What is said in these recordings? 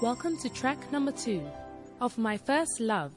Welcome to track number two of My First Love.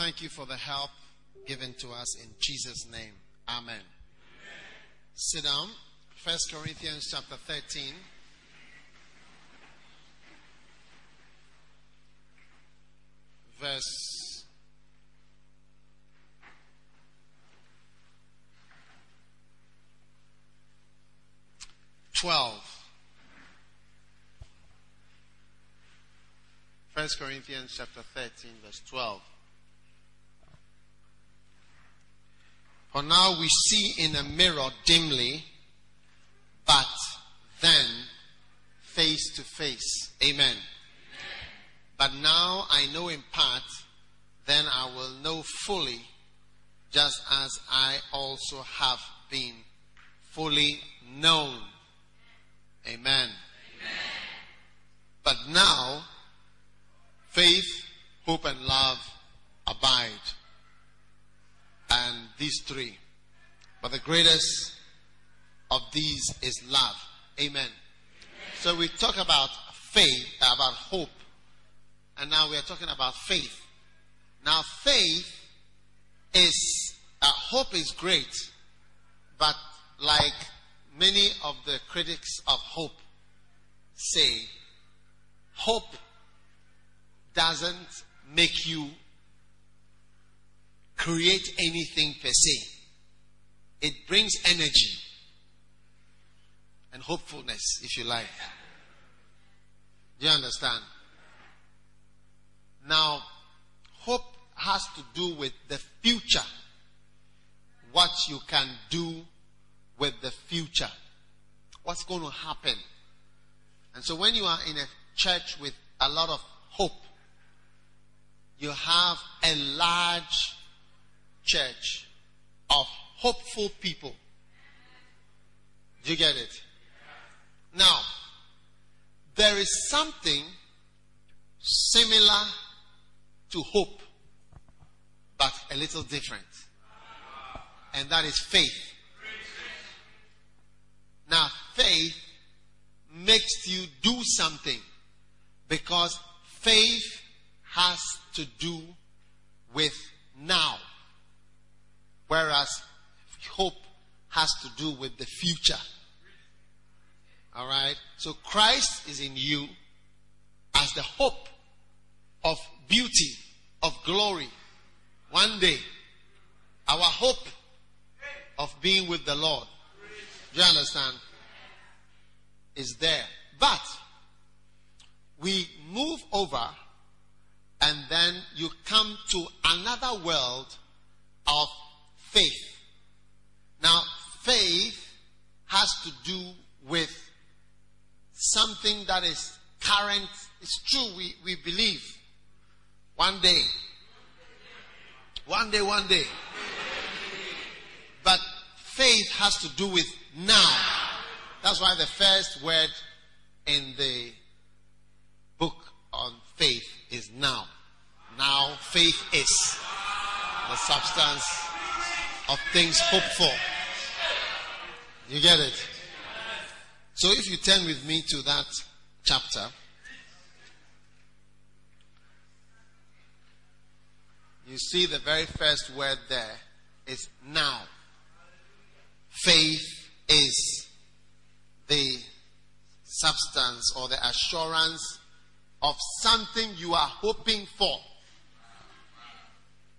Thank you for the help given to us in Jesus' name. Amen. Sit down. First Corinthians chapter 13. Verse 12. 1 Corinthians chapter 13, verse 12. For now we see in a mirror dimly, but then face to face. Amen. But now I know in part, then I will know fully, just as I also have been fully known. Amen. Amen. But now, faith, hope, and love abide and these three. But the greatest of these is love. Amen. Amen. So we talk about faith, about hope, and now we are talking about faith. Now, faith is, uh, hope is great, but like many of the critics of hope say, hope doesn't make you create anything per se. It brings energy and hopefulness, if you like. Do you understand? Now, hope has to do with the future. What you can do with the future. What's going to happen. And so when you are in a church with a lot of hope, you have a large church of hopeful people. Do you get it? Now, there is something similar to hope, but a little different. And that is faith. Now, faith makes you do something because faith has to do with now. Whereas hope has to do with the future. Alright? So Christ is in you as the hope of beauty, of glory. One day, our hope of being with the Lord. Do you understand? Is there. But we move over and then you come to another world of faith. Now, faith has to do with something that is current. It's true, we, we believe. One day. One day, one day. But faith has to do with now. That's why the first word in the book on faith is now. Now, faith is the substance of things hoped for. You get it? So if you turn with me to that chapter, you see the very first word there is now. Faith is the substance or the assurance of something you are hoping for.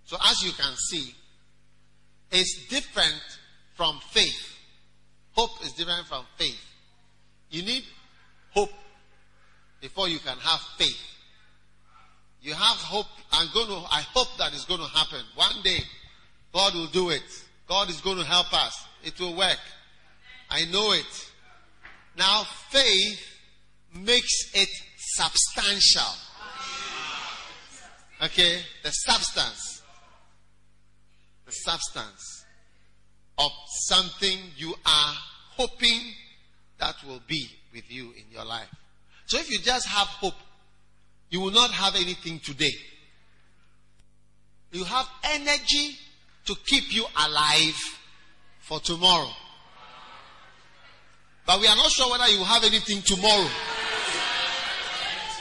So as you can see, is different from faith. Hope is different from faith. You need hope before you can have faith. You have hope. I'm going to, I hope that is going to happen. One day, God will do it. God is going to help us. It will work. I know it. Now, faith makes it substantial. Okay? The substance the substance of something you are hoping that will be with you in your life. So if you just have hope, you will not have anything today. You have energy to keep you alive for tomorrow. But we are not sure whether you have anything tomorrow.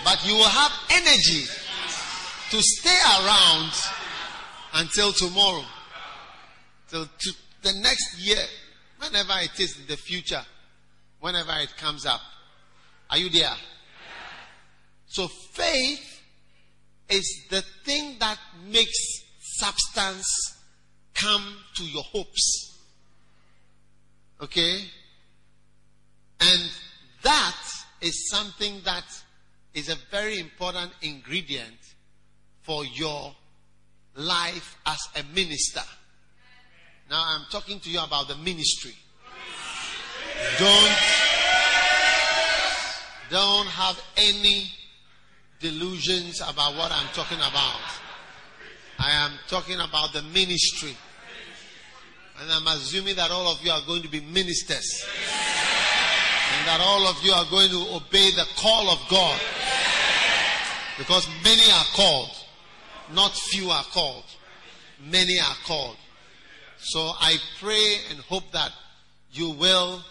But you will have energy to stay around until tomorrow, to the next year, whenever it is in the future, whenever it comes up. Are you there? So faith is the thing that makes substance come to your hopes. Okay? And that is something that is a very important ingredient for your life as a minister. Now I'm talking to you about the ministry. Don't don't have any delusions about what I'm talking about. I am talking about the ministry. And I'm assuming that all of you are going to be ministers. And that all of you are going to obey the call of God. Because many are called. Not few are called. Many are called. So I pray and hope that you will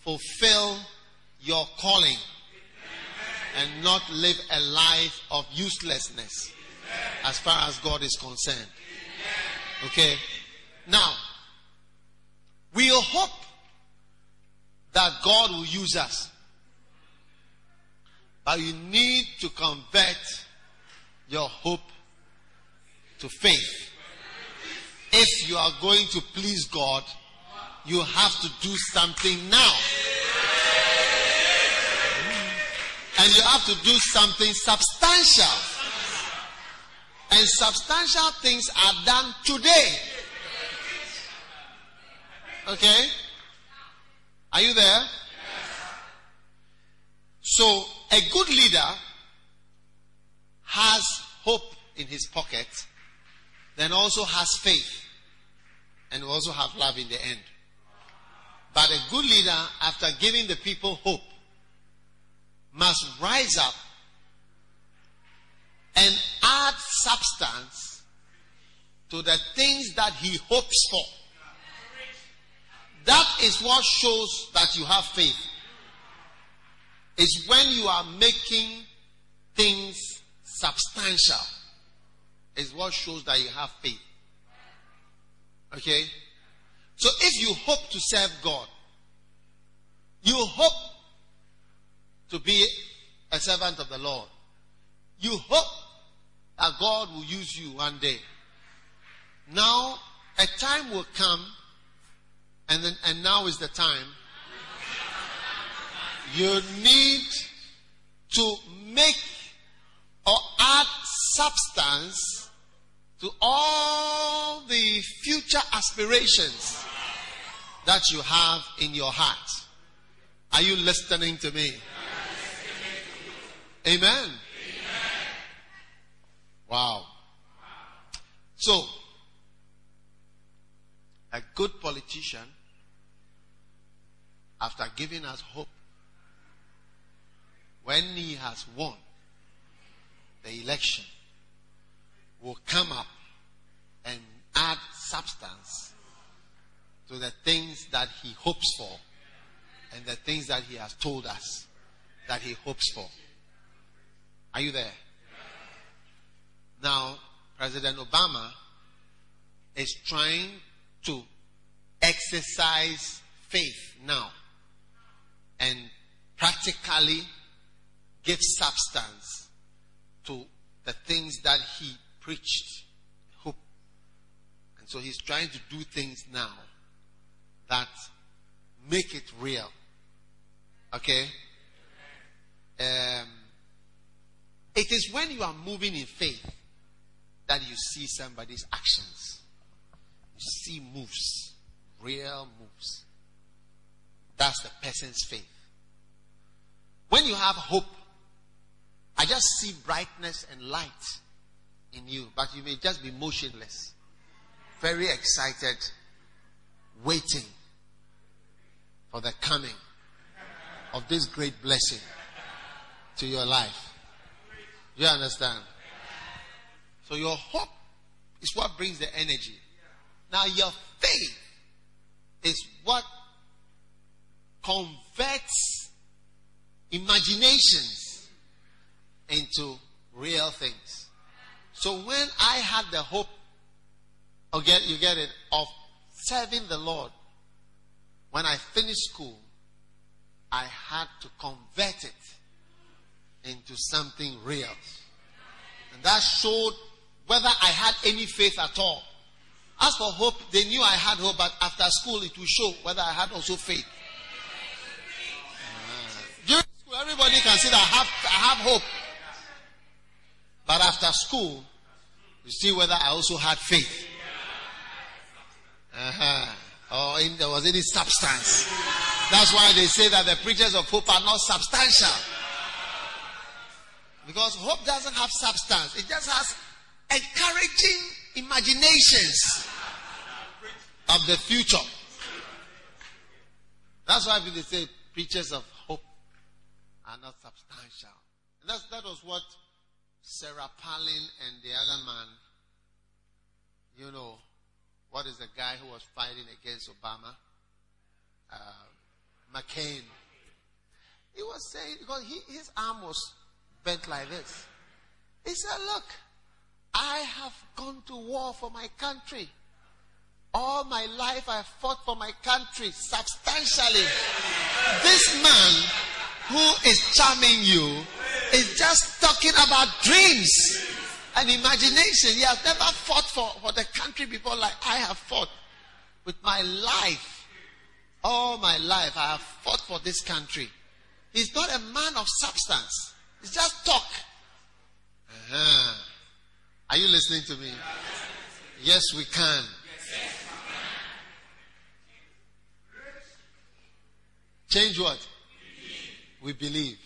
fulfill your calling and not live a life of uselessness as far as God is concerned. Okay? Now, we'll hope that God will use us. But you need to convert your hope to faith. If you are going to please God, you have to do something now. And you have to do something substantial. And substantial things are done today. Okay? Are you there? So, a good leader has hope in his pocket, then also has faith, and also have love in the end. But a good leader, after giving the people hope, must rise up and add substance to the things that he hopes for. That is what shows that you have faith. Is when you are making things substantial. Is what shows that you have faith. Okay? So if you hope to serve God, you hope to be a servant of the Lord. You hope that God will use you one day. Now, a time will come, and then, and now is the time. You need to make or add substance to all the future aspirations that you have in your heart. Are you listening to me? Amen. Wow. So, a good politician, after giving us hope, when he has won the election, will come up and add substance to the things that he hopes for and the things that he has told us that he hopes for. Are you there? Now, President Obama is trying to exercise faith now and practically give substance to the things that he preached. Hope. And so he's trying to do things now that make it real. Okay? Um, it is when you are moving in faith that you see somebody's actions. You see moves, real moves. That's the person's faith. When you have hope, I just see brightness and light in you, but you may just be motionless, very excited, waiting for the coming of this great blessing to your life. You understand? So your hope is what brings the energy. Now your faith is what converts imaginations into real things. So when I had the hope, oh, get, you get it, of serving the Lord, when I finished school, I had to convert it into something real. And that showed whether I had any faith at all. As for hope, they knew I had hope, but after school it will show whether I had also faith. Uh, during school, everybody can see that I have, I have hope. But after school, you see whether I also had faith. Uh-huh. Or there was any substance. That's why they say that the preachers of hope are not substantial. Because hope doesn't have substance, it just has encouraging imaginations of the future. That's why they say preachers of hope are not substantial. And that's, that was what Sarah Palin and the other man, you know, what is the guy who was fighting against Obama? Uh, McCain. He was saying, because he, his arm was bent like this. He said, Look, I have gone to war for my country. All my life I fought for my country substantially. This man who is charming you is just talking about dreams and imagination. He has never fought for, for the country before like I have fought with my life. All my life I have fought for this country. He's not a man of substance. It's just talk. Uh-huh. Are you listening to me? Yes, we can. Change what? We believe.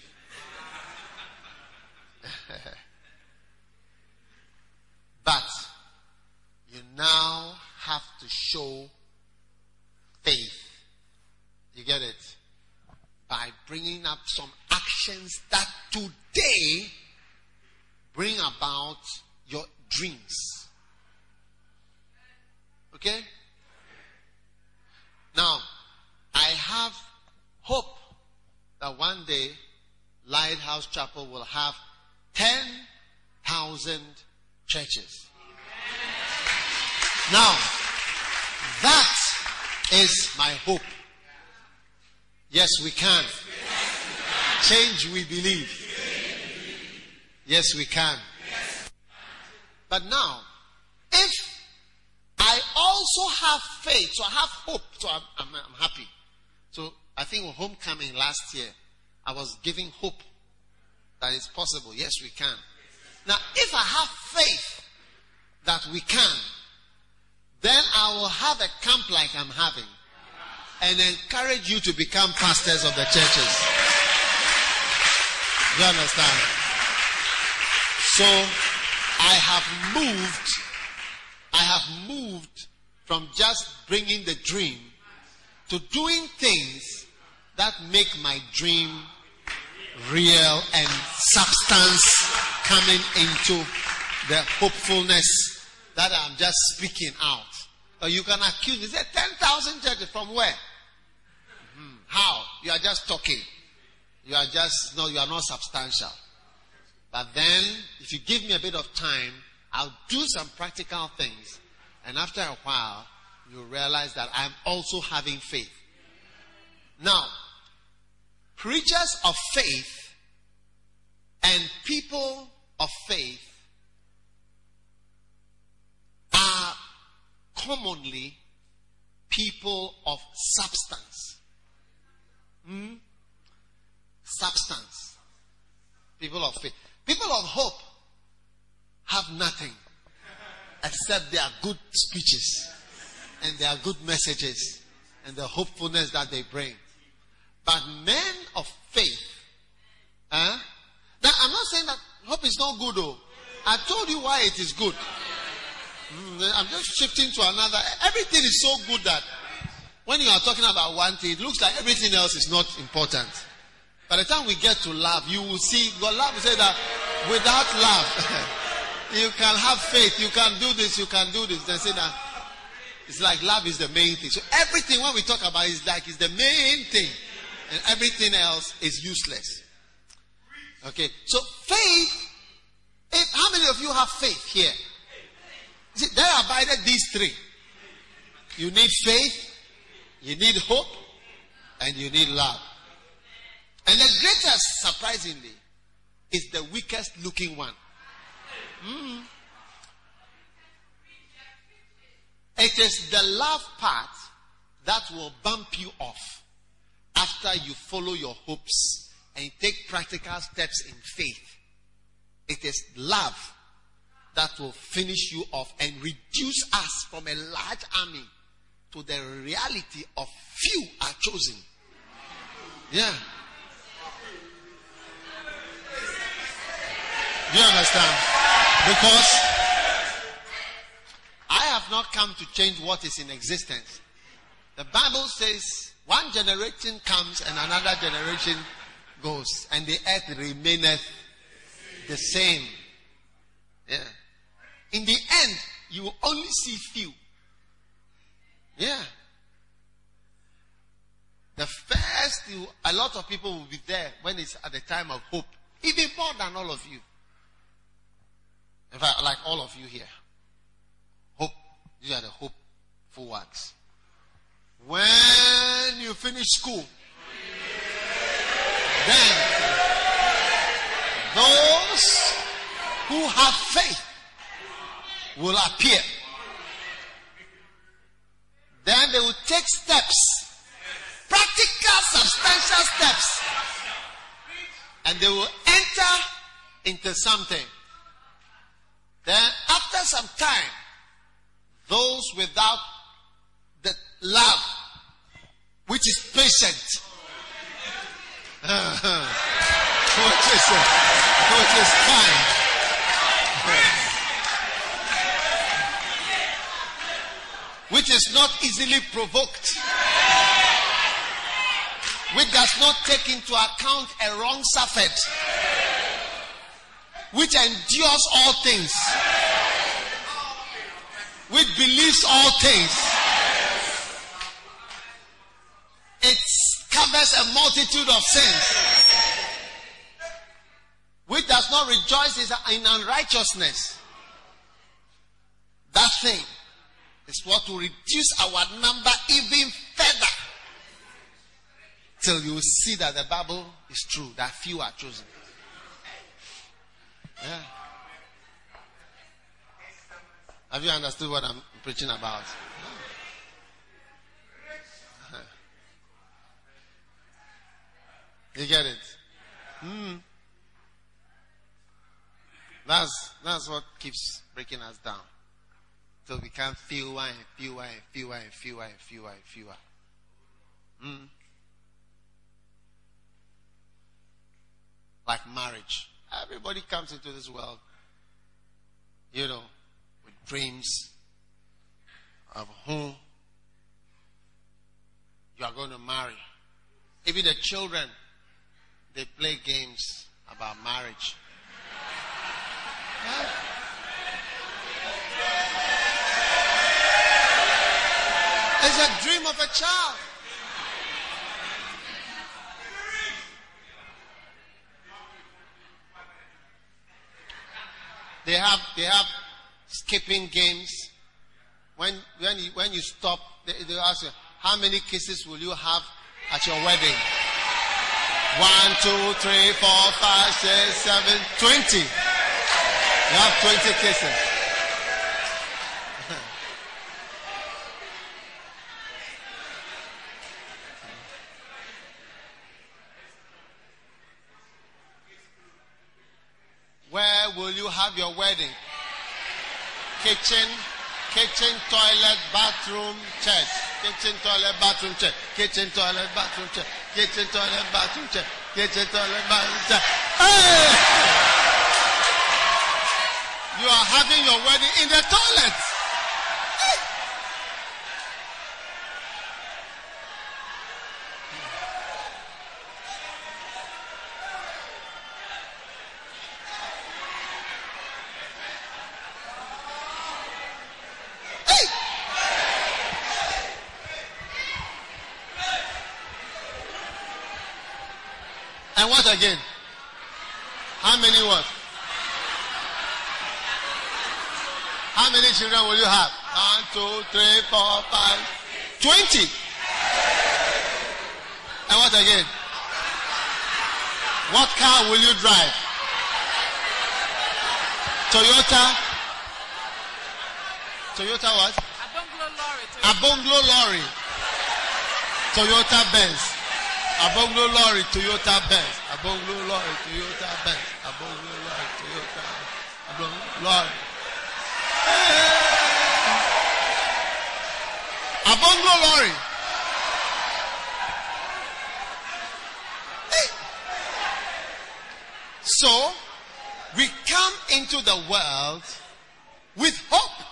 but you now have to show faith. You get it? By bringing up some actions that today bring about your dreams. Okay? Now, I have hope that one day Lighthouse Chapel will have 10,000 churches. Now, that is my hope. Yes, we can. Change we believe. Yes, we can. But now, if I also have faith, so I have hope, so I'm, I'm, I'm happy. So I think homecoming last year, I was giving hope that it's possible. Yes, we can. Now, if I have faith that we can, then I will have a camp like I'm having and encourage you to become pastors of the churches. You understand? So, I have moved, I have moved from just bringing the dream to doing things that make my dream real and substance coming into the hopefulness that I'm just speaking out. Or you can accuse me, say 10,000 churches from where? Hmm. How? You are just talking. You are just, no, you are not substantial. But then, if you give me a bit of time, I'll do some practical things. And after a while, you realize that I'm also having faith. Now, preachers of faith and people of faith are commonly people of substance. Hmm? Substance. People of faith. People of hope have nothing except their good speeches and their good messages and the hopefulness that they bring. But men of faith, huh? Now, I'm not saying that hope is not good, though. I told you why it is good. Mm, I'm just shifting to another. Everything is so good that when you are talking about one thing, it looks like everything else is not important. By the time we get to love, you will see, God love say that without love, you can have faith, you can do this, you can do this. They say that it's like love is the main thing. So everything when we talk about is like is the main thing. And everything else is useless. Okay. So faith If, how many of you have faith here? See, there abided these three. You need faith, you need hope, and you need love. And the greatest, surprisingly, is the weakest looking one. Mm. It is the love part that will bump you off after you follow your hopes and take practical steps in faith. It is love that will finish you off and reduce us from a large army to the reality of few are chosen. Yeah. Do you understand? Because I have not come to change what is in existence. The Bible says one generation comes and another generation goes, and the earth remaineth the same. Yeah. In the end, you will only see few. Yeah. The first, you, a lot of people will be there when it's at the time of hope, even more than all of you. In fact, like all of you here. Hope, these are the hopeful ones. When you finish school, then those who have faith will appear. Then they will take steps, practical, substantial steps, and they will enter into something. Then, after some time, those without love, which is patient, uh-huh. which is, uh, which is kind, which is not easily provoked, which does not take into account a wrong suffered. Which endures all things, which believes all things. Covers a multitude of sins, which does not rejoice in unrighteousness. That thing is what will reduce our number even further. Till you see that the Bible is true, that few are chosen. Yeah. Have you understood what I'm preaching about? You get it? Hmm. That's that's what keeps breaking us down. So we become fewer and fewer and fewer and fewer and fewer and fewer. Like marriage. Everybody comes into this world, you know, with dreams of whom you are going to marry. Even the children, they play games about marriage. It's a dream of a child. They have they have skipping games. When when you, when you stop, they, they ask you, how many kisses will you have at your wedding? One, two, three, four, five, six, seven, twenty. You have twenty kisses. Where will you have your wedding? Kitchen, kitchen, toilet, bathroom, church. Kitchen, toilet, bathroom, church. Kitchen, toilet, bathroom, church. Kitchen, toilet, bathroom, church. Kitchen, toilet, bathroom, church. Hey! You are having your wedding in the toilet. And what again? How many what? How many children will you have? One, two, three, four, five, twenty. And what again? What car will you drive? Toyota. Toyota what? A bungalow lorry. A bungalow lorry. Toyota Benz. A bungalow lorry, Toyota Benz. A bungalow lorry, Toyota Benz. A bungalow lorry, Toyota Benz. A bungalow lorry. A bungalow lorry. So, we come into the world with hope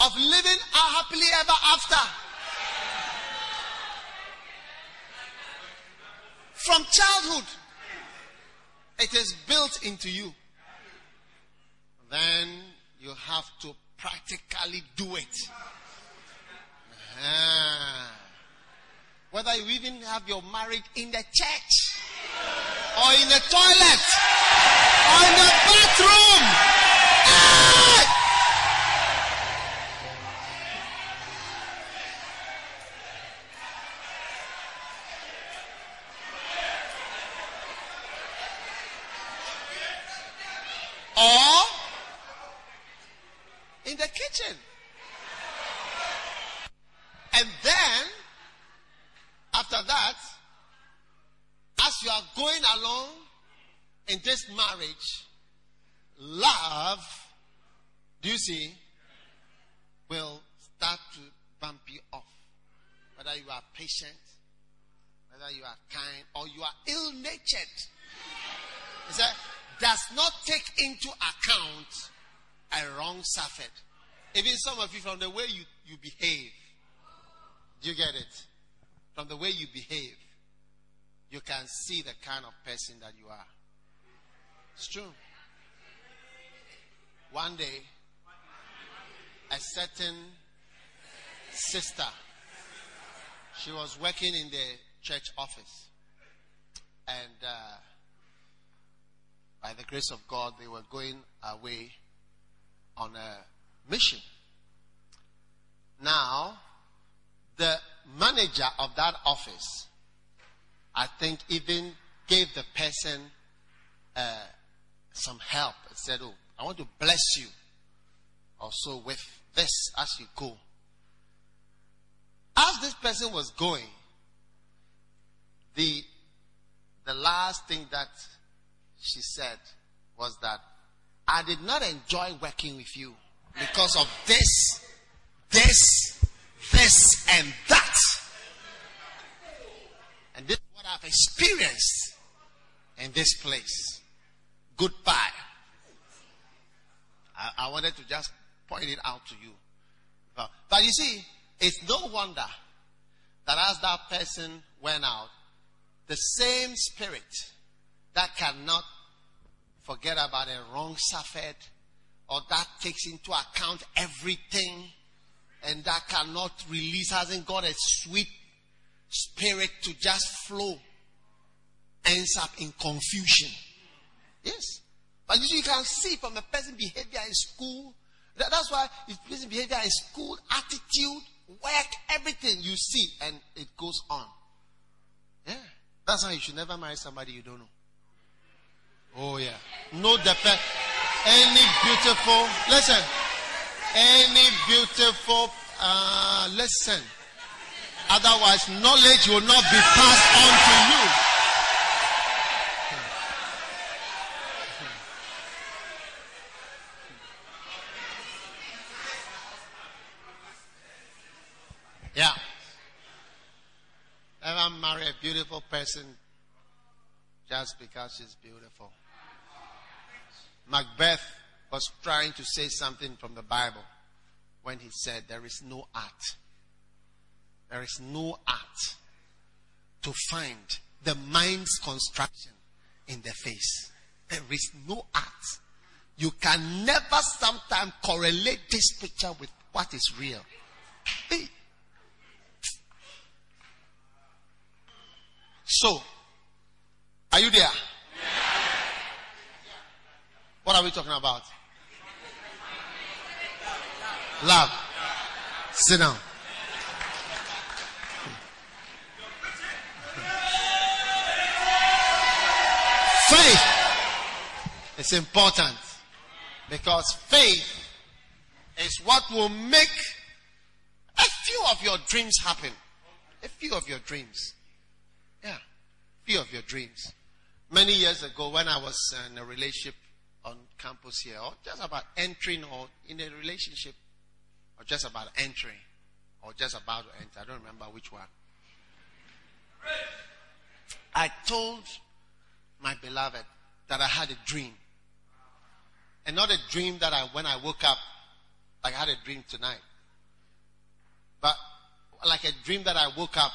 of living a happily ever after. From childhood, it is built into you. Then you have to practically do it. Ah. Whether you even have your marriage in the church or in the toilet or in the bathroom. Ah! Or in the kitchen. And then, after that, as you are going along in marriage, love, do you see, will start to bump you off. Whether you are patient, whether you are kind, or you are ill natured. He said, does not take into account a wrong surfeit. Even some of you, from the way you, you behave, do you get it? From the way you behave, you can see the kind of person that you are. It's true. One day, a certain sister, she was working in the church office. And uh, by the grace of God, they were going away on a mission. Now, the manager of that office, I think, even gave the person uh, some help and said, Oh, I want to bless you also with this as you go. As this person was going, the, the last thing that she said was that I did not enjoy working with you because of this, this, this, and that. And this is what I've experienced in this place. Goodbye. I, I wanted to just point it out to you. But, but you see, it's no wonder that as that person went out, the same spirit that cannot forget about a wrong surfeit or that takes into account everything and that cannot release, hasn't got a sweet spirit to just flow, ends up in confusion. Yes. But you can see from the person behavior in school, that, that's why his person behavior in school, attitude, work, everything you see, and it goes on. Yeah. That's why you should never marry somebody you don't know. Oh yeah. No pe- any beautiful listen. Any beautiful uh listen. Otherwise knowledge will not be passed on to you. Yeah. Never marry a beautiful person just because she's beautiful. Macbeth was trying to say something from the Bible when he said, There is no art. There is no art to find the mind's construction in the face. There is no art. You can never sometimes correlate this picture with what is real. Hey. So, are you there? What are we talking about? Love. Sit down. Faith is important because faith is what will make a few of your dreams happen. A few of your dreams. Of your dreams. Many years ago, when I was in a relationship on campus here, or just about entering, or in a relationship, or just about entering, or just about to enter, I don't remember which one. I told my beloved that I had a dream. And not a dream that I, when I woke up, like I had a dream tonight. But like a dream that I woke up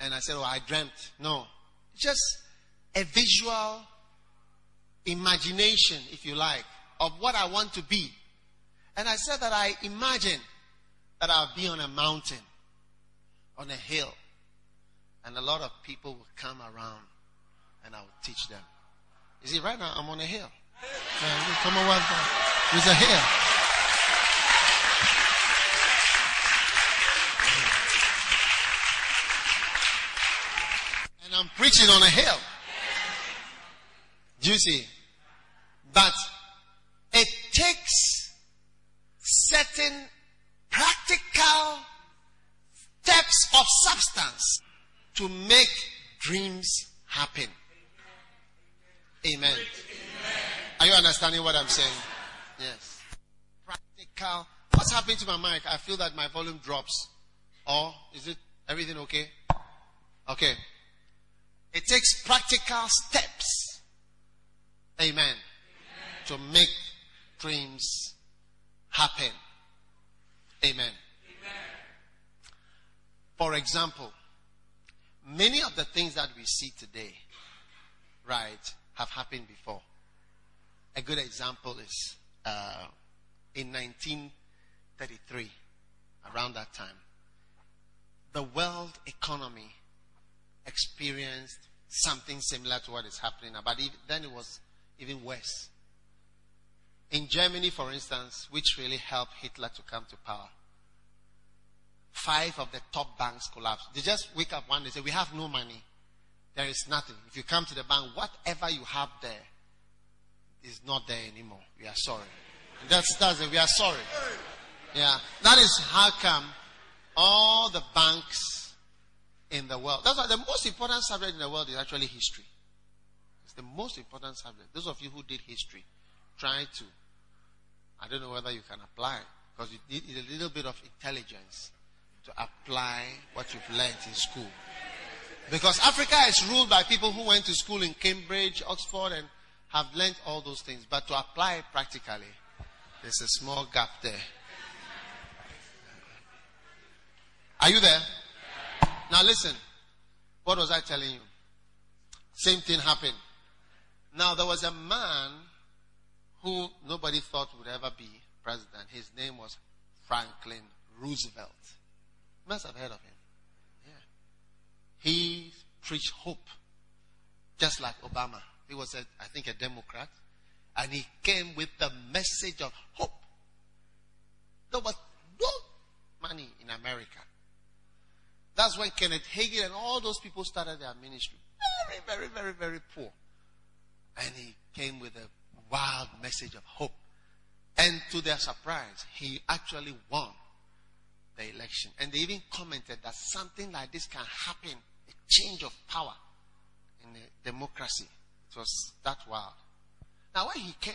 and I said, Oh, I dreamt. No. Just a visual imagination, if you like, of what I want to be. And I said that I imagine that I'll be on a mountain, on a hill, and a lot of people will come around and I will teach them. You see, right now I'm on a hill. come on, there's a hill. Preaching on a hill. Do you see? But it takes certain practical steps of substance to make dreams happen. Amen. Are you understanding what I'm saying? Yes. Practical. What's happening to my mic? I feel that my volume drops. Or is it everything okay? Okay. It takes practical steps. Amen. Amen. To make dreams happen. Amen. Amen. For example, many of the things that we see today, right, have happened before. A good example is uh, in 1933, around that time, the world economy experienced something similar to what is happening now, but then it was even worse. In Germany, for instance, which really helped Hitler to come to power, five of the top banks collapsed. They just wake up one day and say, We have no money. There is nothing. If you come to the bank, whatever you have there is not there anymore. We are sorry. That's, that's it. We are sorry. Yeah. That is how come all the banks in the world. That's why the most important subject in the world is actually history. It's the most important subject. Those of you who did history, try to. I don't know whether you can apply because you need a little bit of intelligence to apply what you've learned in school. Because Africa is ruled by people who went to school in Cambridge, Oxford, and have learned all those things. But to apply practically, there's a small gap there. Are you there? Now listen. What was I telling you? Same thing happened. Now there was a man who nobody thought would ever be president. His name was Franklin Roosevelt. You must have heard of him. Yeah. He preached hope, just like Obama. He was, a, I think, a Democrat, and he came with the message of hope. There was no money in America. That's when Kenneth Hagin and all those people started their ministry. Very, very, very, very poor. And he came with a wild message of hope. And to their surprise, he actually won the election. And they even commented that something like this can happen a change of power in a democracy. It was that wild. Now, when he came,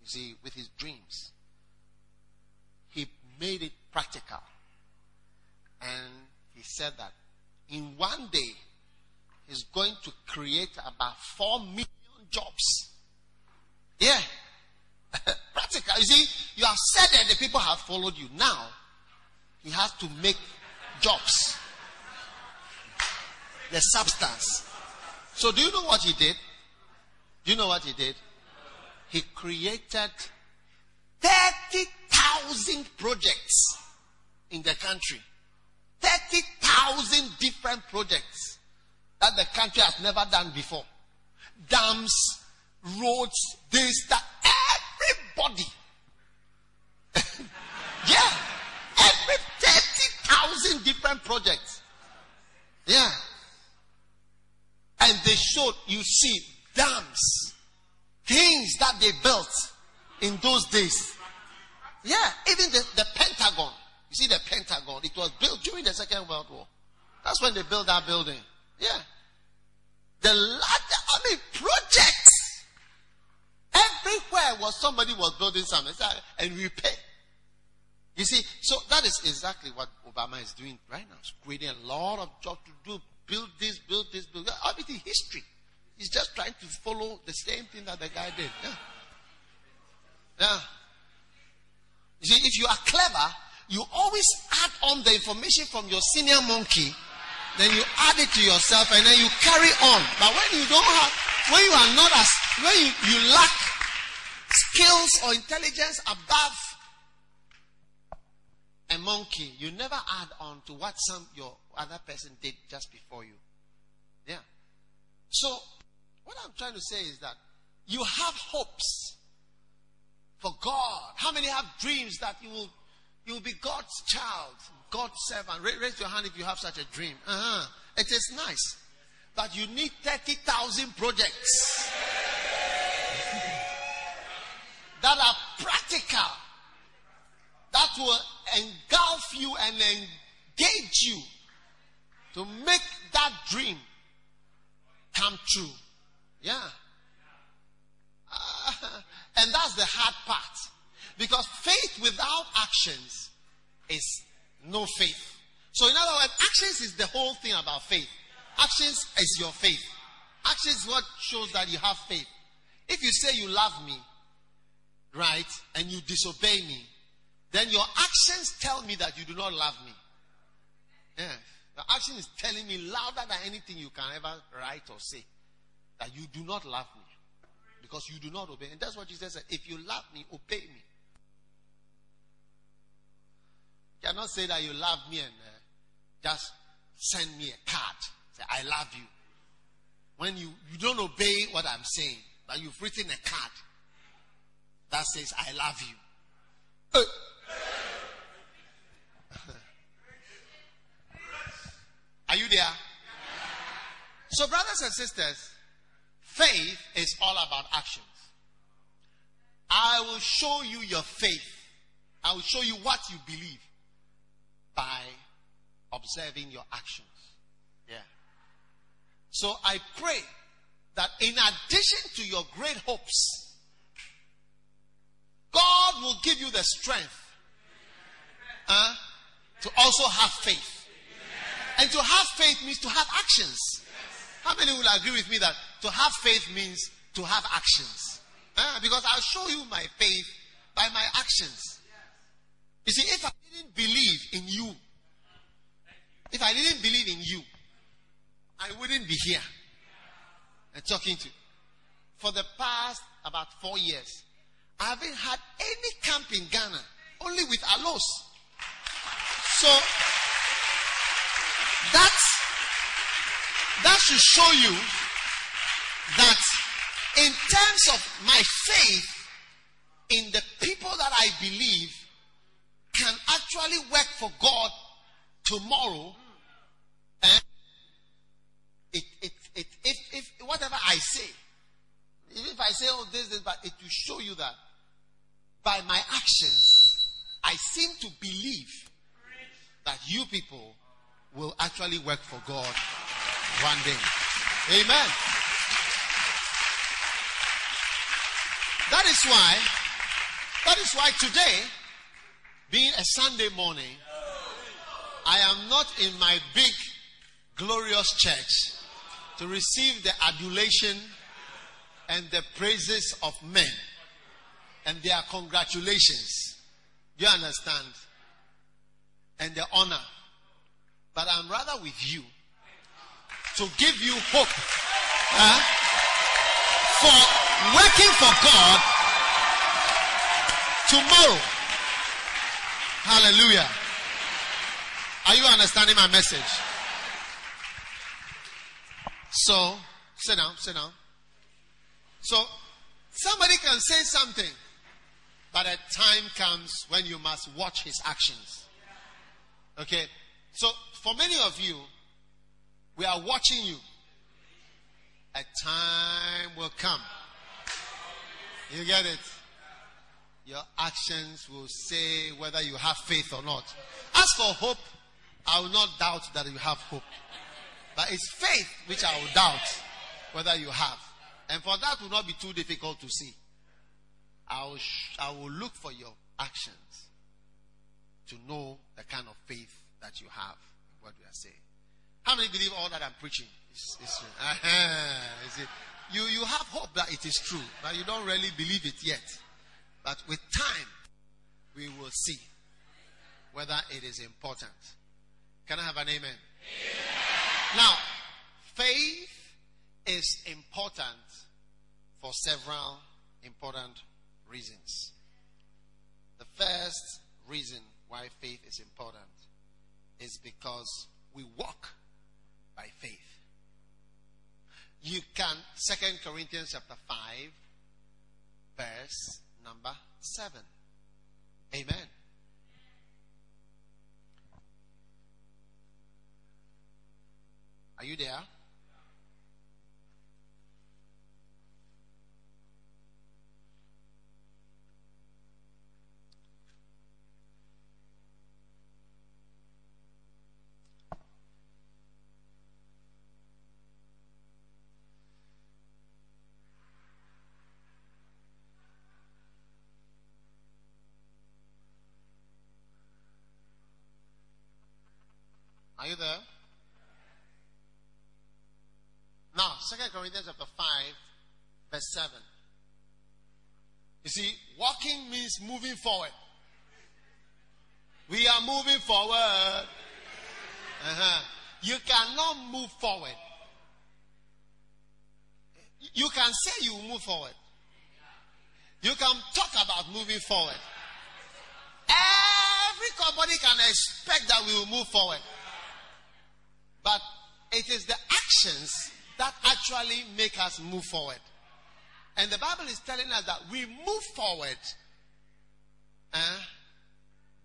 you see, with his dreams, he made it practical. And he said that in one day, he's going to create about 4 million jobs. Yeah. practical. You see, you have said that the people have followed you. Now, he has to make jobs the substance. So, do you know what he did? Do you know what he did? He created 30,000 projects in the country. 30,000 different projects that the country has never done before. Dams, roads, this, that, everybody. yeah. Every 30,000 different projects. Yeah. And they showed, you see, dams, things that they built in those days. Yeah, even the, the Pentagon. See the Pentagon, it was built during the Second World War. That's when they built that building. Yeah. The larger, I mean, projects. Everywhere was somebody was building something. And we pay. You see, so that is exactly what Obama is doing right now. He's creating a lot of jobs to do, build this, build this, build that. Everything history. He's just trying to follow the same thing that the guy did. Yeah. Yeah. You see, if you are clever, you always add on the information from your senior monkey, then you add it to yourself, and then you carry on. But when you don't have, when you are not as, when you, you lack skills or intelligence above a monkey, you never add on to what some your other person did just before you. Yeah. So, what I'm trying to say is that you have hopes for God. How many have dreams that you will you will be God's child, God's servant? Raise your hand if you have such a dream. Uh-huh. It is nice. But you need 30,000 projects that are practical, that will engulf you and engage you to make that dream come true. Yeah. Uh, and that's the hard part. Because faith without actions is no faith. So, in other words, actions is the whole thing about faith. Actions is your faith. Actions is what shows that you have faith. If you say you love me, right, and you disobey me, then your actions tell me that you do not love me. Yeah. The action is telling me louder than anything you can ever write or say that you do not love me because you do not obey. And that's what Jesus said. If you love me, obey me. You cannot say that you love me and uh, just send me a card. Say, I love you. When you, you don't obey what I'm saying, but you've written a card that says, I love you. Uh, Are you there? So, brothers and sisters, faith is all about actions. I will show you your faith. I will show you what you believe by observing your actions. Yeah. So I pray that in addition to your great hopes, God will give you the strength uh, to also have faith. And to have faith means to have actions. How many will agree with me that to have faith means to have actions? Uh, because I'll show you my faith by my actions. You see, if I didn't believe in you, if I didn't believe in you, I wouldn't be here and talking to you. For the past about four years, I haven't had any camp in Ghana, only with Alos. So that, that should show you that in terms of my faith in the people that I believe can actually work for God tomorrow. And it, it, it, if, if whatever I say, if I say, oh, this, this, but it will show you that by my actions, I seem to believe that you people will actually work for God one day. Amen. That is why, that is why today, being a Sunday morning, I am not in my big, glorious church to receive the adulation and the praises of men and their congratulations. Do you understand? And the honor but I'm rather with you to give you hope uh, for working for God tomorrow. Hallelujah. Are you understanding my message? So, sit down, sit down. So, Somebody can say something, but a time comes when you must watch his actions. Okay? So, for many of you, we are watching you. A time will come. You get it? Your actions will say whether you have faith or not. As for hope, I will not doubt that you have hope. But it's faith which I will doubt whether you have. And for that will not be too difficult to see. I will, sh- I will look for your actions to know the kind of faith that you have, what we are saying. How many believe all that I'm preaching is, is true? Uh-huh. You, you have hope that it is true, but you don't really believe it yet. But with time, we will see whether it is important. Can I have an amen? amen? Now, faith is important for several important reasons. The first reason why faith is important is because we walk by faith. You can, Second Corinthians chapter 5, verse number 7. Amen. Are you there? Are you there? Now, Second Corinthians chapter 5, verse 7. You see, walking means moving forward. We are moving forward. Uh-huh. You cannot move forward. You can say you move forward. You can talk about moving forward. Every company can expect that we will move forward. But it is the actions that actually make us move forward. And the Bible is telling us that we move forward uh,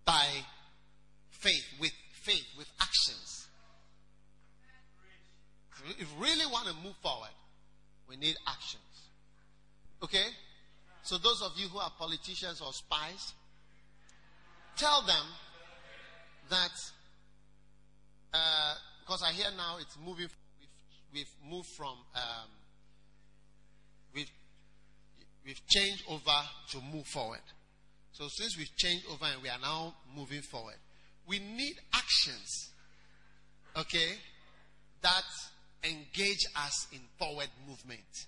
by faith, with faith, with actions. If we really want to move forward, we need actions. Okay? So, those of you who are politicians or spies, tell them that uh, because I hear now it's moving. We've, we've moved from um, we've we've changed over to move forward. So since we've changed over and we are now moving forward, we need actions. Okay, that engage us in forward movement,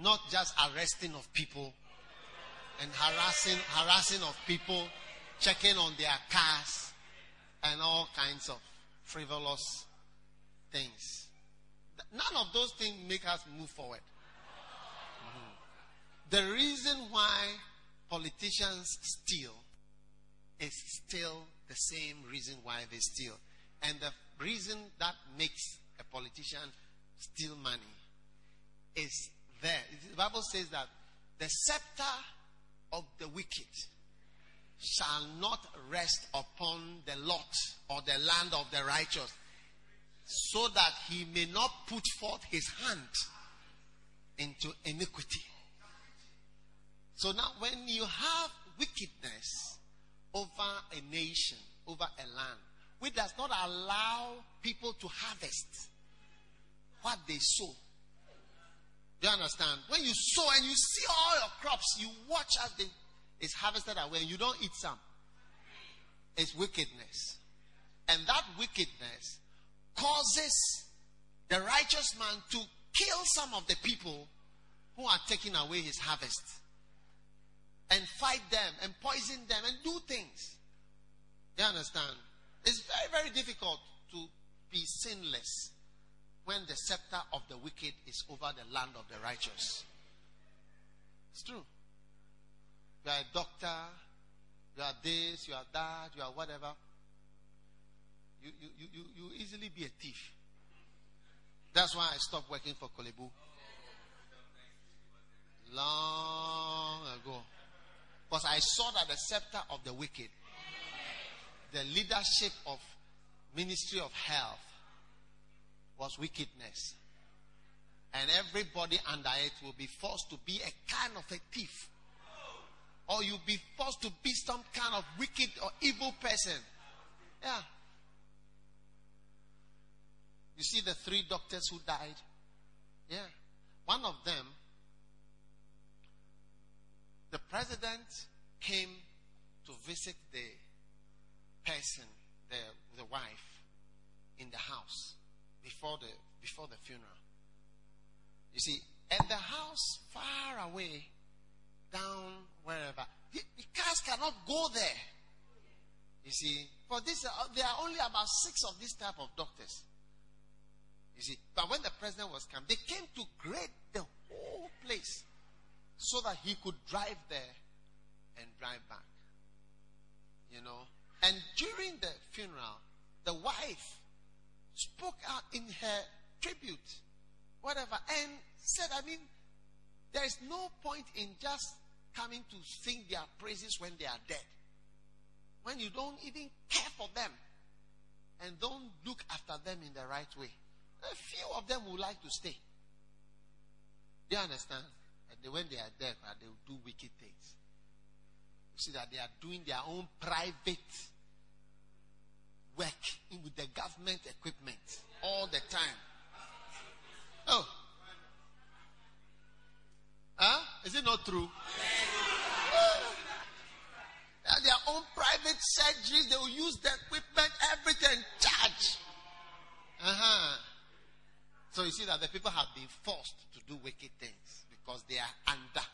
not just arresting of people and harassing harassing of people, checking on their cars and all kinds of frivolous things. None of those things make us move forward. Mm-hmm. The reason why politicians steal is still the same reason why they steal. And the reason that makes a politician steal money is there. The Bible says that the scepter of the wicked shall not rest upon the lot or the land of the righteous, so that he may not put forth his hand into iniquity. So now, when you have wickedness over a nation, over a land, which does not allow people to harvest what they sow. Do you understand? When you sow and you see all your crops, you watch as they is harvested away and you don't eat some. It's wickedness. And that wickedness causes the righteous man to kill some of the people who are taking away his harvest and fight them and poison them and do things. You understand? It's very, very difficult to be sinless when the scepter of the wicked is over the land of the righteous. It's true. You are a doctor. You are this. You are that. You are whatever. You, you, you, you, easily be a thief. That's why I stopped working for Korle Bu. long ago. Because I saw that the scepter of the wicked, the leadership of ministry of health was wickedness. And everybody under it will be forced to be a kind of a thief. Or you'll be forced to be some kind of wicked or evil person. Yeah. You see the three doctors who died? Yeah. One of them, the president came to visit the person, the, the wife, in the house before the, before the funeral. You see, and the house far away, down wherever, the, the cars cannot go there. You see, for this, uh, there are only about six of this type of doctors. You see, but when the president was come, they came to grade the whole place so that he could drive there and drive back. You know, and during the funeral, the wife spoke out in her tribute, whatever, and said, I mean, there is no point in just coming to sing their praises when they are dead. When you don't even care for them and don't look after them in the right way. A few of them would like to stay. Do you understand? And when they are dead, ah, they will do wicked things. You see that they are doing their own private work with the government equipment all the time. Oh. Huh? Is it not true? They have their own private surgeries. They will use the equipment, everything, charge. Uh-huh. So you see that the people have been forced to do wicked things because they are under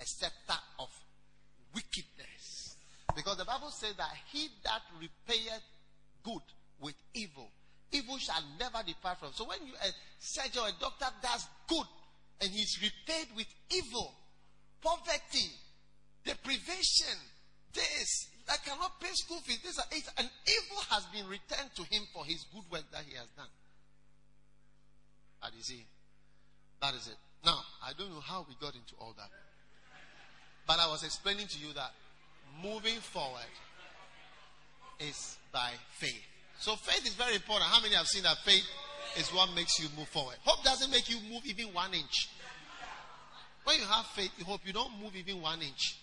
a scepter of wickedness. Because the Bible says that he that repayeth good with evil, evil shall never depart from. So when you a surgeon or a doctor does good and he's repaid with evil, poverty, deprivation, this, I cannot pay school fees, this, an evil has been returned to him for his good work that he has done. And you see, that is it. Now, I don't know how we got into all that. But I was explaining to you that moving forward is by faith. So faith is very important. How many have seen that faith is what makes you move forward? Hope doesn't make you move even one inch. When you have faith, you hope you don't move even one inch.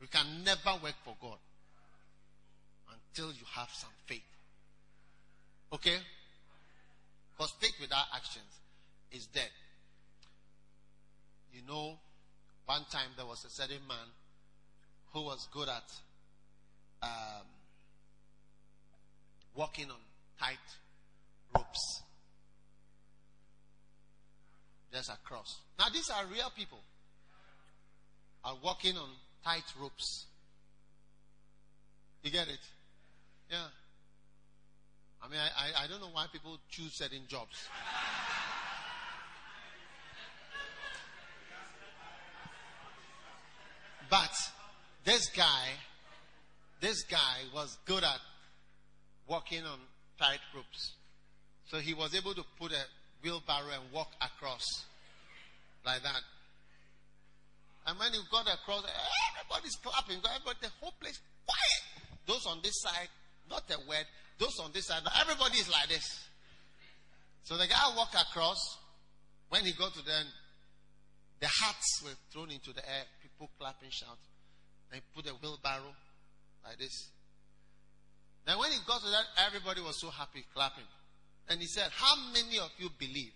You can never work for God until you have some faith. Okay? Because faith without actions is dead. You know, one time there was a certain man who was good at um, walking on tight ropes. Just across. Now, these are real people. Are walking on tight ropes. You get it? Yeah. I mean, I, I, I don't know why people choose certain jobs. But this guy, this guy was good at walking on tight ropes. So he was able to put a wheelbarrow and walk across like that. And when he got across, everybody's clapping. Everybody, the whole place quiet. Those on this side, not a word. Those on this side, everybody is like this. So the guy walked across. When he got to them, the hats were thrown into the air. People clapping, shouting. Then he put a wheelbarrow like this. Then when he got to that, everybody was so happy, clapping. And he said, How many of you believe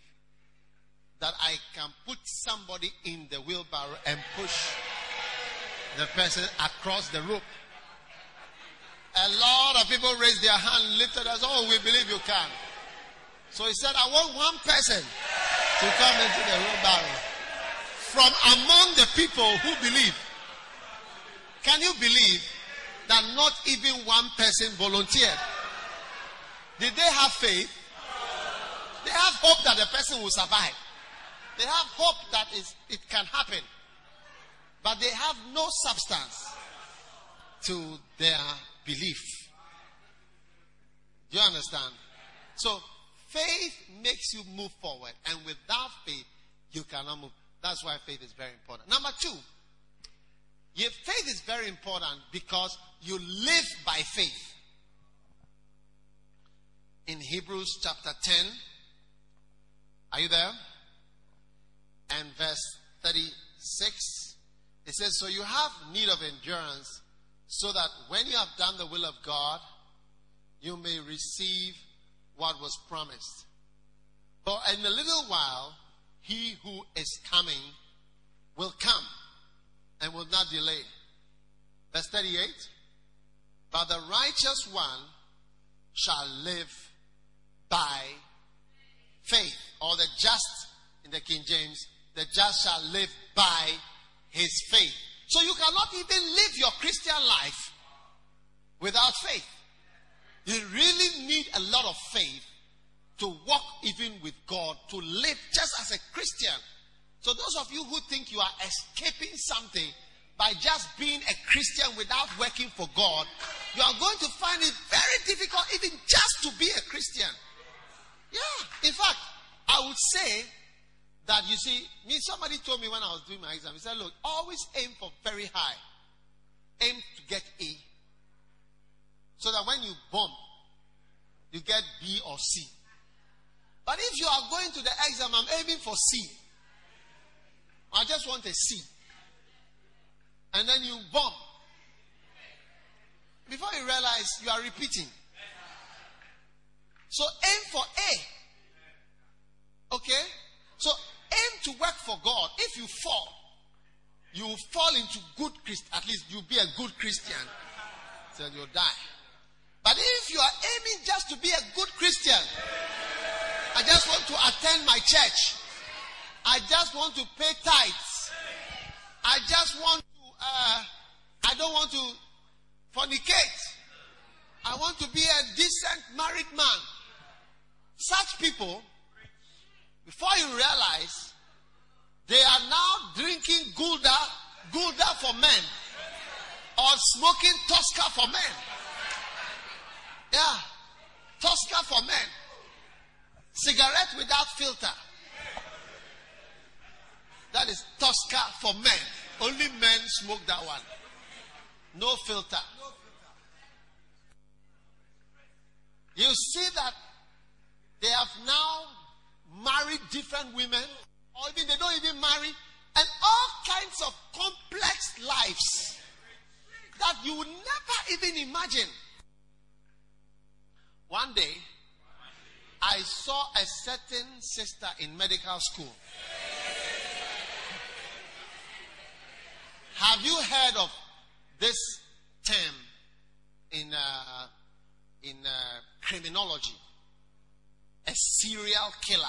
that I can put somebody in the wheelbarrow and push the person across the rope? A lot of people raised their hand, lifted us. Oh, we believe you can. So he said, I want one person to come into the wheelbarrow from among the people who believe. Can you believe that not even one person volunteered? Did they have faith? They have hope that the person will survive. They have hope that it can happen. But they have no substance to their belief. Do you understand? So faith makes you move forward, and without faith, you cannot move. That's why faith is very important. Number two, your faith is very important because you live by faith. In Hebrews chapter 10, are you there? And verse 36, it says, So you have need of endurance, so that when you have done the will of God, you may receive what was promised. For in a little while, he who is coming will come and will not delay. Verse 38 But the righteous one shall live by faith, or the just in the King James, the just shall live by his faith. So you cannot even live your Christian life without faith. You really need a lot of faith to walk even with God, to live just as a Christian. So, those of you who think you are escaping something by just being a Christian without working for God, you are going to find it very difficult even just to be a Christian. Yeah. In fact, I would say that you see, me, somebody told me when I was doing my exam, he said, Look, always aim for very high, aim to get A. So that when you bump, you get B or C. But if you are going to the exam, I'm aiming for C. I just want a C. And then you bump. Before you realize you are repeating. So aim for A. Okay? So aim to work for God. If you fall, you will fall into good Christ. At least you'll be a good Christian. So you'll die. But if you are aiming just to be a good Christian, I just want to attend my church. I just want to pay tithes. I just want to, uh, I don't want to fornicate. I want to be a decent married man. Such people, before you realize, they are now drinking Gulder, Gulder for men, or smoking Tosca for men. Yeah, Tosca for men. Cigarette without filter. That is Tosca for men. Only men smoke that one. No filter. You see that they have now married different women, or even they don't even marry, and all kinds of complex lives that you would never even imagine. One day, I saw a certain sister in medical school. Have you heard of this term in uh, in uh, criminology? A serial killer.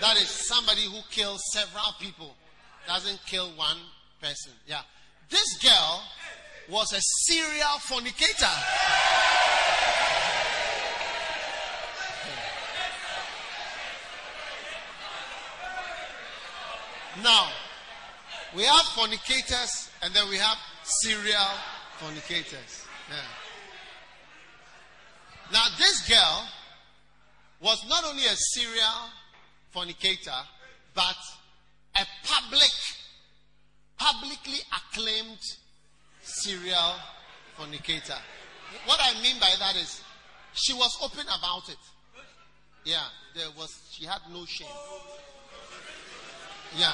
That is somebody who kills several people, doesn't kill one person. Yeah, this girl was a serial fornicator. Now, we have fornicators and then we have serial fornicators. Yeah. Now, this girl was not only a serial fornicator, but a public, publicly acclaimed serial fornicator. What I mean by that is she was open about it. Yeah, there was she had no shame. Yeah.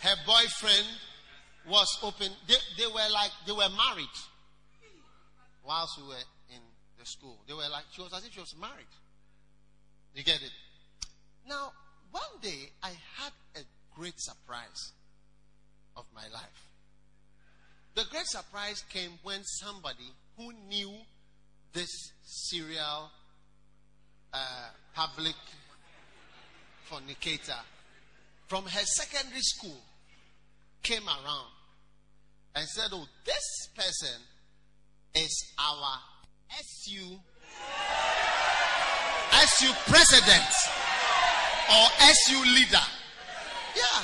Her boyfriend was open. They, they were like, they were married whilst we were in the school. They were like, she was as if she was married. You get it? Now, one day I had a great surprise of my life. The great surprise came when somebody who knew this serial uh, public fornicator from her secondary school came around and said, Oh, this person is our SU SU president or SU leader. Yeah.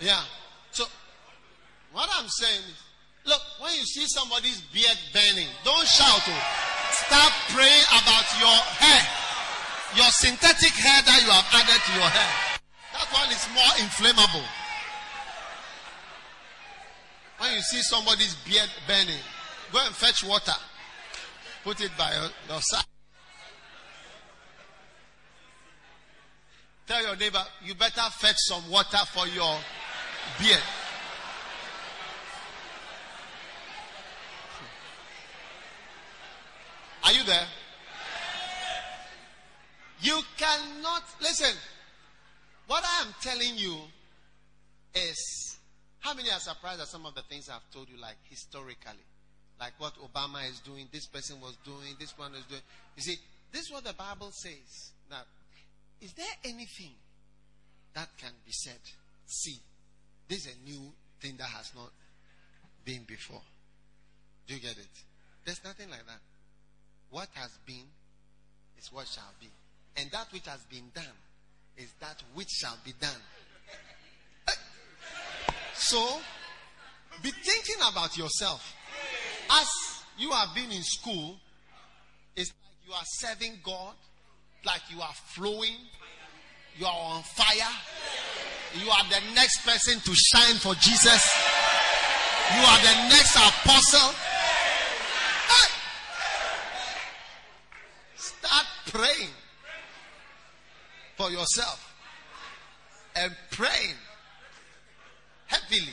Yeah. So, what I'm saying is, look, when you see somebody's beard burning, don't shout. Oh. Start praying about your hair. Your synthetic hair that you have added to your hair, that one is more inflammable. When you see somebody's beard burning, go and fetch water. Put it by your, side. Tell your neighbor, you better fetch some water for your beard. Are you there? You cannot listen. What I am telling you is how many are surprised at some of the things I've told you, like historically, like what Obama is doing, this person was doing, this one is doing. You see, this is what the Bible says. Now, is there anything that can be said? See, this is a new thing that has not been before. Do you get it? There's nothing like that. What has been is what shall be. And that which has been done is that which shall be done. Eh. So, be thinking about yourself. As you have been in school, it's like you are serving God, like you are flowing, you are on fire, you are the next person to shine for Jesus, you are the next apostle. Start praying for yourself and praying heavily.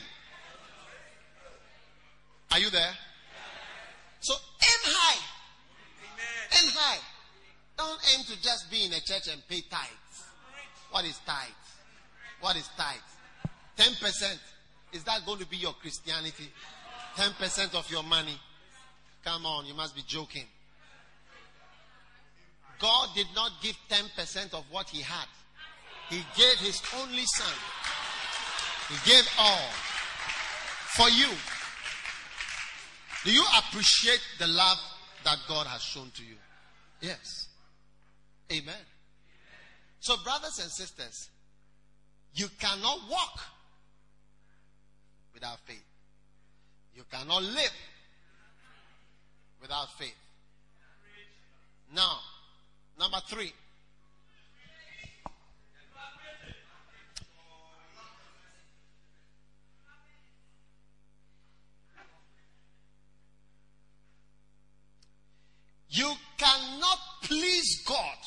Are you there? So aim high. Aim high. Don't aim to just be in a church and pay tithes. What is tithes? What is tithes? Ten percent. Is that going to be your Christianity? Ten percent of your money. Come on, you must be joking. God did not give 10% of what he had. He gave his only son. He gave all for you. Do you appreciate the love that God has shown to you? Yes. Amen. So, brothers and sisters, you cannot walk without faith. You cannot live without faith. Now, number three. You cannot please God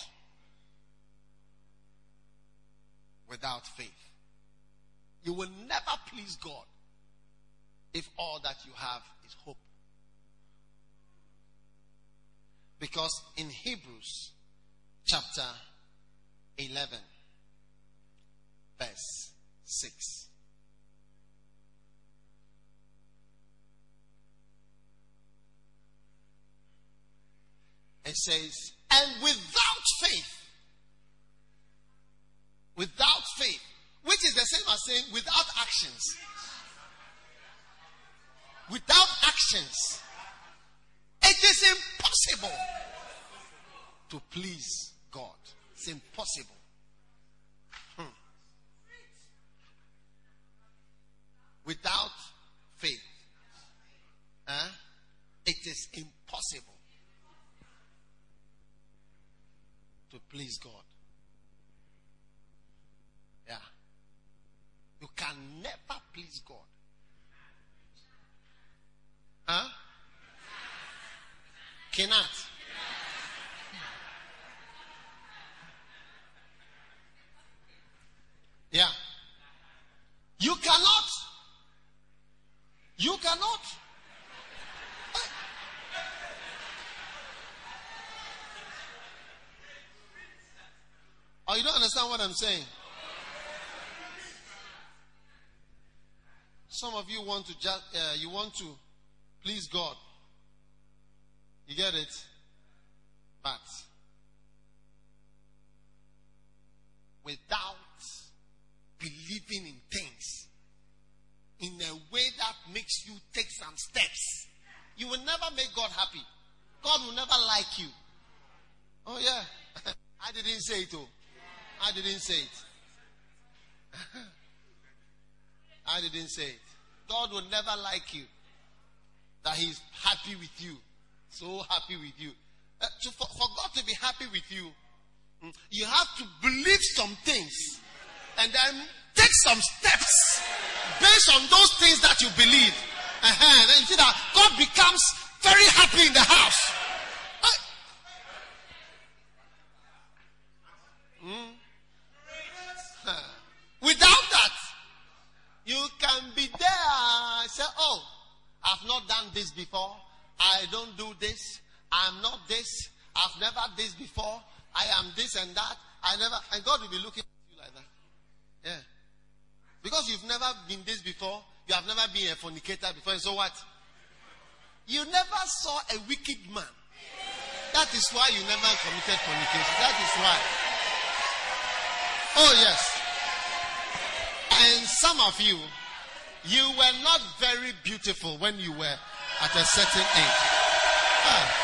without faith. You will never please God if all that you have is hope. Because in Hebrews chapter 11, verse 6. It says, and without faith, without faith, which is the same as saying without actions. Without actions, it is impossible to please God. It's impossible. Hmm. Without faith, it is impossible to please God. Yeah. You can never please God. Huh? Cannot. Yeah. You cannot. You cannot. Oh, you don't understand what I'm saying? Some of you want to just, uh, you want to please God. You get it? But without believing in things in a way that makes you take some steps, you will never make God happy. God will never like you. Oh, yeah. I didn't say it, oh. I didn't say it. I didn't say it. God will never like you. That He's happy with you. So happy with you. Uh, to, for, for God to be happy with you, You have to believe some things and then take some steps based on those things that you believe. Uh-huh. Then you see that God becomes very happy in the house. Hmm? Without that, you can be there. Say, oh, I've not done this before. I don't do this. I'm not this. I've never this before. I am this and that. I never, and God will be looking at you like that. Yeah. Because you've never been this before. You have never been a fornicator before. So what? You never saw a wicked man. That is why you never committed fornication. That is why. Oh, yes. And some of you, you were not very beautiful when you were at a certain age. Ah.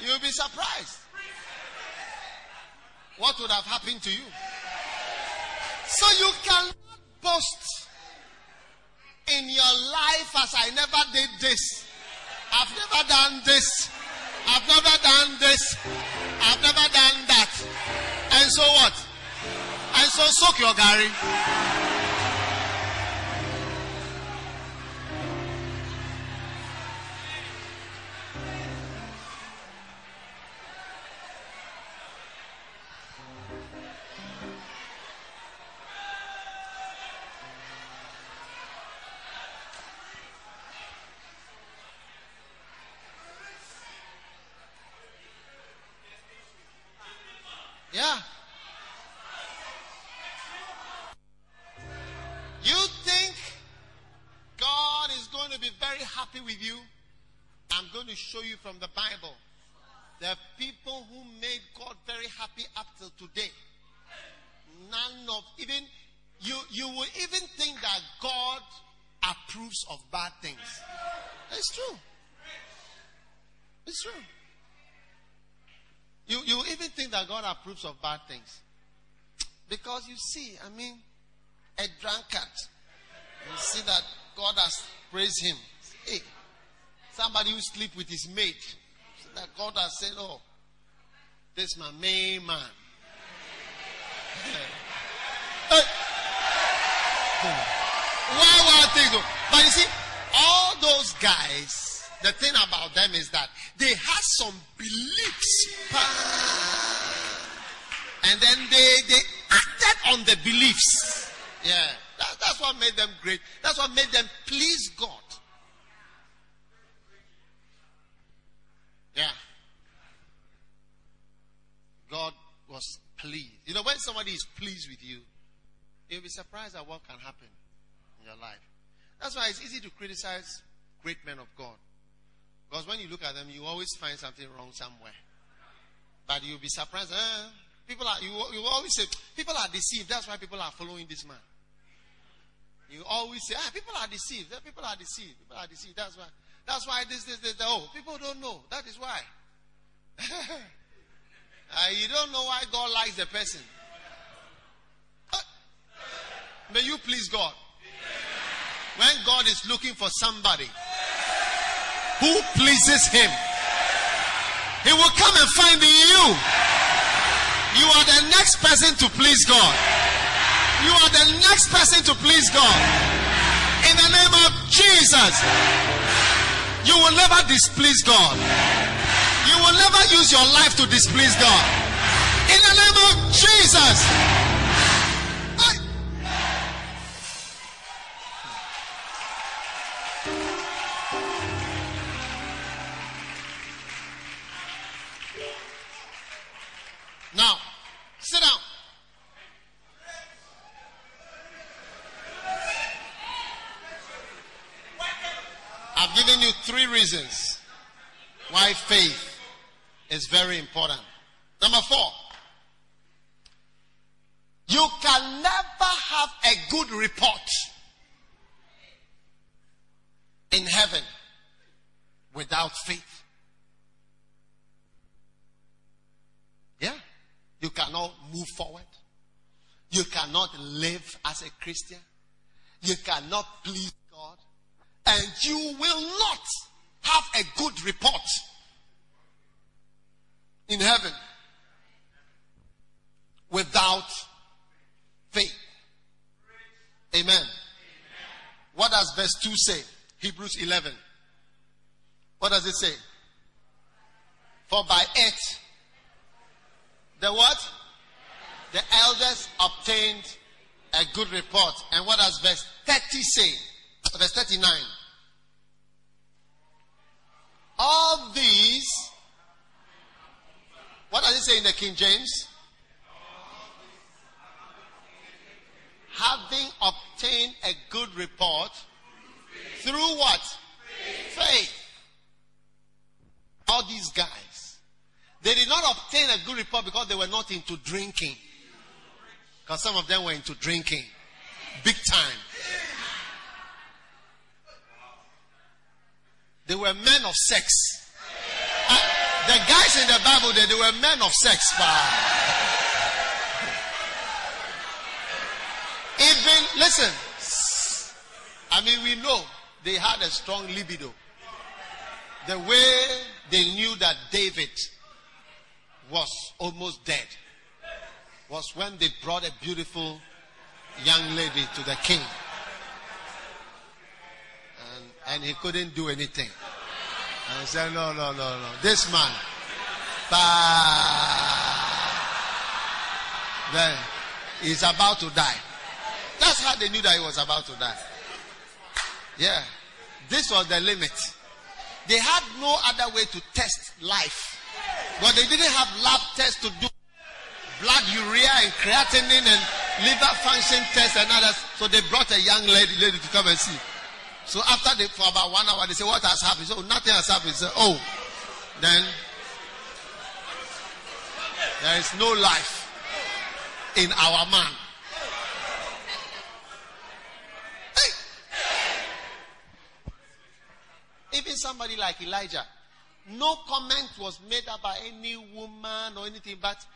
You'll be surprised. What would have happened to you? So you cannot boast in your life as I never did this. I've never done this. I've never done this. I've never done that. And so what? And so soak your Gary. Approves of bad things. Because you see, I mean, a drunkard, you see that God has praised him. Hey, somebody who sleep with his mate, see that God has said, oh, this is my main man. Hey. Hmm. Why, why things? though? But you see, all those guys, the thing about them is that they have some beliefs. And then they, they acted on the beliefs. Yeah. That, that's what made them great. That's what made them please God. Yeah. God was pleased. You know, when somebody is pleased with you, you'll be surprised at what can happen in your life. That's why it's easy to criticize great men of God. Because when you look at them, you always find something wrong somewhere. But you'll be surprised. Eh, people are, you, you always say, people are deceived. That's why people are following this man. You always say, ah, people are deceived. People are deceived. People are deceived. That's why. That's why this, this, this, this. Oh, people don't know. That is why. Uh, you don't know why God likes the person. Uh, May you please God. When God is looking for somebody who pleases Him, He will come and find you. You are the next person to please God. You are the next person to please God. In the name of Jesus. You will never displease God. You will never use your life to displease God. In the name of Jesus. Reasons why faith is very important. Number four, you can never have a good report in heaven without faith. Yeah. You cannot move forward. You cannot live as a Christian. You cannot please God. And you will not have a good report in heaven without faith. Amen. What does verse 2 say? Hebrews 11. What does it say? For by it, the what? The elders obtained a good report. And what does verse 30 say? Verse 39. All these, what does it say in the King James? Having obtained a good report through what? Faith. All these guys, they did not obtain a good report because they were not into drinking. Because some of them were into drinking. Big time. They were men of sex. Uh, the guys in the Bible, they, they were men of sex. Even, listen, I mean, we know they had a strong libido. The way they knew that David was almost dead was when they brought a beautiful young lady to the king. And, he couldn't do anything. And he said, No, no, no, no. This man, bah, then he's about to die. That's how they knew that he was about to die. Yeah. This was the limit. They had no other way to test life. But they didn't have lab tests to do blood urea and creatinine and liver function tests and others. So they brought a young lady, lady to come and see. So after they, for about one hour, they say, what has happened? So nothing has happened. Say, oh, then there is no life in our man. Hey. Even somebody like Elijah, no comment was made about any woman or anything, but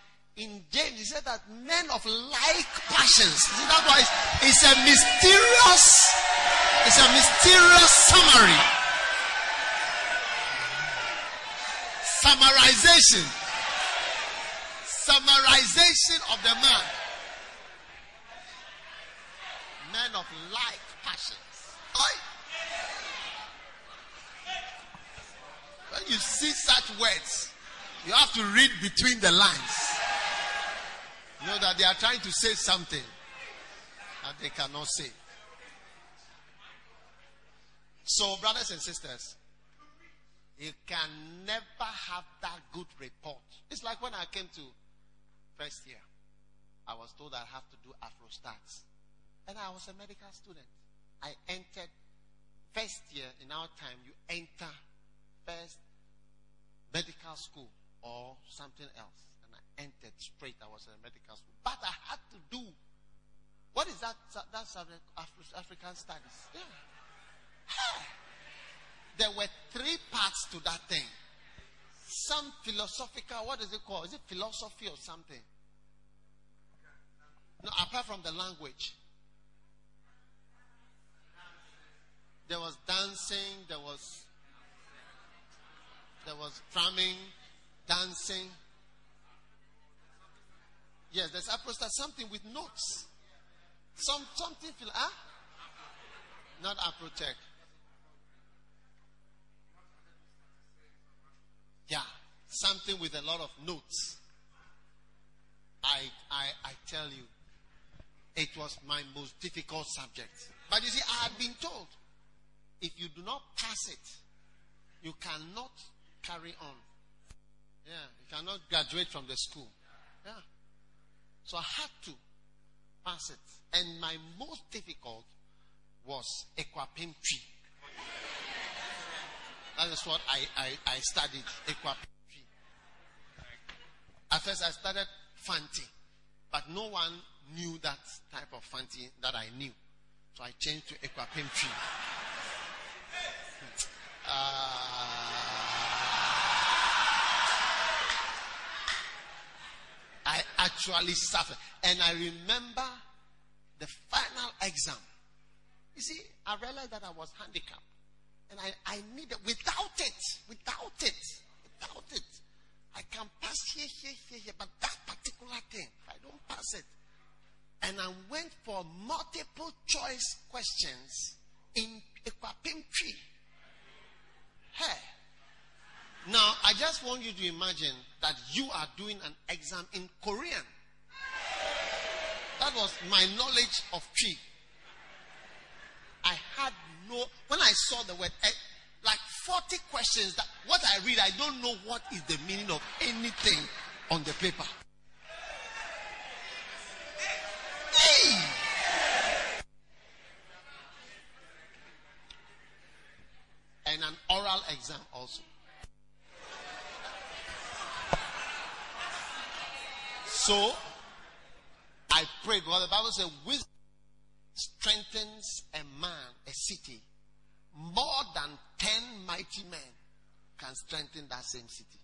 in James, he said that men of like passions. See, that's why it's, a mysterious, it's a mysterious summary. Summarization. Summarization of the man. Men of like passions. When you see such words, you have to read between the lines. You know that they are trying to say something that they cannot say. So, brothers and sisters, you can never have that good report. It's like when I came to first year, I was told I have to do Afrostats. And I was a medical student. I entered first year in our time, you enter first medical school or something else. Entered straight. I was in a medical school. But I had to do what is that? That's Afri- African studies. Yeah. There were three parts to that thing. Some philosophical, what is it called? Is it philosophy or something? No, apart from the language. There was dancing, there was there was drumming, dancing. Yes, there's apostate something with notes. Some something feel huh? Not Aprotech. Yeah, something with a lot of notes. I I I tell you, it was my most difficult subject. But you see, I had been told if you do not pass it, you cannot carry on. Yeah, you cannot graduate from the school. Yeah. So I had to pass it. And my most difficult was Akuapem Twi. That is what I, I, I studied, Akuapem Twi. At first I started Fanti, but no one knew that type of Fanti that I knew. So I changed to Equapim tree. Uh, I actually suffered. And I remember the final exam. You see, I realized that I was handicapped. And I, I needed, without it, without it, without it, I can pass here, here, here, here, but that particular thing, I don't pass it. And I went for multiple choice questions in Akuapem Twi. Hey. Now, I just want you to imagine that you are doing an exam in Korean. That was my knowledge of Twi. I had no, when I saw the word, eh, like 40 questions that what I read, I don't know what is the meaning of anything on the paper. Hey! And an oral exam also. So, I prayed. Well, the Bible says, wisdom strengthens a man, a city. More than 10 mighty men can strengthen that same city.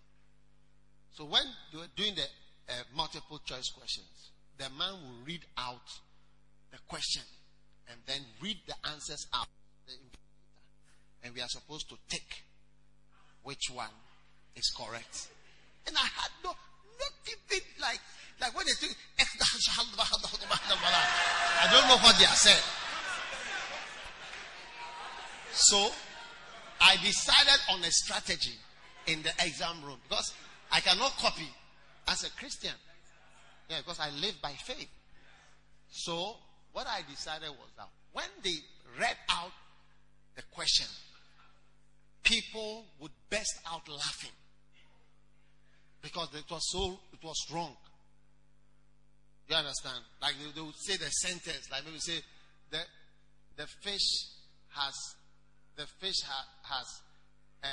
So, when doing the uh, multiple choice questions, the man will read out the question and then read the answers out. And we are supposed to take which one is correct. And I had no, not even like like when they say, I don't know what they are saying. So I decided on a strategy in the exam room because I cannot copy as a Christian. Yeah, because I live by faith. So what I decided was that when they read out the question, people would burst out laughing because it was so it was wrong. You understand? Like they, they would say the sentence, like maybe say the the fish has the fish ha, has uh,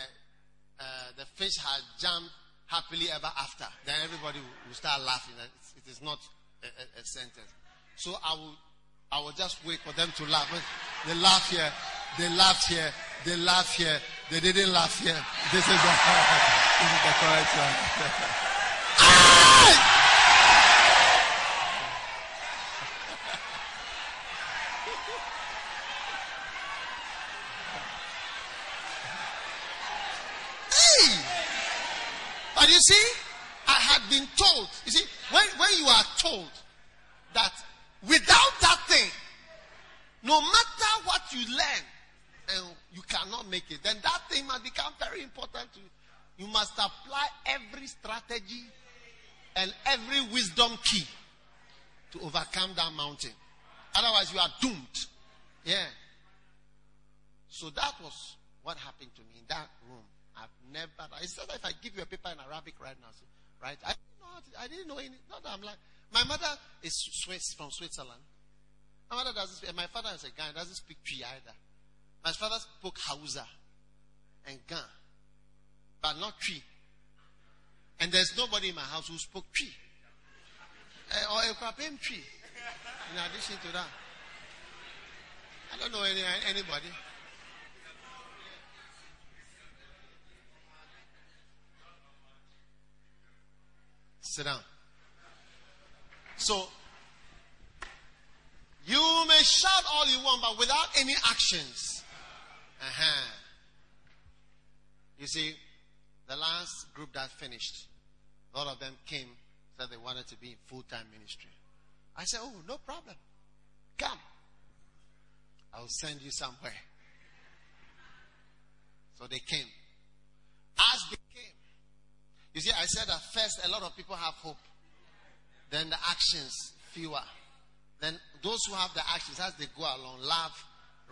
uh, the fish has jumped happily ever after. Then everybody will, will start laughing. It is not a, a, a, sentence. So I will I will just wait for them to laugh. They laugh here, they laugh here, they laugh here, they didn't laugh here. This is the, this is the correct one. But you see, I had been told, you see, when, when you are told that without that thing, no matter what you learn, and you cannot make it, then that thing must become very important to you. You must apply every strategy and every wisdom key to overcome that mountain. Otherwise, you are doomed. Yeah. So that was what happened to me in that room. I've never. It's not if I give you a paper in Arabic right now, so, right? I didn't know. To, I didn't know any. Not that I'm like. My mother is Swiss from Switzerland. My mother doesn't speak. My father is a guy doesn't speak Twi either. My father spoke Hausa and Ga, but not Twi. And there's nobody in my house who spoke Twi. Uh, or Akuapem Twi. In addition to that, I don't know any, anybody. Sit down. So, you may shout all you want, but without any actions. Uh-huh. You see, the last group that finished, a lot of them came, said they wanted to be in full time ministry. I said, Oh, no problem. Come. I'll send you somewhere. So they came. As they came, you see, I said at first a lot of people have hope. Then the actions, fewer. Then those who have the actions, as they go along, love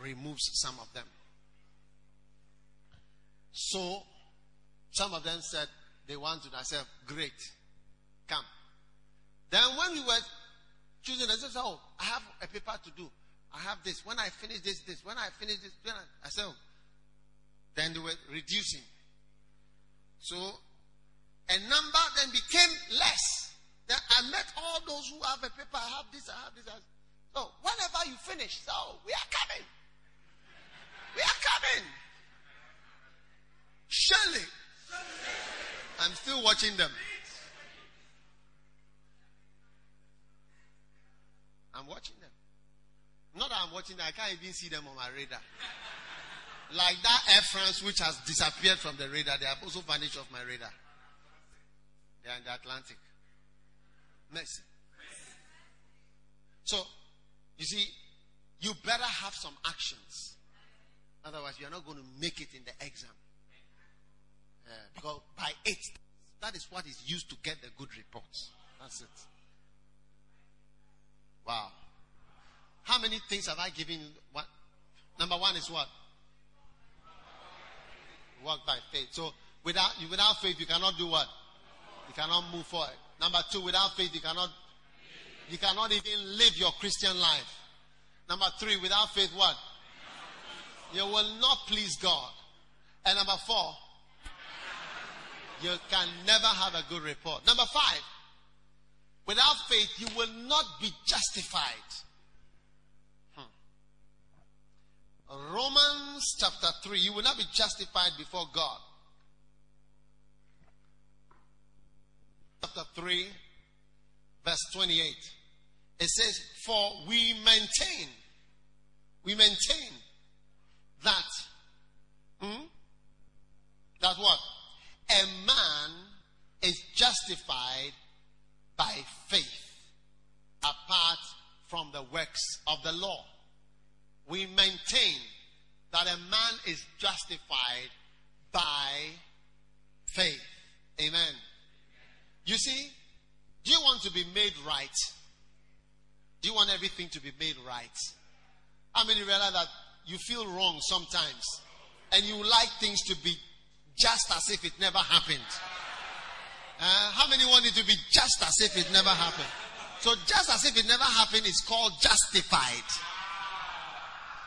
removes some of them. So, some of them said they want to. I said, great, come. Then when we were choosing, I said, oh, I have a paper to do. I have this. When I finish this, this. When I finish this, then I, I said, oh. then they were reducing. So, a number then became less. Then I met all those who have a paper. I have this, I have this. I so, whenever you finish, so oh, we are coming. We are coming. Surely. I'm still watching them. I'm watching them. Not that I'm watching them, I can't even see them on my radar. Like that Air France which has disappeared from the radar, they have also vanished off my radar. They are in the Atlantic. Mercy. So, you see, you better have some actions. Otherwise, you're not going to make it in the exam. Because by eight, that is what is used to get the good reports. That's it. Wow. How many things have I given you? What? Number one is what? Walk by faith. So without without faith, you cannot do what? You cannot move forward. Number two, without faith, you cannot you cannot even live your Christian life. Number three, without faith, what? You will not please God. And number four, you can never have a good report. Number five, without faith, you will not be justified. Hmm. Romans chapter 3, you will not be justified before God. Chapter 3, verse 28. It says, For we maintain, we maintain that, hmm, that what? A man is justified by faith apart from the works of the law. We maintain that a man is justified by faith. Amen. You see, do you want to be made right? Do you want everything to be made right? How many realize that you feel wrong sometimes and you like things to be just as if it never happened. Uh, how many want it to be just as if it never happened? So, just as if it never happened is called justified.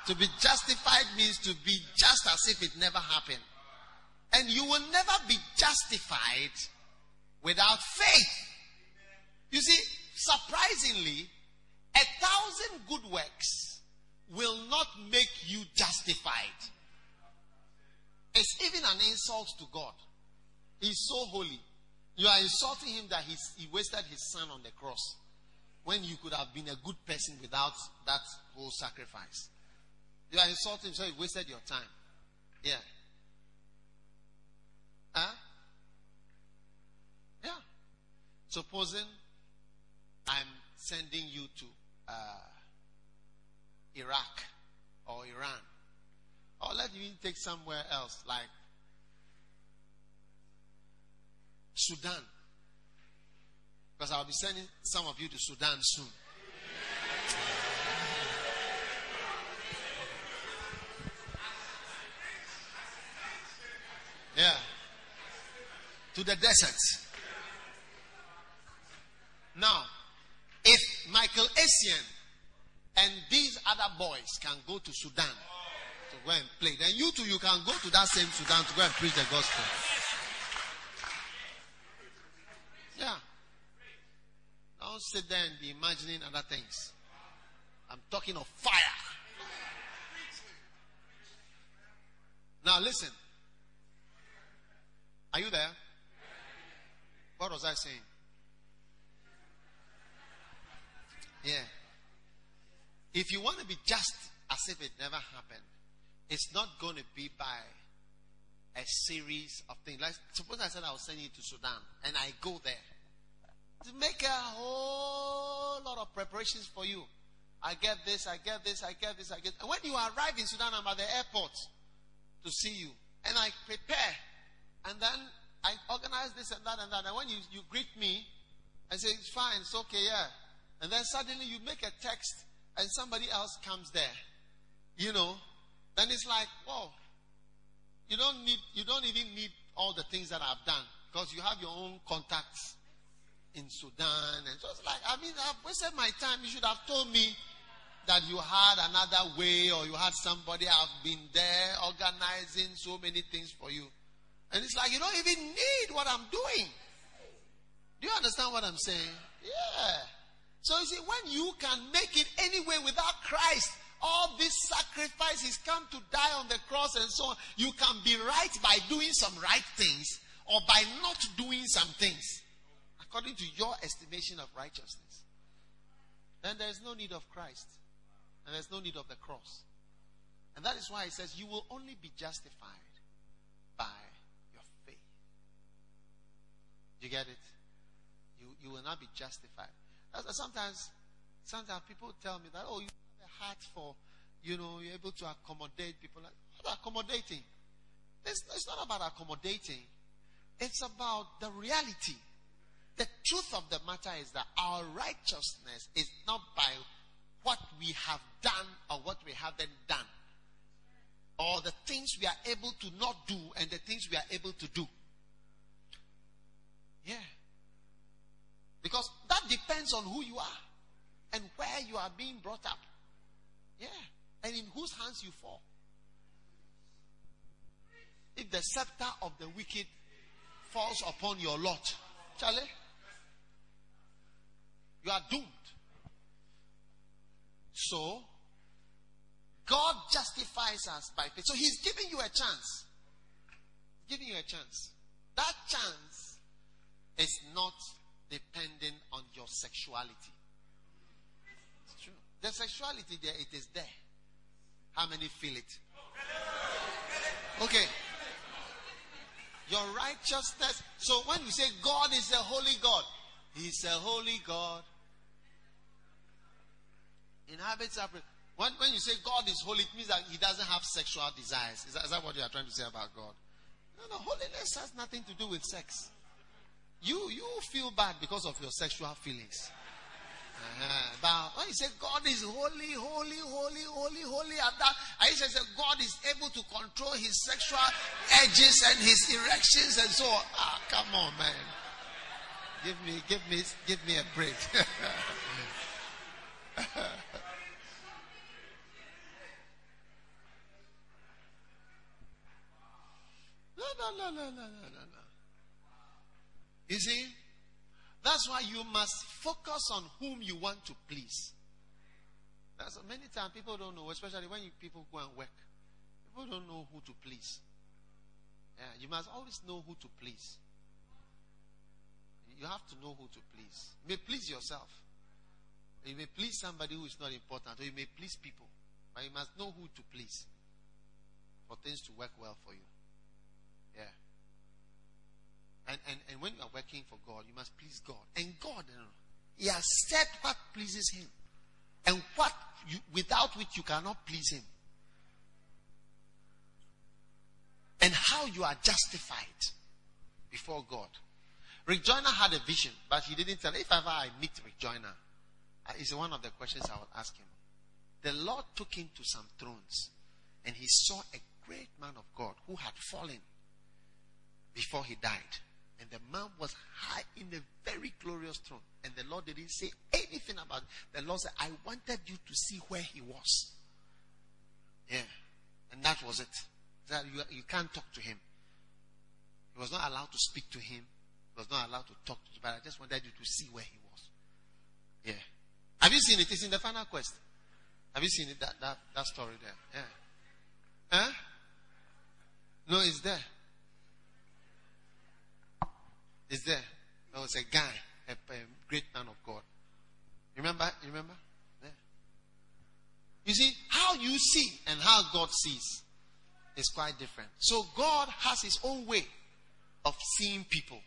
To be justified means to be just as if it never happened. And you will never be justified without faith. You see, surprisingly, a thousand good works will not make you justified. It's even an insult to God. He's so holy. You are insulting him that he wasted his son on the cross when you could have been a good person without that whole sacrifice. You are insulting him, so he wasted your time. Yeah. Huh? Yeah. Supposing I'm sending you to uh, Iraq or Iran or let me take somewhere else, like Sudan. Because I'll be sending some of you to Sudan soon. Yeah. To the desert. Now, if Michael Essien and these other boys can go to Sudan, go and play. Then you too, you can go to that same Sudan to go and preach the gospel. Yeah. Don't sit there and be imagining other things. I'm talking of fire. Now listen. Are you there? What was I saying? Yeah. If you want to be just as if it never happened, it's not going to be by a series of things. Like, suppose I said I was sending you to Sudan and I go there to make a whole lot of preparations for you. I get this, I get this, I get this, I get. And when you arrive in Sudan, I'm at the airport to see you, and I prepare, and then I organize this and that and that. And when you, you greet me, I say it's fine, it's okay, yeah. And then suddenly you make a text, and somebody else comes there, you know. Then it's like, whoa, you don't need, you don't even need all the things that I've done because you have your own contacts in Sudan. And so it's like, I mean, I've wasted my time. You should have told me that you had another way or you had somebody. I've been there organizing so many things for you. And it's like, you don't even need what I'm doing. Do you understand what I'm saying? Yeah. So you see, when you can make it anyway without Christ, all these sacrifices come to die on the cross and so on. You can be right by doing some right things or by not doing some things according to your estimation of righteousness. Then there is no need of Christ and there's no need of the cross. And that is why he says you will only be justified by your faith. You get it? You, you will not be justified. Sometimes, sometimes people tell me that, oh, you heart for, you know, you're able to accommodate people. What accommodating? It's, it's not about accommodating. It's about the reality. The truth of the matter is that our righteousness is not by what we have done or what we haven't done, or the things we are able to not do and the things we are able to do. Yeah. Because that depends on who you are and where you are being brought up. Yeah. And in whose hands you fall. If the scepter of the wicked falls upon your lot, Charlie, you are doomed. So, God justifies us by faith. So He's giving you a chance. Giving you a chance. That chance is not dependent on your sexuality. The sexuality there, it is there. How many feel it? Okay. Your righteousness. So when we say God is a holy God, He's a holy God. Inhabits our. When, when you say God is holy, it means that He doesn't have sexual desires. Is that, is that what you are trying to say about God? No, no. Holiness has nothing to do with sex. You you feel bad because of your sexual feelings. Uh-huh. But when you say God is holy, holy, holy, holy, holy, and that Isaiah said God is able to control his sexual edges and his erections and so on. Ah, come on, man. Give me, give me, give me a break. no, no, no, no, no, no, no. You see? That's why you must focus on whom you want to please. That's many times people don't know, especially when you, people go and work. People don't know who to please. Yeah, you must always know who to please. You have to know who to please. You may please yourself. You may please somebody who is not important, or you may please people. But you must know who to please for things to work well for you. Yeah. And, and, and when you are working for God, you must please God. And God, He has said what pleases Him. And what you, without which you cannot please Him. And how you are justified before God. Rick had a vision, but he didn't tell. If ever I meet Rick uh, it's one of the questions I will ask him. The Lord took him to some thrones, and he saw a great man of God who had fallen before he died. And the man was high in a very glorious throne. And the Lord didn't say anything about it. The Lord said, I wanted you to see where he was. Yeah. And that was it. That you, you can't talk to him. He was not allowed to speak to him. He was not allowed to talk to him. But I just wanted you to see where he was. Yeah. Have you seen it? It's in the final quest. Have you seen it? That, that, that story there. Yeah. Huh? No, it's there is there. There was a guy, a, a great man of God. Remember? Remember? There. You see, how you see and how God sees is quite different. So God has his own way of seeing people.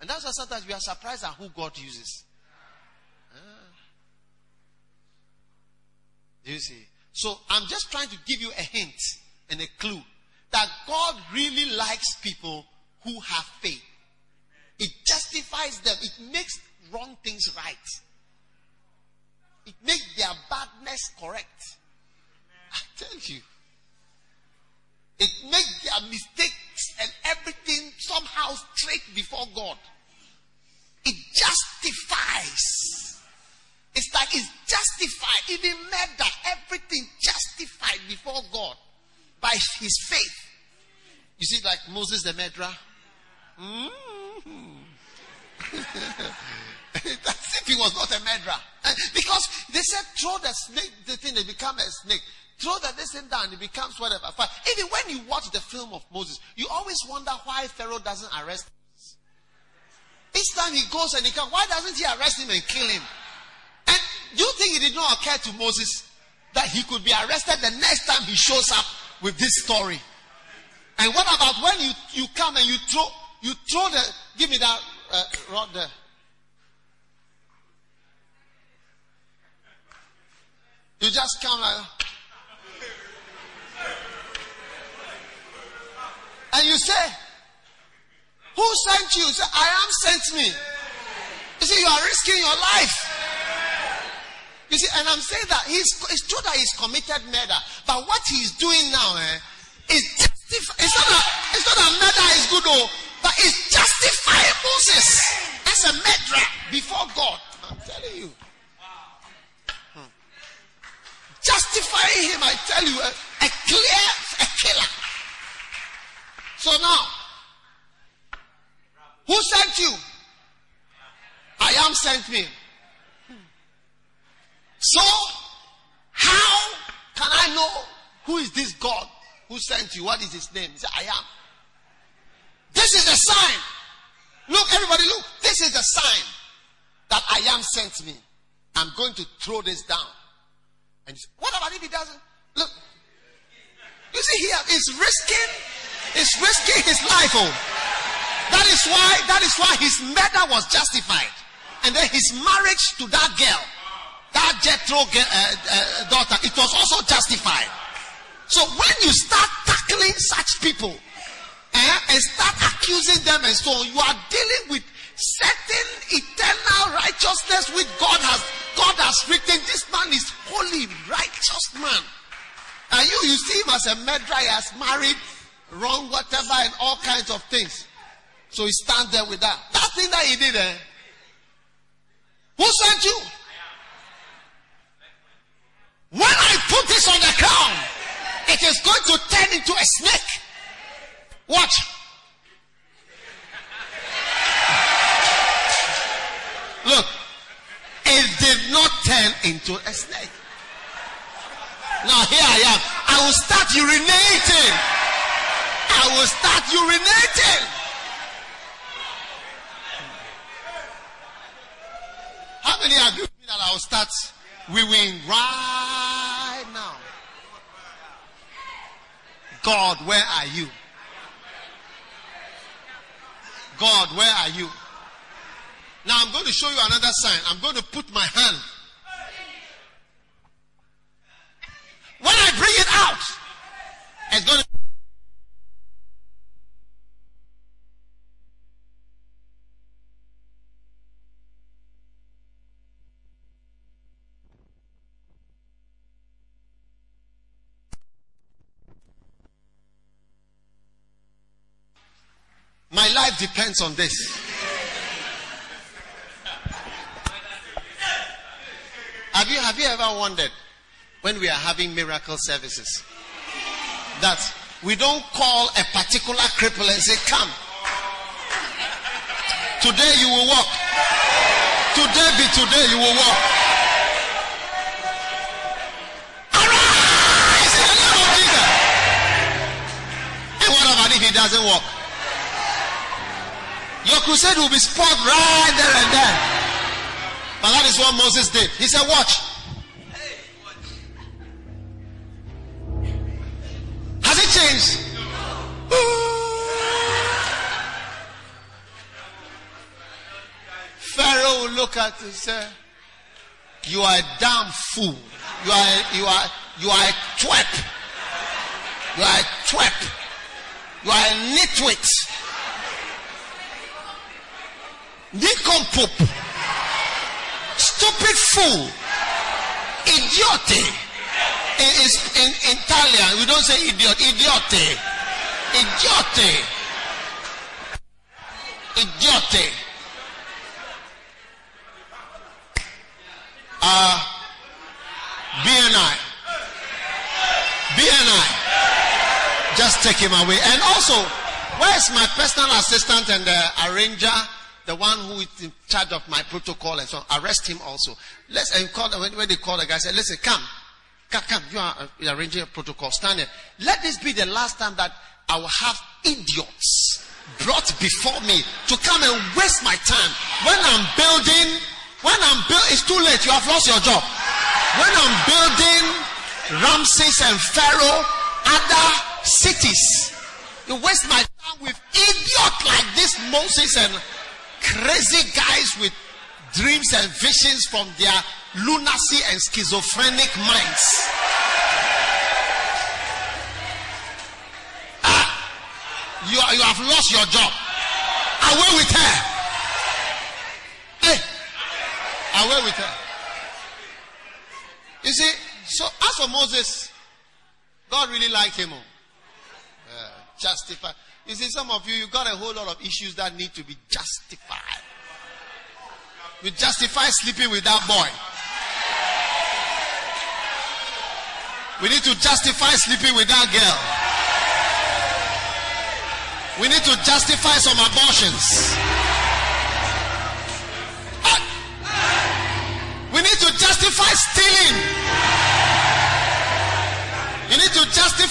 And that's why sometimes we are surprised at who God uses. Ah. Do you see? So I'm just trying to give you a hint and a clue that God really likes people who have faith. It justifies them. It makes wrong things right. It makes their badness correct. I tell you. It makes their mistakes and everything somehow straight before God. It justifies. It's like it's justified. Even murder, everything justified before God by his faith. You see, like Moses the murderer. Mm-hmm. That's if he was not a murderer. Because they said throw the snake, the thing, they become a snake. Throw the this thing down, it becomes whatever. Even when you watch the film of Moses, you always wonder why Pharaoh doesn't arrest him. Each time he goes and he comes, why doesn't he arrest him and kill him? And do you think it did not occur to Moses that he could be arrested the next time he shows up with this story? And what about when you, you come and you throw you throw the give me that uh, rod there. You just come like and you say, Who sent you? say, I am sent me. You see, you are risking your life. You see, and I'm saying that he's it's true that he's committed murder, but what he's doing now eh, is. It's not a, it's not a murder is good, though, but it's justifying Moses as a murderer before God. I'm telling you. Hmm. Justifying him, I tell you, a, a clear, a killer. So now, who sent you? I am sent me. So, how can I know who is this God who sent you? What is his name? He said, I am. This is the sign. Look, everybody, look. This is the sign that I am sent me. I'm going to throw this down. And what about if he doesn't? Look. You see here, he's risking, he's risking his life. Oh. That is why, that is why his murder was justified. And then his marriage to that girl, that Jethro uh, uh, daughter, it was also justified. So when you start tackling such people, eh, and start accusing them and so on, you are dealing with certain eternal righteousness which God has God has written. This man is holy, righteous man. And you, you see him as a murderer, he has married wrong, whatever, and all kinds of things. So he stands there with that. That thing that he did, eh? Who sent you? When I put this on the crown, it is going to turn into a snake. Watch. Look, it did not turn into a snake. Now here I am. I will start urinating. I will start urinating. How many agree with me that I will start weeing right now? God, where are you? God, where are you? Now I'm going to show you another sign. I'm going to put my hand. When I bring it out, it's going to. My life depends on this. Have you, have you ever wondered when we are having miracle services that we don't call a particular cripple and say, Come. Today you will walk. Today be today you will walk. Arise in the name of Jesus. And what about if he doesn't walk? Your crusade will be spoiled right there and then. But that is what Moses did. He said, Watch. Has it changed? Pharaoh will look at you and say, You are a damn fool. You are, you are, you are a twerp. You are a twerp. You are a nitwit. Nincompoop. Stupid fool. Idiote. In, in, in Italian, we don't say idiot. Idiote. Idiote. Idiote. Uh, BNI. BNI. Just take him away. And also, where's my personal assistant and the arranger? The one who is in charge of my protocol and so on. Arrest him also. Let's and call when, when they call the guy, say, listen, come. Come, come. You are uh, arranging a protocol. Stand here. Let this be the last time that I will have idiots brought before me to come and waste my time when I'm building. When I'm build, it's too late. You have lost your job. When I'm building Ramses and Pharaoh, other cities, you waste my time with idiots like this Moses and crazy guys with dreams and visions from their lunacy and schizophrenic minds. Ah, you, you have lost your job. Away with her. Hey, away with her. You see, so as for Moses, God really liked him. Uh, justify. You see, some of you, you got a whole lot of issues that need to be justified. We justify sleeping with that boy. We need to justify sleeping with that girl. We need to justify some abortions. Ah! We need to justify stealing.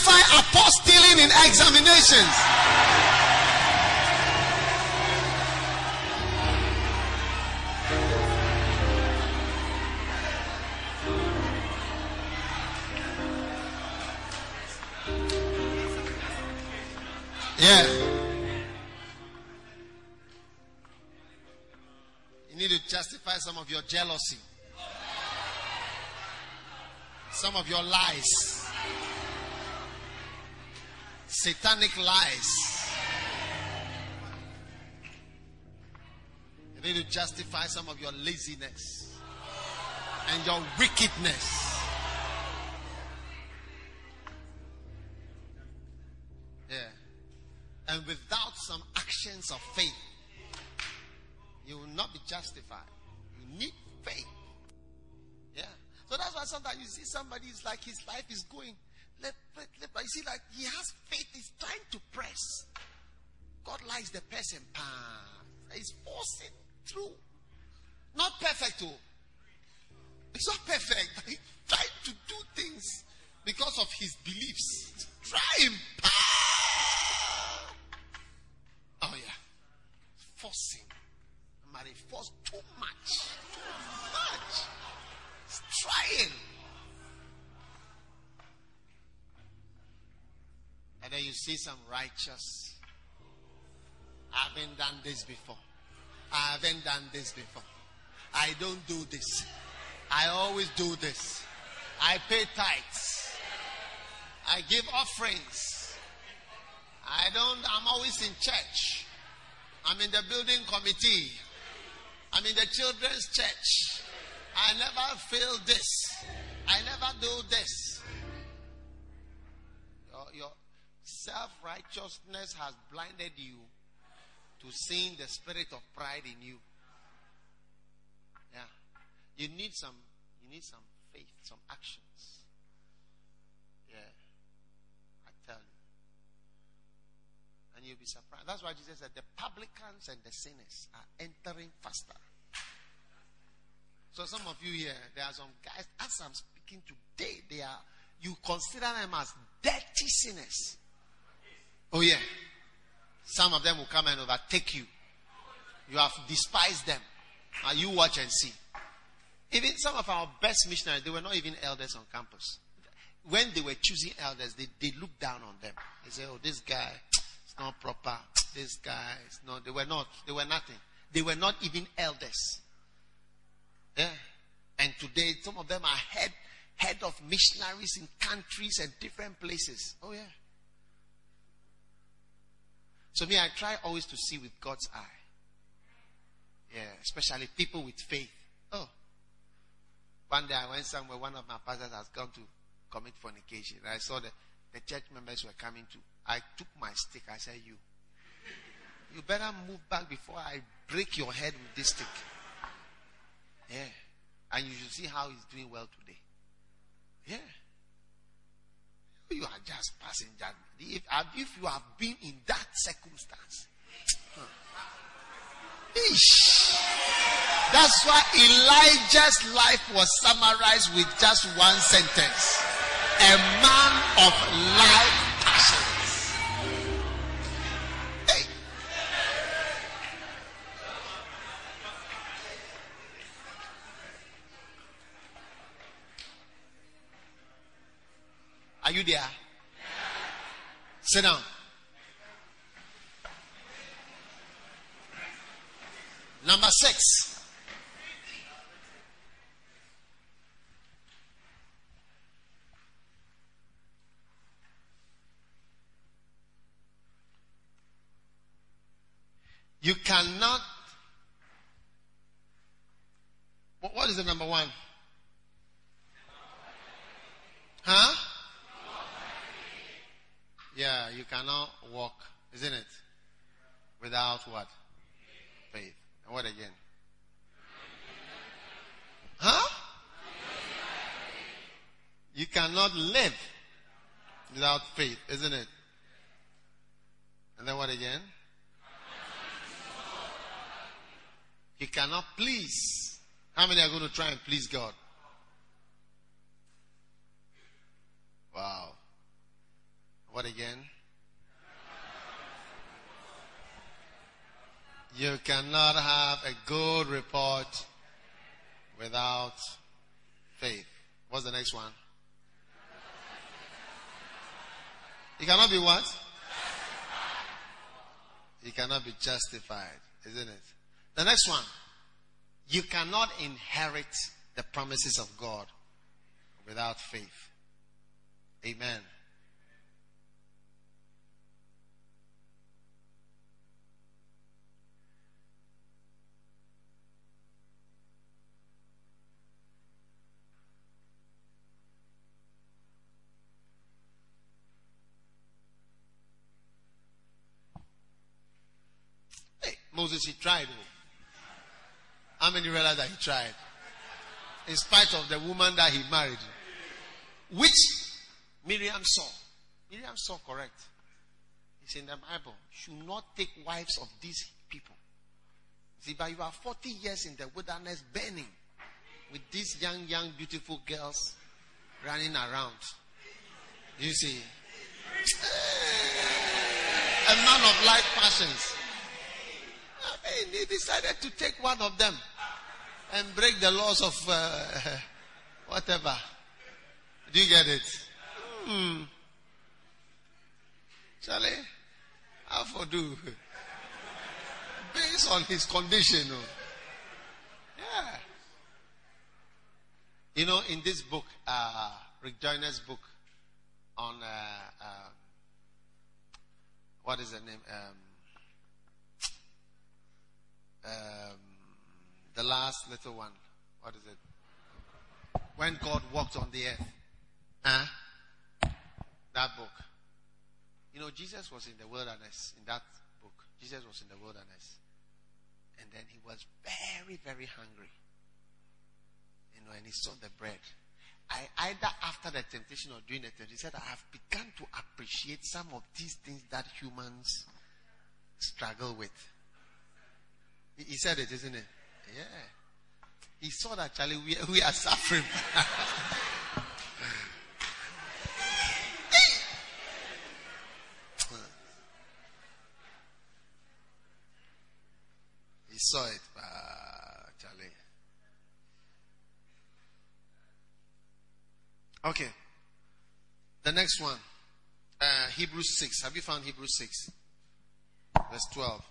Justify apostilling in examinations. Yeah. You need to justify some of your jealousy, some of your lies, satanic lies. You need to justify some of your laziness and your wickedness. Yeah. And without some actions of faith, you will not be justified. You need faith. Yeah. So that's why sometimes you see somebody is like his life is going But you see, like he has faith, he's trying to press. God likes the person path. He's forcing through. Not perfect, oh. too. It's not perfect, but he's trying to do things because of his beliefs. Try him. Ah! Oh yeah. Forcing. He forced too much. Too much. He's trying. And then you see some righteous. I haven't done this before. I haven't done this before. I don't do this. I always do this. I pay tithes. I give offerings. I don't, I'm always in church. I'm in the building committee. I'm in the children's church. I never fail this. I never do this. Your, your self righteousness has blinded you to seeing the spirit of pride in you. Yeah. You need some you need some faith, some actions. Yeah. I tell you. And you'll be surprised. That's why Jesus said the publicans and the sinners are entering faster. So some of you here, there are some guys, as I'm speaking today, they are you consider them as dirty sinners. Oh yeah. Some of them will come and overtake you. You have despised them. Now you watch and see. Even some of our best missionaries, they were not even elders on campus. When they were choosing elders, they, they looked down on them. They say, oh, this guy is not proper. This guy is not. They were not. They were nothing. They were not even elders. Yeah. And today, some of them are head, head of missionaries in countries and different places. Oh, yeah. So, me, I try always to see with God's eye. Yeah, especially people with faith. Oh. One day I went somewhere, one of my pastors has gone to commit fornication. I saw that the church members were coming to. I took my stick. I said, You, you better move back before I break your head with this stick. Yeah. And you should see how he's doing well today. Yeah. You are just passing judgment. If, um, if you have been in that circumstance, that's why Elijah's life was summarized with just one sentence. A man of life You? Sit down. Number six. You cannot. What is the number one? Huh? Yeah, you cannot walk, isn't it? Without what? Faith. And what again? Huh? You cannot live without faith, isn't it? And then what again? You cannot please. How many are going to try and please God? Wow. What again? You cannot have a good report without faith. What's the next one? You cannot be what? You cannot be justified, isn't it? The next one. You cannot inherit the promises of God without faith. Amen. Hey, Moses, he tried. How many realize that he tried? In spite of the woman that he married, which Miriam saw. Miriam saw correct. It's in the Bible. Should not take wives of these people. See, but you are 40 years in the wilderness burning with these young, young, beautiful girls running around. You see, a man of life passions. He decided to take one of them and break the laws of uh, whatever. Do you get it? Hmm. Charlie, how for do? Based on his condition. Oh. Yeah. You know, in this book, uh, Rick Joyner's book on uh, um, what is the name? Um, um, the last little one. What is it? When God walked on the earth. Huh? That book. You know, Jesus was in the wilderness in that book. Jesus was in the wilderness. And then he was very, very hungry. You know, and he saw the bread. I either after the temptation or during the temptation, he said, I have begun to appreciate some of these things that humans struggle with. He, said it, isn't it? Yeah. He saw that, Charlie, we, we are suffering. he saw it, uh, Charlie. Okay. The next one. Uh, Hebrews 6. Have you found Hebrews 6? Verse 12.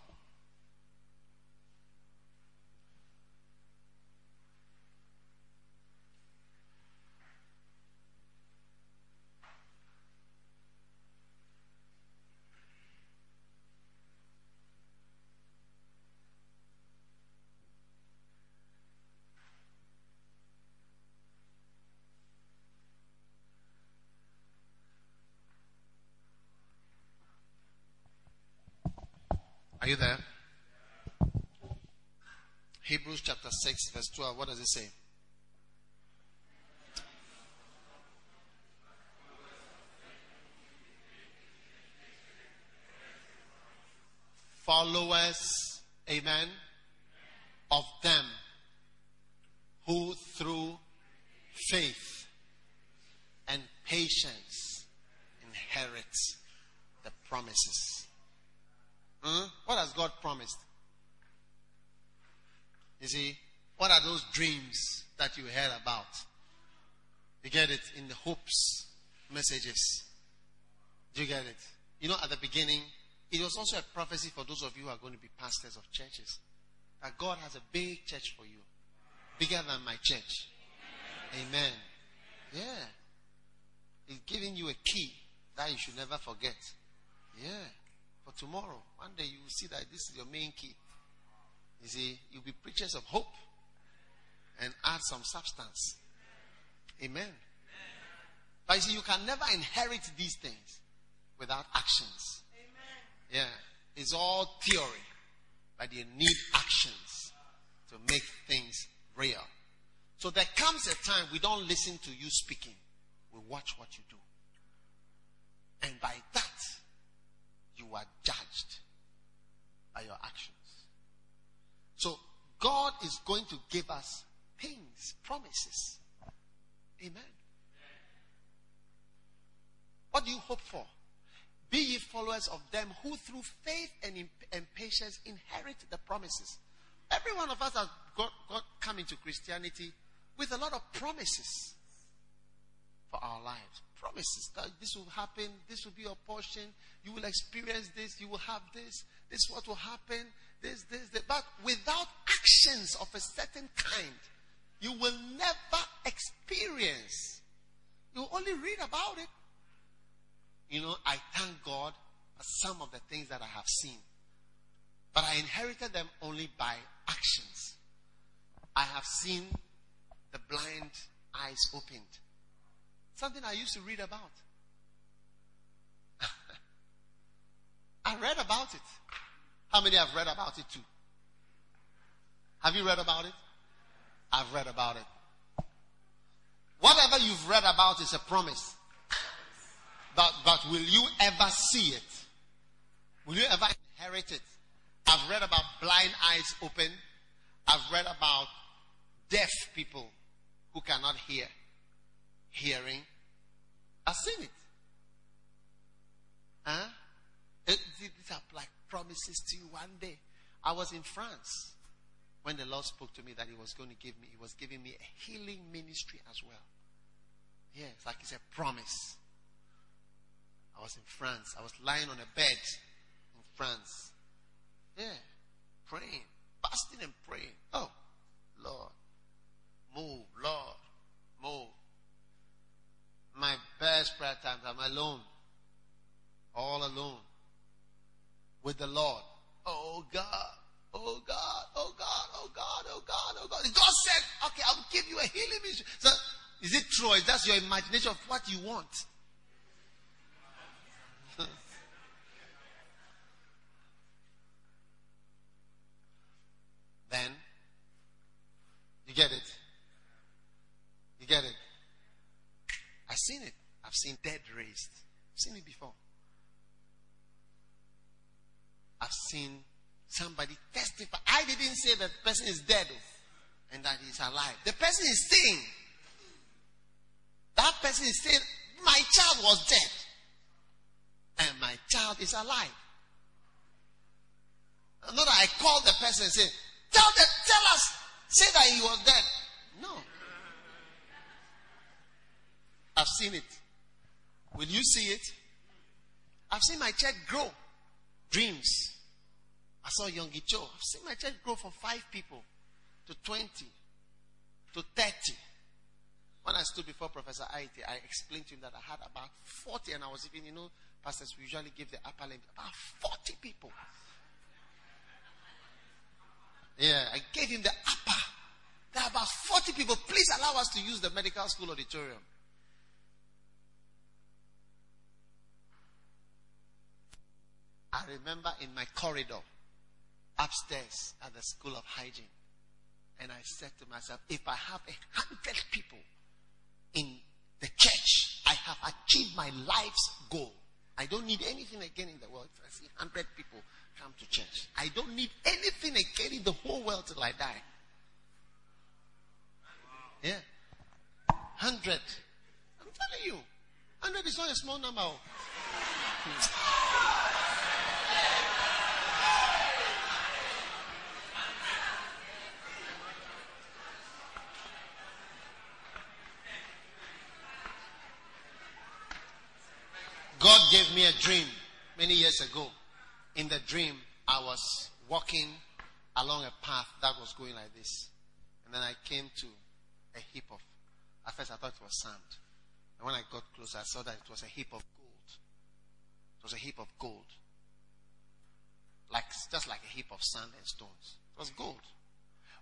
Are you there? Hebrews chapter 6, verse 12. What does it say? Followers, amen, of them who through faith and patience inherit the promises. God promised? You see, what are those dreams that you heard about? You get it in the hopes messages. Do you get it? You know, at the beginning, it was also a prophecy for those of you who are going to be pastors of churches. That God has a big church for you. Bigger than my church. Amen. Yeah. He's giving you a key that you should never forget. Yeah. For tomorrow. One day you will see that this is your main key. You see, you'll be preachers of hope and add some substance. Amen. But you see, you can never inherit these things without actions. Amen. Yeah. It's all theory. But you need actions to make things real. So there comes a time we don't listen to you speaking. We watch what you do. And by that, you are judged by your actions. So God is going to give us things, promises. Amen. What do you hope for? Be ye followers of them who through faith and, in, and patience inherit the promises. Every one of us has got, got come into Christianity with a lot of promises for our lives. Promises that this will happen, this will be your portion, you will experience this, you will have this, this is what will happen, this, this, this. But without actions of a certain kind, you will never experience. You only read about it. You know, I thank God for some of the things that I have seen. But I inherited them only by actions. I have seen the blind eyes opened. Something I used to read about. I read about it. How many have read about it too? Have you read about it? I've read about it. Whatever you've read about is a promise. But, but will you ever see it? Will you ever inherit it? I've read about blind eyes open. I've read about deaf people who cannot hear, hearing. I've seen it. Huh? It, these are like promises to you one day. I was in France when the Lord spoke to me that He was going to give me, He was giving me a healing ministry as well. It's like It's a promise. I was in France. I was lying on a bed in France. Yeah, praying, fasting and praying. Oh, Lord, move, Lord, move. My best prayer times, I'm alone, all alone with the Lord. Oh God, oh God, oh God, oh God, oh God, oh God. God said, okay, I'll give you a healing ministry. So, is it true? Is that your imagination of what you want? then, you get it. You get it. I've seen it. I've seen dead raised. I've seen it before. I've seen somebody testify. I didn't say that the person is dead oh, and that he's alive. The person is saying, that person is saying, my child was dead and my child is alive. Not that I called the person and said, tell them, tell us, say that he was dead. No. I've seen it. Will you see it? I've seen my church grow. Dreams. I saw Yonggi Cho. I've seen my church grow from five people to 20 to 30. When I stood before Professor Aite, I explained to him that I had about 40, and I was even, you know, pastors usually give the upper limit, about 40 people. Yeah, I gave him the upper. There are about 40 people. Please allow us to use the medical school auditorium. I remember in my corridor, upstairs at the School of Hygiene. And I said to myself, if I have a hundred people in the church, I have achieved my life's goal. I don't need anything again in the world. If I see hundred people come to church, I don't need anything again in the whole world till I die. Yeah. Hundred. I'm telling you. Hundred is not a small number. Oh. Gave me a dream many years ago. In the dream, I was walking along a path that was going like this. And then I came to a heap of, at first I thought it was sand. And when I got closer, I saw that it was a heap of gold. It was a heap of gold. Like, just like a heap of sand and stones. It was gold.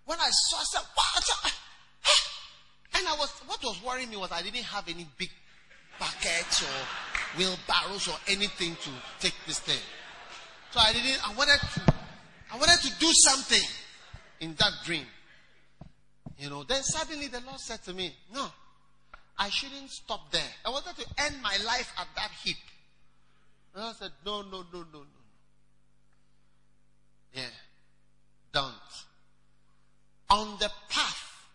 When I saw, I said, what? Ah, ah. And I was, what was worrying me was I didn't have any big buckets or wheelbarrows or anything to take this thing. So I didn't, I wanted to, I wanted to do something in that dream. You know, then suddenly the Lord said to me, no, I shouldn't stop there. I wanted to end my life at that heap. And I said, no, no, no, no, no. Yeah. Don't. On the path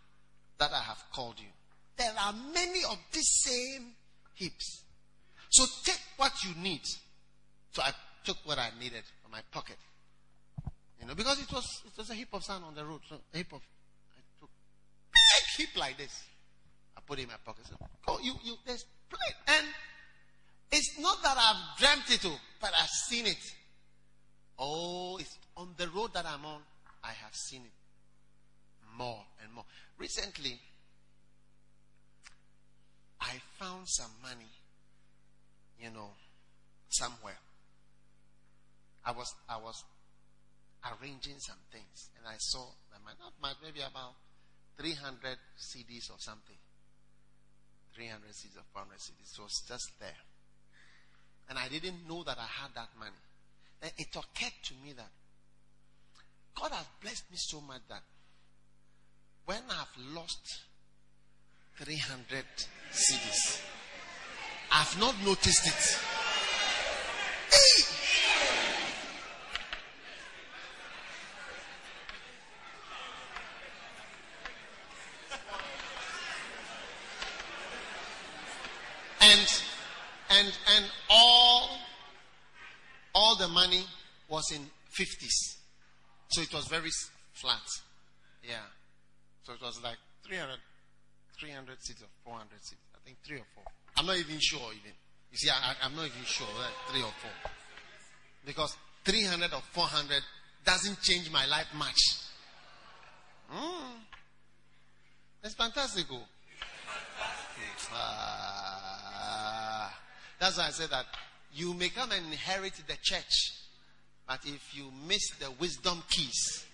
that I have called you, there are many of these same heaps. So take what you need. So I took what I needed from my pocket. You know, because it was it was a heap of sand on the road. So a heap of I took big heap like this. I put it in my pocket. So, oh, you you there's plenty. And it's not that I've dreamt it, oh, but I've seen it. Oh, it's on the road that I'm on. I have seen it more and more. Recently, I found some money, you know, somewhere. I was I was arranging some things, and I saw that not much, maybe about 300 cedis or something. 300 cedis or 400 cedis. It was just there. And I didn't know that I had that money. Then it occurred to me that God has blessed me so much that when I've lost 300 cedis, I've not noticed it. Hey! And and and all all the money was in 50s. So it was very flat. Yeah. So it was like 300, 300 cedis or 400 cedis. I think three or four. I'm not even sure even. You see, I, I'm not even sure that three or four. Because 300 or 400 doesn't change my life much. Mm. It's fantastic. Ah. that's why I said that you may come and inherit the church, but if you miss the wisdom keys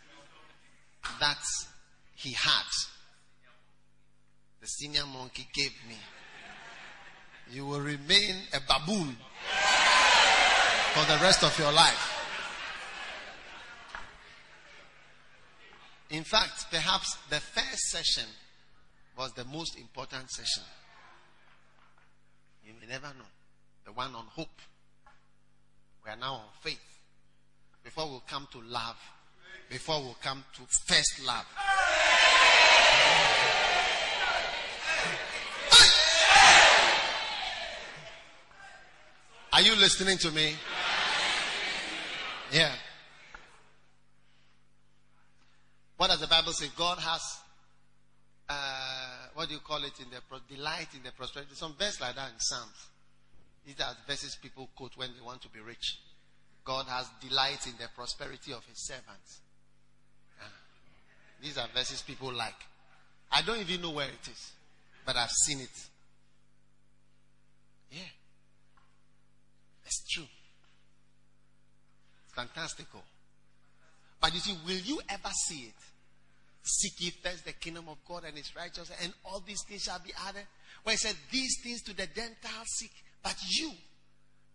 that he had, the senior monkey gave me, you will remain a baboon for the rest of your life. In fact, perhaps the first session was the most important session. You may never know. The one on hope. We are now on faith. Before we'll come to love. Before we'll come to first love. Are you listening to me? Yeah. What does the Bible say? God has, uh, what do you call it in the pro- delight in the prosperity? Some verse like that in Psalms. These are verses people quote when they want to be rich. God has delight in the prosperity of his servants. Yeah. These are verses people like. I don't even know where it is, but I've seen it. Yeah. It's true. It's fantastical. But you see, will you ever see it? Seek ye first the kingdom of God and his righteousness, and all these things shall be added. Where he said, These things to the Gentiles seek, but you,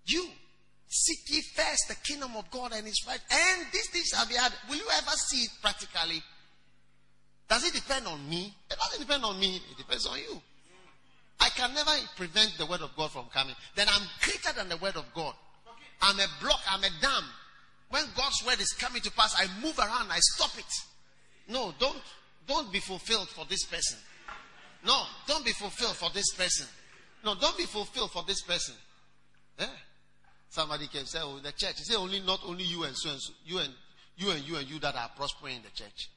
you, Seek ye first the kingdom of God and his right, and these things shall be added. Will you ever see it practically? Does it depend on me? It doesn't depend on me, it depends on you. I can never prevent the word of God from coming. Then I'm greater than the word of God. I'm a block, I'm a dam. When God's word is coming to pass, I move around, I stop it. No, don't don't be fulfilled for this person. No, don't be fulfilled for this person. No, don't be fulfilled for this person. Yeah. Somebody can say, Oh, the church. He say only not only you and so and so, you and you and you and you that are prospering in the church.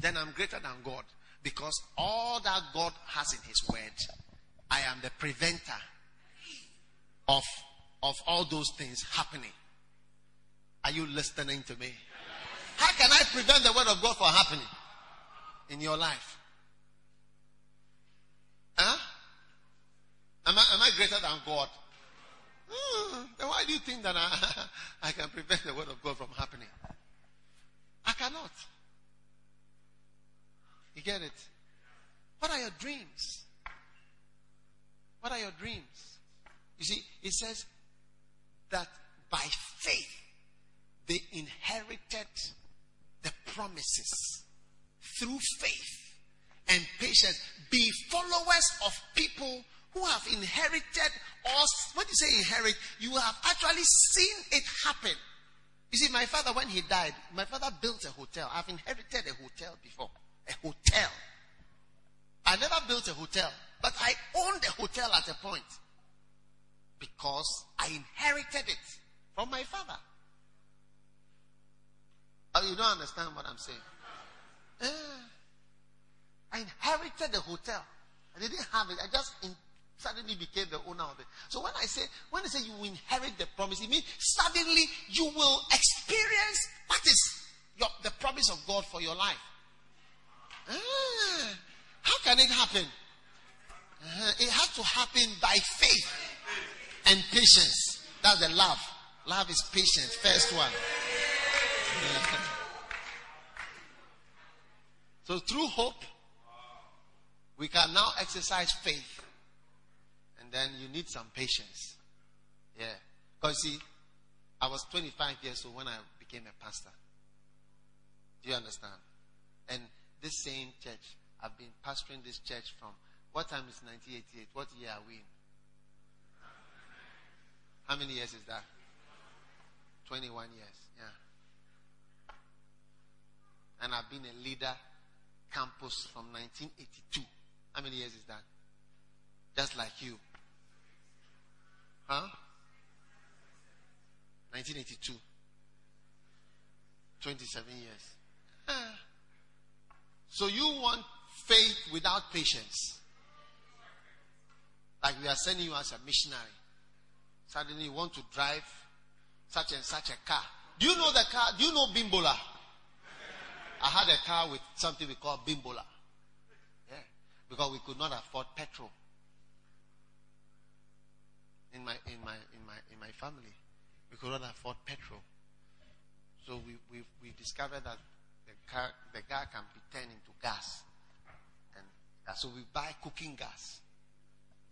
Then I'm greater than God. Because all that God has in His Word, I am the preventer of, of all those things happening. Are you listening to me? How can I prevent the Word of God from happening in your life? Huh? Am I, am I greater than God? Hmm, then why do you think that I, I can prevent the Word of God from happening? I cannot. You get it? What are your dreams? What are your dreams? You see, it says that by faith they inherited the promises through faith and patience. Be followers of people who have inherited or what you say inherit, you have actually seen it happen. You see, my father, when he died, my father built a hotel. I've inherited a hotel before a hotel. I never built a hotel, but I owned a hotel at a point because I inherited it from my father. Oh, you don't understand what I'm saying? Uh, I inherited the hotel. I didn't have it. I just in, suddenly became the owner of it. So when I say when I say you inherit the promise, it means suddenly you will experience what is your, the promise of God for your life. Ah, how can it happen? Uh, it has to happen by faith and patience. That's the love. Love is patience. First one. so through hope, we can now exercise faith. And then you need some patience. Yeah. Because see, I was 25 years old when I became a pastor. Do you understand? And this same church. I've been pastoring this church from what time is 1988? What year are we in? How many years is that? 21 years, yeah. And I've been a leader campus from 1982. How many years is that? Just like you. Huh? 1982. 27 years. Ah. So you want faith without patience. Like we are sending you as a missionary. Suddenly you want to drive such and such a car. Do you know the car? Do you know Bimbola? I had a car with something we call Bimbola. Yeah. Because we could not afford petrol. In my in my in my in my family. We could not afford petrol. So we we, we discovered that car, the gas can be turned into gas. And uh, so we buy cooking gas.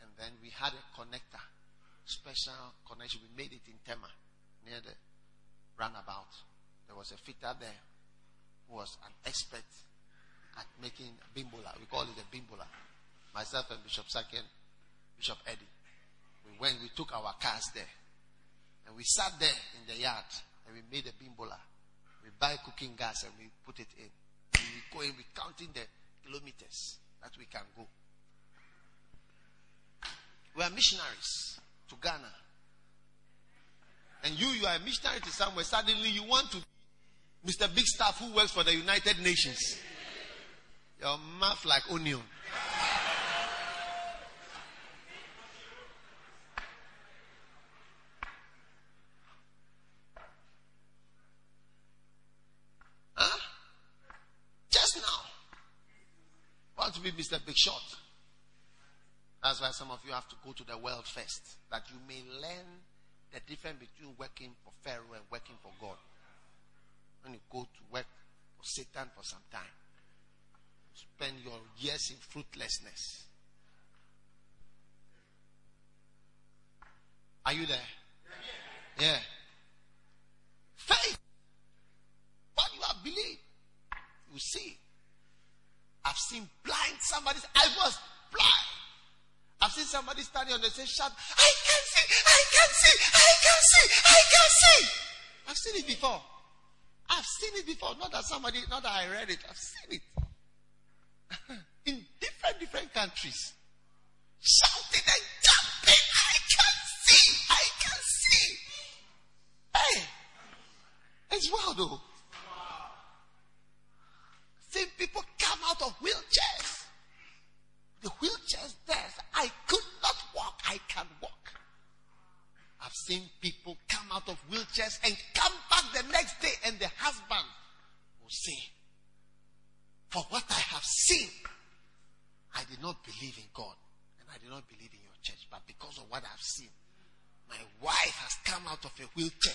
And then we had a connector, special connection. We made it in Tema, near the runabout. There was a fitter there who was an expert at making bimbola. We call it a bimbola. Myself and Bishop Saken, Bishop Eddie. We went, we took our cars there. And we sat there in the yard and we made a bimbola. We buy cooking gas and we put it in. We go in, we counting the kilometers that we can go. We are missionaries to Ghana. And you, you are a missionary to somewhere. Suddenly you want to Mr. Big Staff who works for the United Nations. Your mouth like onion. Be Mr. Big Shot. That's why some of you have to go to the world first, that you may learn the difference between working for Pharaoh and working for God. When you go to work for Satan for some time, spend your years in fruitlessness. Are you there? Yeah. Faith. What you have believed, you see. I've seen blind somebody. I was blind. I've seen somebody standing on the stage shout, I can see, I can see, I can see, I can see. I've seen it before. I've seen it before. Not that somebody, not that I read it. I've seen it. In different, different countries. Shouting and jumping. I can see. I can see. Hey. It's wild though. See people out of wheelchairs. The wheelchairs there. I could not walk. I can walk. I've seen people come out of wheelchairs and come back the next day, and the husband will say, For what I have seen, I did not believe in God and I did not believe in your church, but because of what I've seen, my wife has come out of a wheelchair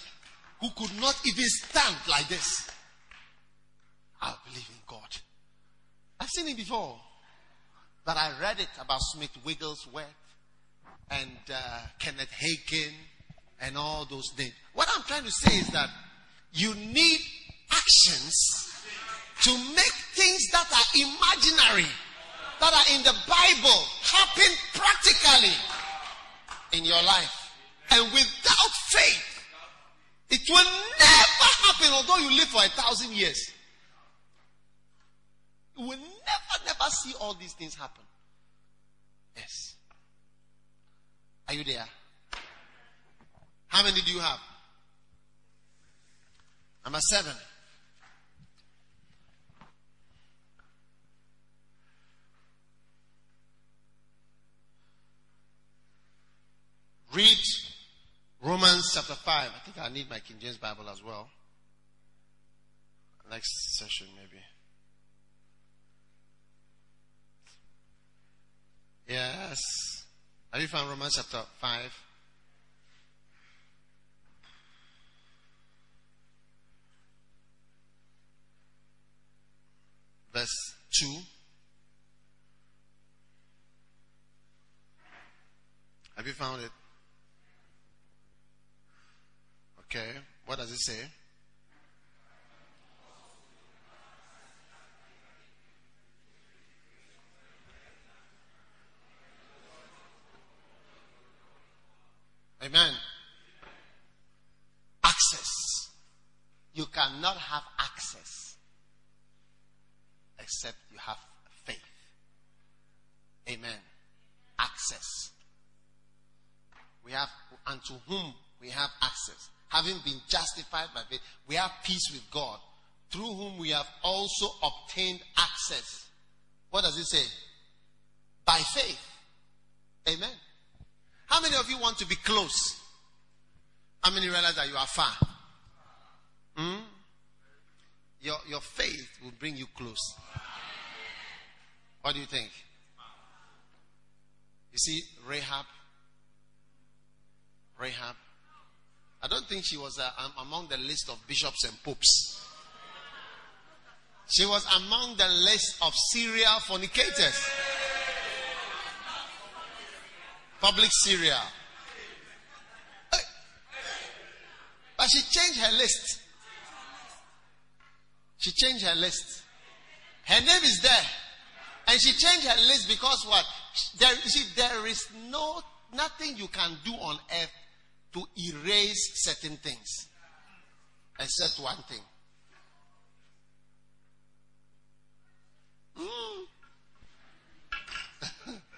who could not even stand like this. I believe in God. Seen it before. But I read it about Smith Wigglesworth and uh, Kenneth Hagin and all those names. What I'm trying to say is that you need actions to make things that are imaginary, that are in the Bible, happen practically in your life. And without faith, it will never happen, although you live for a thousand years. Never, see all these things happen. Yes. Are you there? How many do you have? Number seven. Read Romans chapter 5. I think I need my King James Bible as well. Next session, maybe. Yes. Have you found Romans chapter 5? Verse 2. Have you found it? Okay. What does it say? Amen. Access. You cannot have access except you have faith. Amen. Access. We have, and to whom we have access. Having been justified by faith, we have peace with God, through whom we have also obtained access. What does it say? By faith. Amen. How many of you want to be close? How many realize that you are far? Hmm? Your, your faith will bring you close. What do you think? You see, Rahab. Rahab. I don't think she was uh, among the list of bishops and popes. She was among the list of serial fornicators public Syria. But she changed her list. She changed her list. Her name is there. And she changed her list because what? There, see, there is no nothing you can do on earth to erase certain things. Except one thing. Mm.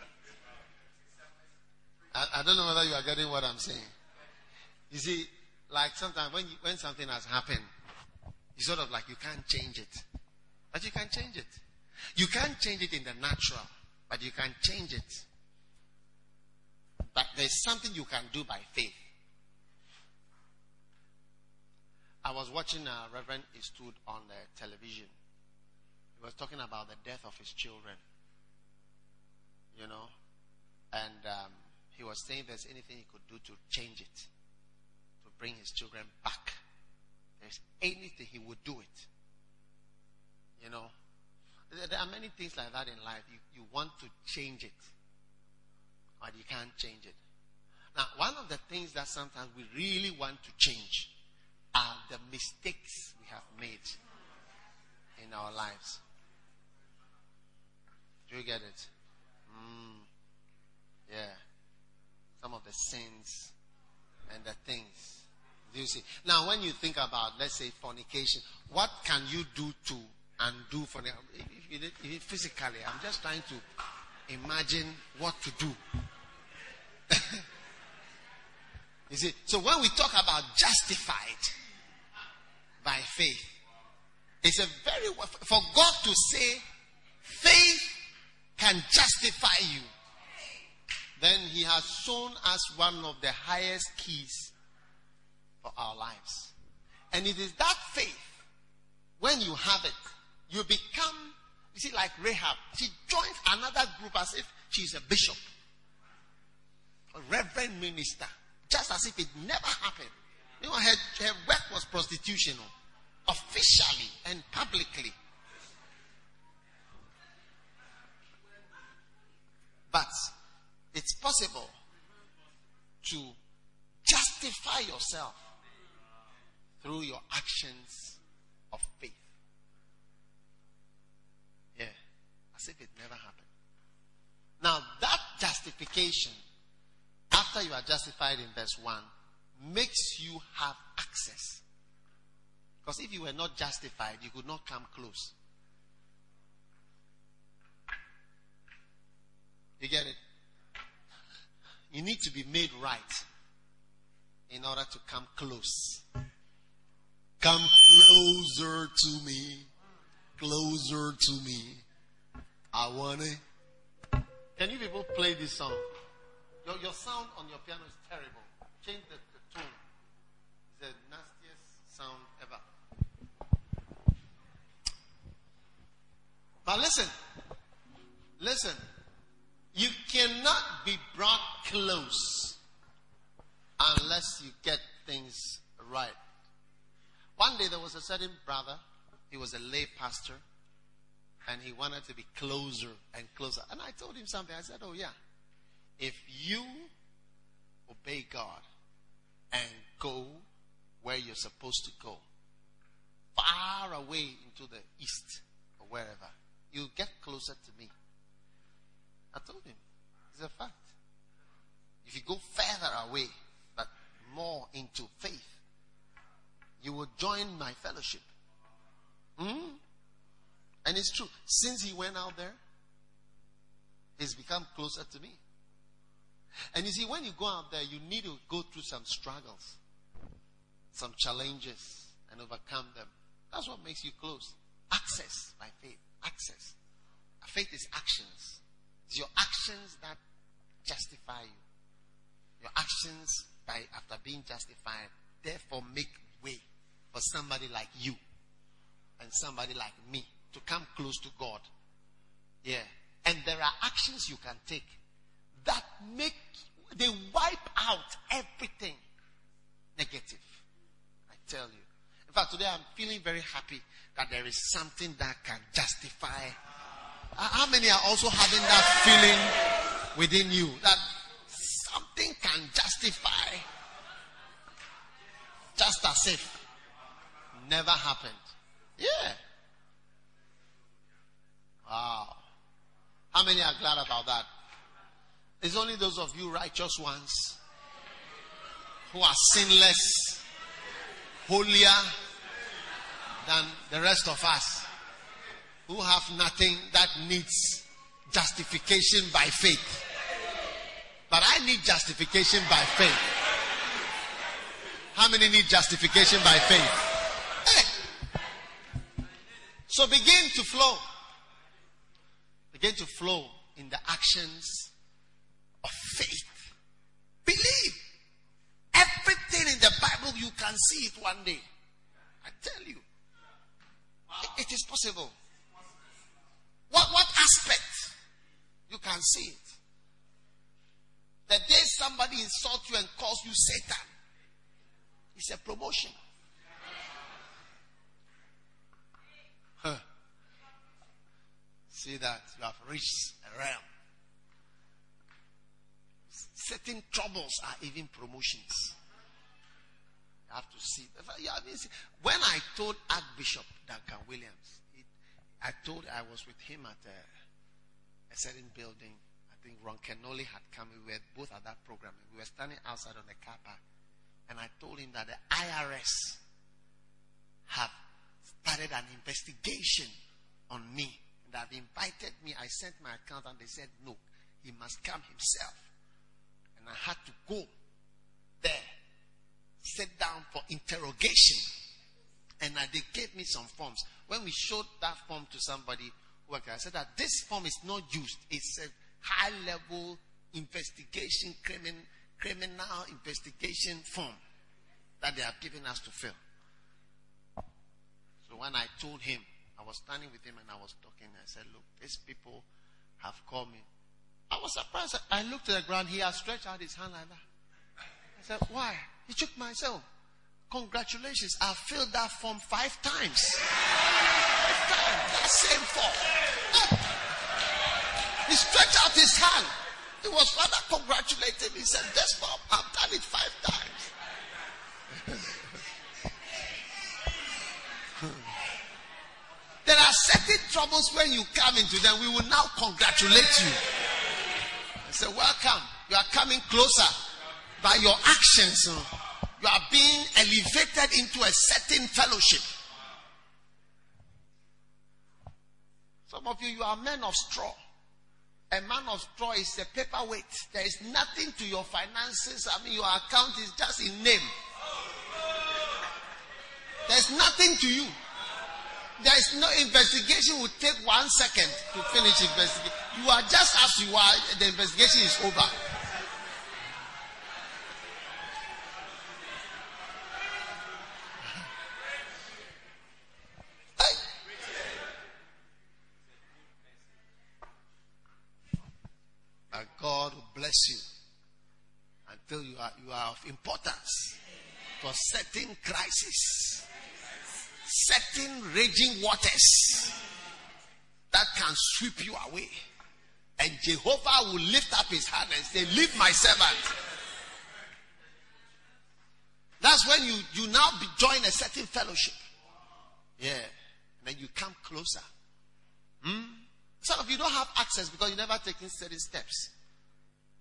I, I don't know whether you are getting what I'm saying. You see, like sometimes when you, when something has happened, you sort of like you can't change it, but you can change it. You can't change it in the natural, but you can change it. But there's something you can do by faith. I was watching a Reverend Eastwood on the television. He was talking about the death of his children. You know, and um, he was saying there's anything he could do to change it, to bring his children back. There's anything he would do it. You know, there are many things like that in life. You, you want to change it, but you can't change it. Now, one of the things that sometimes we really want to change are the mistakes we have made in our lives. Do you get it? Mm, yeah. Some of the sins and the things. Do you see? Now, when you think about, let's say, fornication, what can you do to undo fornication? Physically, I'm just trying to imagine what to do. you see? So when we talk about justified by faith, it's a very, for God to say, faith can justify you, then He has shown us one of the highest keys for our lives. And it is that faith, when you have it, you become, you see, like Rahab. She joins another group as if she's a bishop, a reverend minister, just as if it never happened. You know, her, her work was prostitution, oh, officially and publicly. But it's possible to justify yourself through your actions of faith. Yeah, as if it never happened. Now, that justification, after you are justified in verse 1, makes you have access. Because if you were not justified, you could not come close. You get it? You need to be made right in order to come close. Come closer to me. Closer to me. I want it. Can you people play this song? Your, your sound on your piano is terrible. Change the, the tone. It's the nastiest sound ever. But listen. Listen. You cannot be brought close unless you get things right. One day there was a certain brother, he was a lay pastor, and he wanted to be closer and closer. And I told him something. I said, Oh, yeah. If you obey God and go where you're supposed to go, far away into the east or wherever, you get closer to me. I told him, it's a fact. If you go further away, but more into faith, you will join my fellowship. Mm? And it's true. Since he went out there, he's become closer to me. And you see, when you go out there, you need to go through some struggles, some challenges, and overcome them. That's what makes you close. Access by faith. Access. Faith is actions. It's your actions that justify you. Your actions, by after being justified, therefore make way for somebody like you and somebody like me to come close to God. Yeah. And there are actions you can take that make, they wipe out everything negative. I tell you. In fact, today I'm feeling very happy that there is something that can justify how many are also having that feeling within you that something can justify just as if never happened? Yeah. Wow. How many are glad about that? It's only those of you righteous ones who are sinless, holier than the rest of us who have nothing that needs justification by faith. But I need justification by faith. How many need justification by faith? Hey. So begin to flow. Begin to flow in the actions of faith. Believe. Everything in the Bible, you can see it one day. I tell you. It is possible. What, what aspect? You can see it. The day somebody insults you and calls you Satan, it's a promotion. See that you have reached a realm. Certain troubles are even promotions. You have to see. When I told Archbishop Duncan Williams, I told I was with him at a, a certain building. I think Ron Kenoly had come. We were both at that program. We were standing outside on the car park. And I told him that the IRS have started an investigation on me. Have invited me. I sent my account and they said no. He must come himself. And I had to go there, sit down for interrogation. And they gave me some forms. When we showed that form to somebody, I said that this form is not used. It's a high level investigation, criminal, criminal investigation form that they have given us to fill. So when I told him, I was standing with him and I was talking, I said, Look, these people have called me I was surprised. I looked at the ground. He had stretched out his hand like that. I said, Why? He took myself. Congratulations. I filled that form five times. Five times. That same form. He stretched out his hand. He was rather congratulated. He said, This form, I've done it five times. there are certain troubles when you come into them. We will now congratulate you I say, Welcome. You are coming closer. By your actions, uh, you are being elevated into a certain fellowship. Some of you, you are men of straw. A man of straw is a paperweight. There is nothing to your finances. I mean, your account is just in name. There's nothing to you. There is no investigation will take one second to finish investigation. You are just as you are, the investigation is over. That God will bless you until you are, you are of importance for certain crisis certain raging waters that can sweep you away. And Jehovah will lift up his hand and say, Leave my servant. That's when you, you now be, join a certain fellowship. Yeah. And then you come closer. Hmm? Some of you don't have access because you never taken certain steps.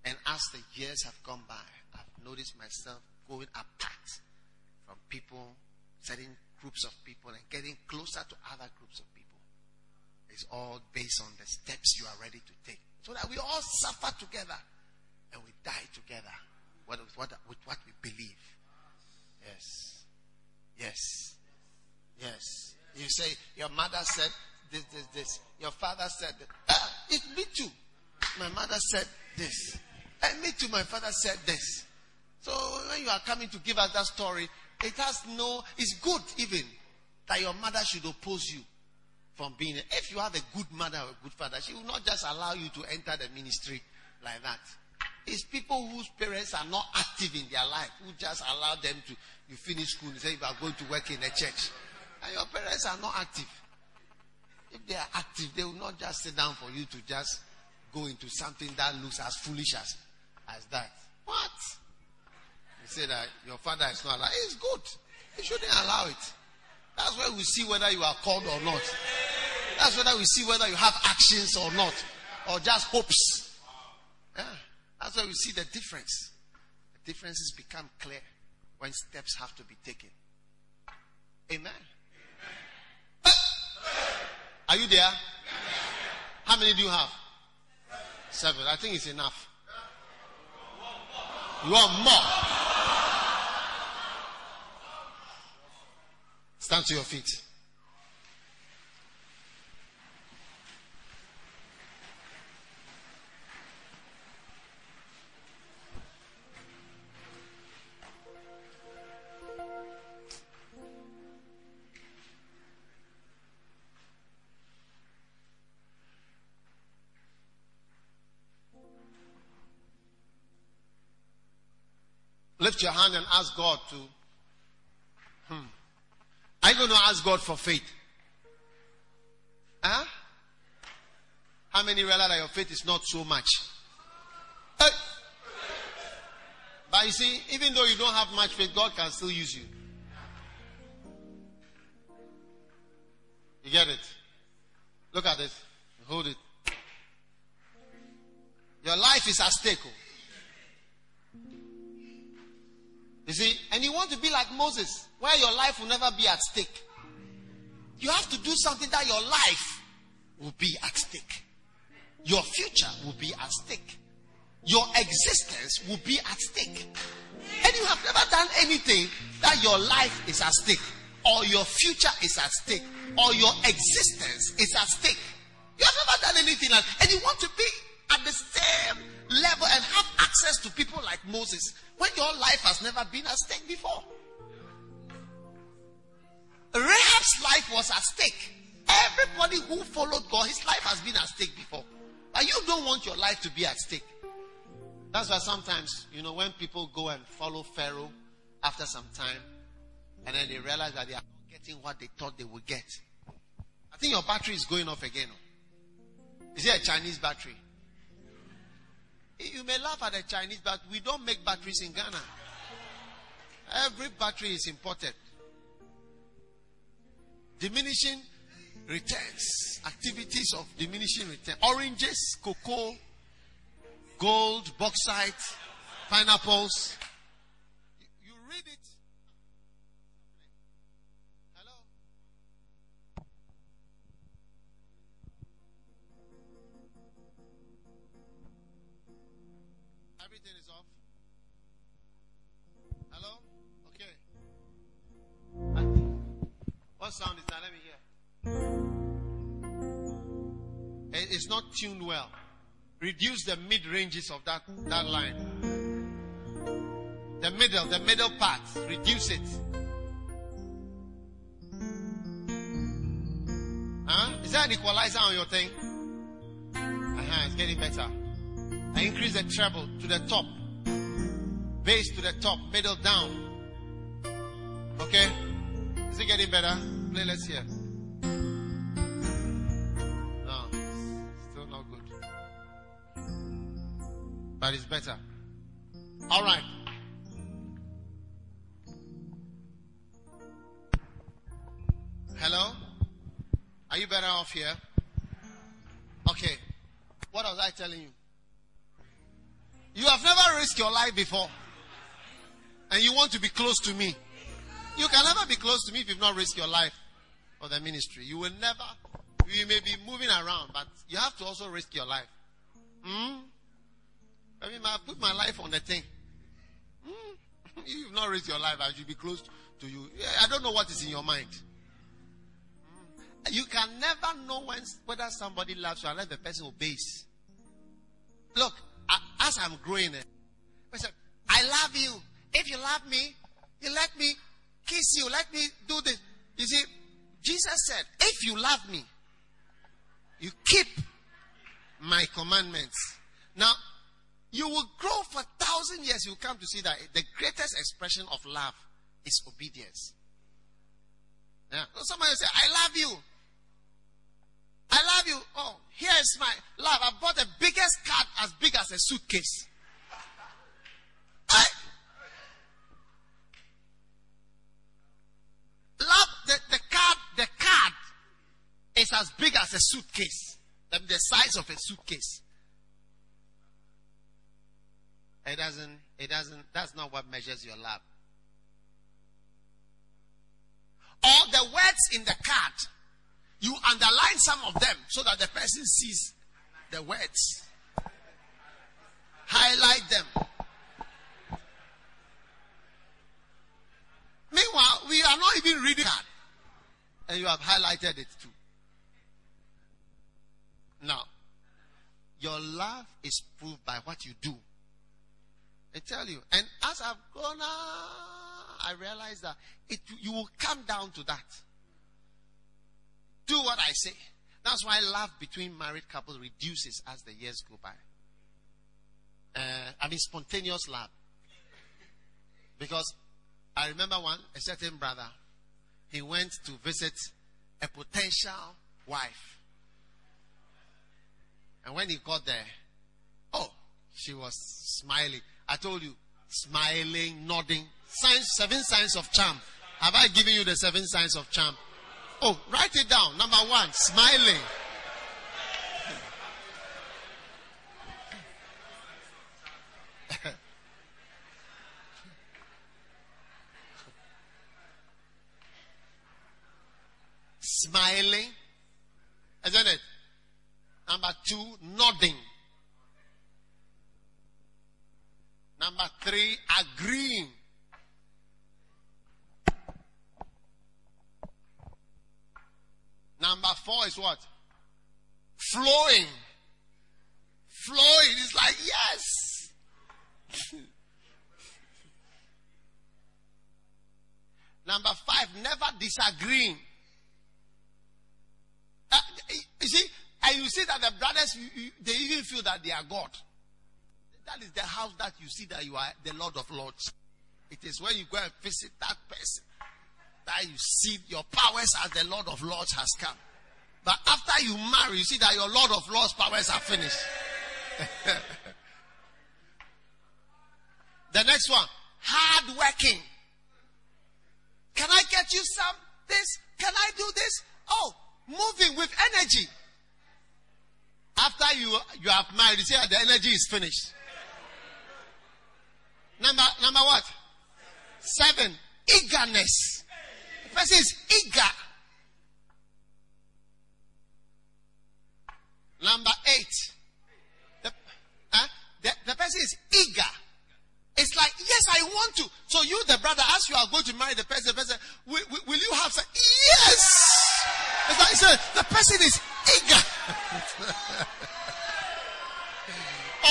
And as the years have gone by, I've noticed myself going apart from people, certain groups of people and getting closer to other groups of people. It's all based on the steps you are ready to take. So that we all suffer together and we die together with what, with what we believe. Yes. Yes. Yes. You say, your mother said this, this, this. Your father said, ah, it me too. My mother said this. And me too, my father said this. So when you are coming to give us that story, it has no, it's good even that your mother should oppose you from being, if you have a good mother or a good father, she will not just allow you to enter the ministry like that. It's people whose parents are not active in their life who just allow them to, you finish school and say you are going to work in a church. And your parents are not active. If they are active, they will not just sit down for you to just go into something that looks as foolish as, as that. What? You say that your father is not allowed. It's good. You shouldn't allow it. That's where we see whether you are called or not. That's whether we see whether you have actions or not, or just hopes. Yeah. That's where we see the difference. The differences become clear when steps have to be taken. Amen. Are you there? How many do you have? Seven. I think it's enough. You are more? Stand to your feet. Your hand and ask God to. Hmm. Are you going to ask God for faith? Huh? How many realize that your faith is not so much? Hey. But you see, even though you don't have much faith, God can still use you. You get it? Look at this. Hold it. Your life is at stake. You see, and you want to be like Moses, where your life will never be at stake. You have to do something that your life will be at stake. Your future will be at stake. Your existence will be at stake. And you have never done anything that your life is at stake, or your future is at stake, or your existence is at stake. You have never done anything like and you want to be at the same level and have access to people like Moses when your life has never been at stake before. Rahab's life was at stake. Everybody who followed God, his life has been at stake before. But you don't want your life to be at stake. That's why sometimes, you know, when people go and follow Pharaoh after some time, and then they realize that they are not getting what they thought they would get. I think your battery is going off again. Oh. Is it a Chinese battery? You may laugh at the Chinese, but we don't make batteries in Ghana. Every battery is imported. Diminishing returns, activities of diminishing return. Oranges, cocoa, gold, bauxite, pineapples. What sound is that? Let me hear. It's not tuned well. Reduce the mid ranges of that, that line. The middle, the middle part. Reduce it. Huh? Is there an equalizer on your thing? Uh-huh, it's getting better. I increase the treble to the top. Bass to the top, middle down. Okay? Is it getting better? Play, let's hear. No, it's still not good. But it's better. All right. Hello? Are you better off here? Okay. What was I telling you? You have never risked your life before. And you want to be close to me. You can never be close to me if you've not risked your life for the ministry. You will never, you may be moving around, but you have to also risk your life. Hmm? I mean, I put my life on the thing. Hmm? You've not risked your life, I should be close to you. I don't know what is in your mind. Hmm? You can never know when, whether somebody loves you unless the person obeys. Look, a- as I'm growing, eh, I I love you. If you love me, you let me kiss you. Let me do this. You see, Jesus said, if you love me, you keep my commandments. Now, you will grow for a thousand years. You come to see that the greatest expression of love is obedience. Yeah. So somebody say, I love you. I love you. Oh, here is my love. I bought the biggest card as big as a suitcase. I, the, the card, the card is as big as a suitcase. The, the size of a suitcase. It doesn't, it doesn't, that's not what measures your love. Or the words in the card, you underline some of them so that the person sees the words. Highlight them. Meanwhile, we are not even reading that. And you have highlighted it too. Now, your love is proved by what you do. I tell you. And as I've gone, ah, I realize that it, you will come down to that. Do what I say. That's why love between married couples reduces as the years go by. Uh, I mean, spontaneous love. Because I remember one, a certain brother, he went to visit a potential wife. And when he got there, oh, she was smiling. I told you, smiling, nodding. Signs, seven signs of charm. Have I given you the seven signs of charm? Oh, write it down. Number one, smiling. Smiling, isn't it? Number two, nodding. Number three, agreeing. Number four is what? Flowing. Flowing is like, yes. Number five, never disagreeing. Uh, you see, and you see that the brothers, you, you, they even feel that they are God. That is the house that you see that you are the Lord of Lords. It is when you go and visit that person that you see your powers as the Lord of Lords has come. But after you marry, you see that your Lord of Lords powers are finished. the next one, hard working. Can I get you some this? Can I do this? Oh, moving with energy. After you you have married, you see the energy is finished. Number number what? Seven. Eagerness. The person is eager. Number eight. The, uh, the, the person is eager. It's like, yes, I want to. So you, the brother, as you are going to marry the person, the person, will, will, will you have some? Yes! It's like, so the person is eager.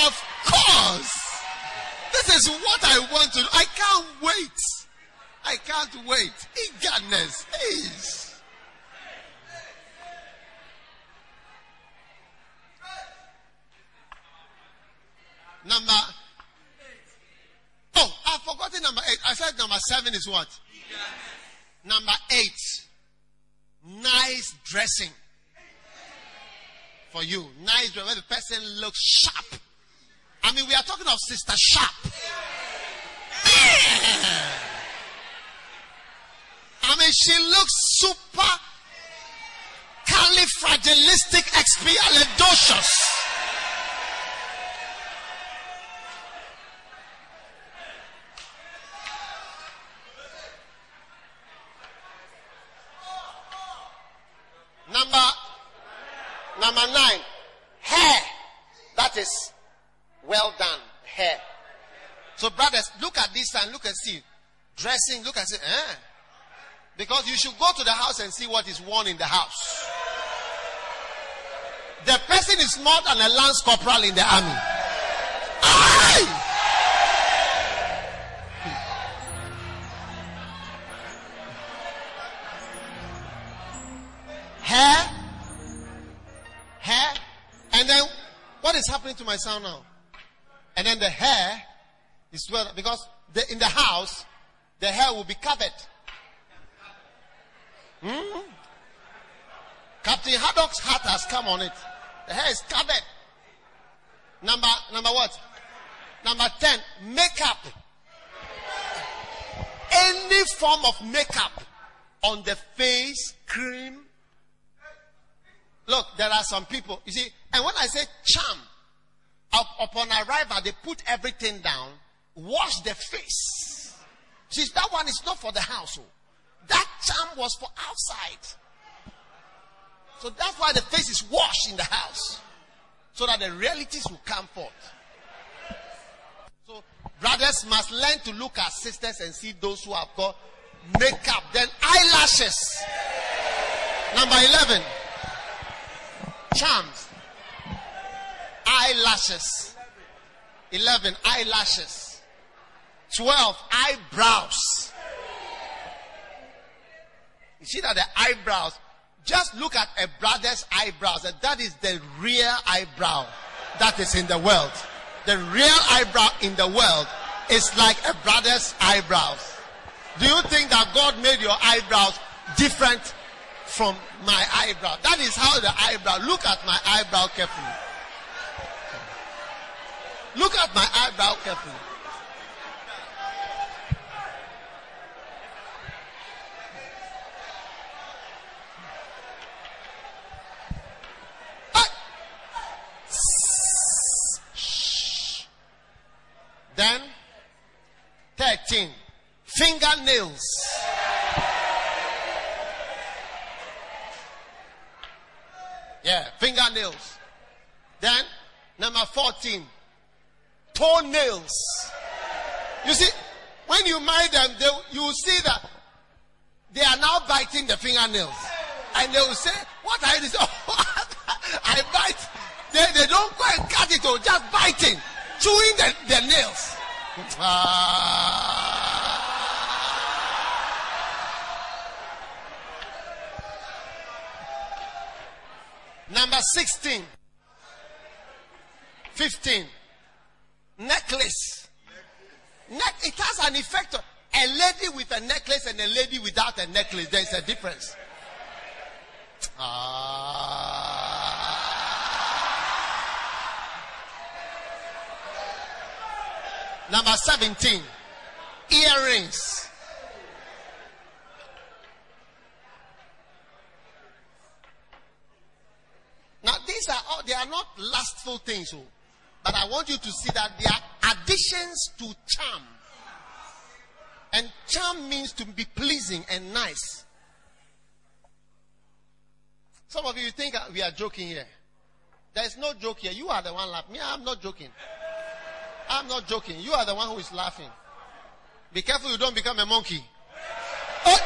of course. This is what I want to do. I can't wait. I can't wait. Eagerness. Is. Number. Oh, I've forgotten number eight. I said number seven is what? Number eight. Nice dressing. For you. Nice dressing. The person looks sharp. I mean, we are talking of Sister Sharp. I mean, she looks super califragilistic expialidocious. Number nine, hair. That is well done hair. So brothers, look at this and look and see. Dressing, look and see. eh. Because you should go to the house and see what is worn in the house. The person is more than a lance corporal in the army. Aye! To my sound now? And then the hair is well because the, in the house the hair will be covered. Hmm? Captain Haddock's hat has come on it. The hair is covered. Number number what? Number ten, makeup. Any form of makeup on the face, cream. Look, there are some people, you see, and when I say charm, up, upon arrival, they put everything down, wash the face. See, that one is not for the household. Oh. That charm was for outside. So that's why the face is washed in the house. So that the realities will come forth. So brothers must learn to look at sisters and see those who have got makeup, then eyelashes. Number 11. Charms. Eyelashes. 11. Eyelashes. 12. Eyebrows. You see that the eyebrows, just look at a brother's eyebrows. That is the real eyebrow that is in the world. The real eyebrow in the world is like a brother's eyebrows. Do you think that God made your eyebrows different from my eyebrow? That is how the eyebrow. Look at my eyebrow carefully. Look at my eyebrow carefully. Ah. Then, 13, fingernails. Yeah, fingernails. Then, number 14, Toenails. You see, when you marry them, they, you see that they are now biting the fingernails. And they will say, What are you doing? Oh, I bite. They, they don't quite cut it or just biting, chewing the, the nails. Ah. Number 16. 15. Necklace. Neck, it has an effect. A lady with a necklace and a lady without a necklace, there's a difference. Ah. Number 17. Earrings. Now, these are all, they are not lustful things, oh, but I want you to see that they are additions to charm. And charm means to be pleasing and nice. Some of you think uh, we are joking here. There is no joke here. You are the one laughing. Me, I'm not joking. I'm not joking. You are the one who is laughing. Be careful you don't become a monkey. Oh!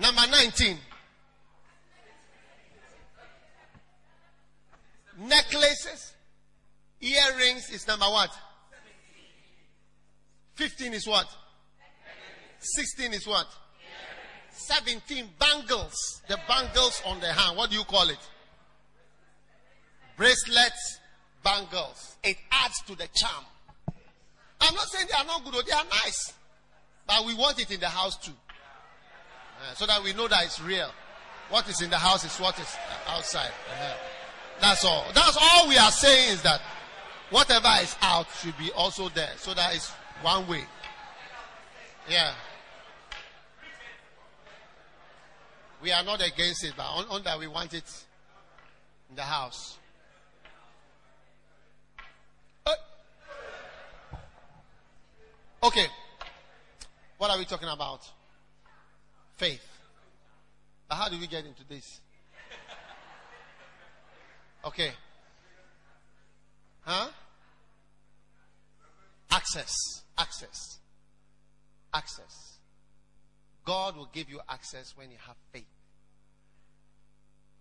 Number 19. Necklaces, earrings is number what? 15 is what? 16 is what? 17 bangles. The bangles on the hand. What do you call it? Bracelets, bangles. It adds to the charm. I'm not saying they are not good, or they are nice. But we want it in the house too. Uh, so that we know that it's real. What is in the house is what is outside. Uh-huh. That's all. That's all we are saying is that whatever is out should be also there. So that it's one way. Yeah. We are not against it, but on, on that we want it in the house. Uh, okay. What are we talking about? Faith. But how do we get into this? Okay. Huh? Access. Access. Access. God will give you access when you have faith.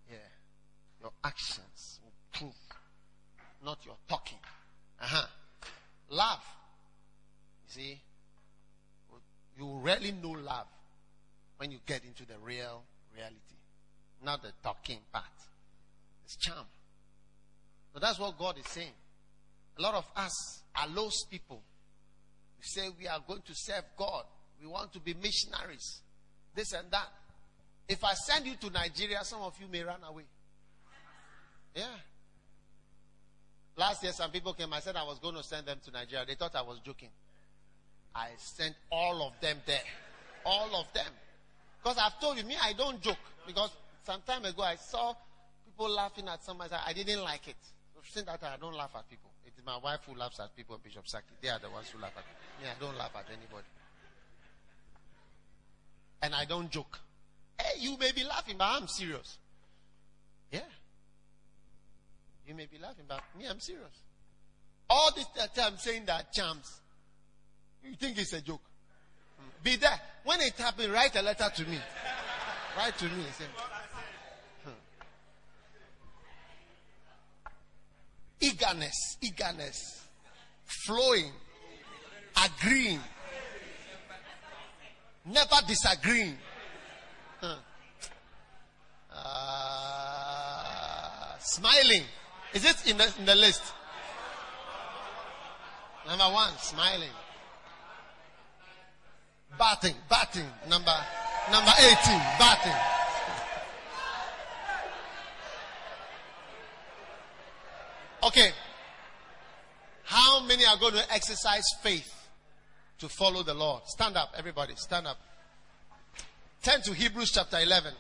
Yeah. Your actions will prove, not your talking. Uh-huh. Love. You see? You rarely know love when you get into the real reality. Not the talking part. It's charm. So that's what God is saying. A lot of us are lost people. We say we are going to serve God. We want to be missionaries. This and that. If I send you to Nigeria, some of you may run away. Yeah. Last year, some people came. I said I was going to send them to Nigeria. They thought I was joking. I sent all of them there. All of them. Because I've told you, me, I don't joke. Because some time ago, I saw people laughing at somebody. I didn't like it. Since that I don't laugh at people. It is my wife who laughs at people, Bishop Saki. They are the ones who laugh at me. I don't laugh at anybody. And I don't joke. Hey, you may be laughing, but I'm serious. Yeah. You may be laughing, but me, I'm serious. All this time saying that charms. You think it's a joke. Be there. When it happens, write a letter to me. write to me. Say, eagerness, eagerness, flowing, agreeing, never disagreeing. Huh. Uh, smiling. Is it in the, in the list? Number one, smiling. Batting, batting. Number number 18, batting. Okay. How many are going to exercise faith to follow the Lord? Stand up, everybody. Stand up. Turn to Hebrews chapter 11.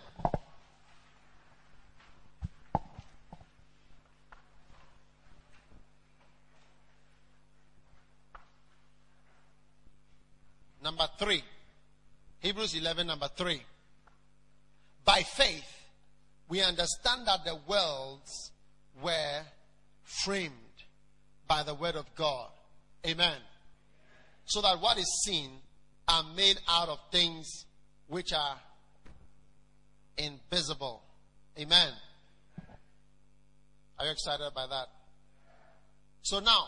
Number 3. Hebrews 11, number 3. By faith, we understand that the worlds were framed by the word of God. Amen. So that what is seen are made out of things which are invisible. Amen. Are you excited by that? So now,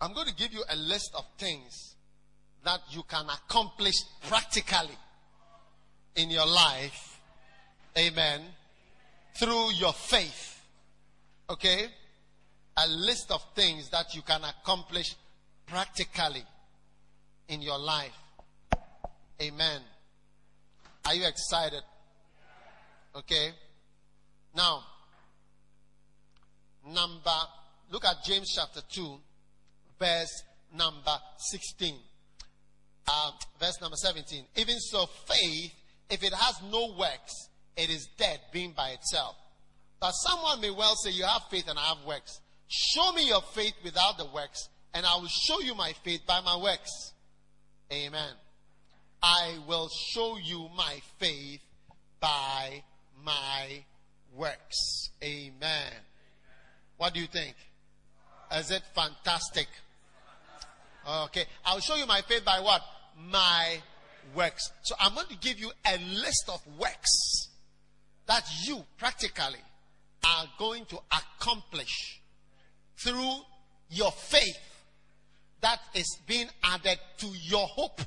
I'm going to give you a list of things that you can accomplish practically in your life. Amen. Through your faith. Okay? A list of things that you can accomplish practically in your life. Amen. Are you excited? Okay. Now, number, look at James chapter 2, verse number 16. Uh, verse number 17. Even so, faith, if it has no works, it is dead, being by itself. But someone may well say, You have faith and I have works. Show me your faith without the works, and I will show you my faith by my works. Amen. I will show you my faith by my works. Amen. What do you think? Is it fantastic? Okay. I'll show you my faith by what? My works. So I'm going to give you a list of works that you practically are going to accomplish through your faith that is being added to your hope.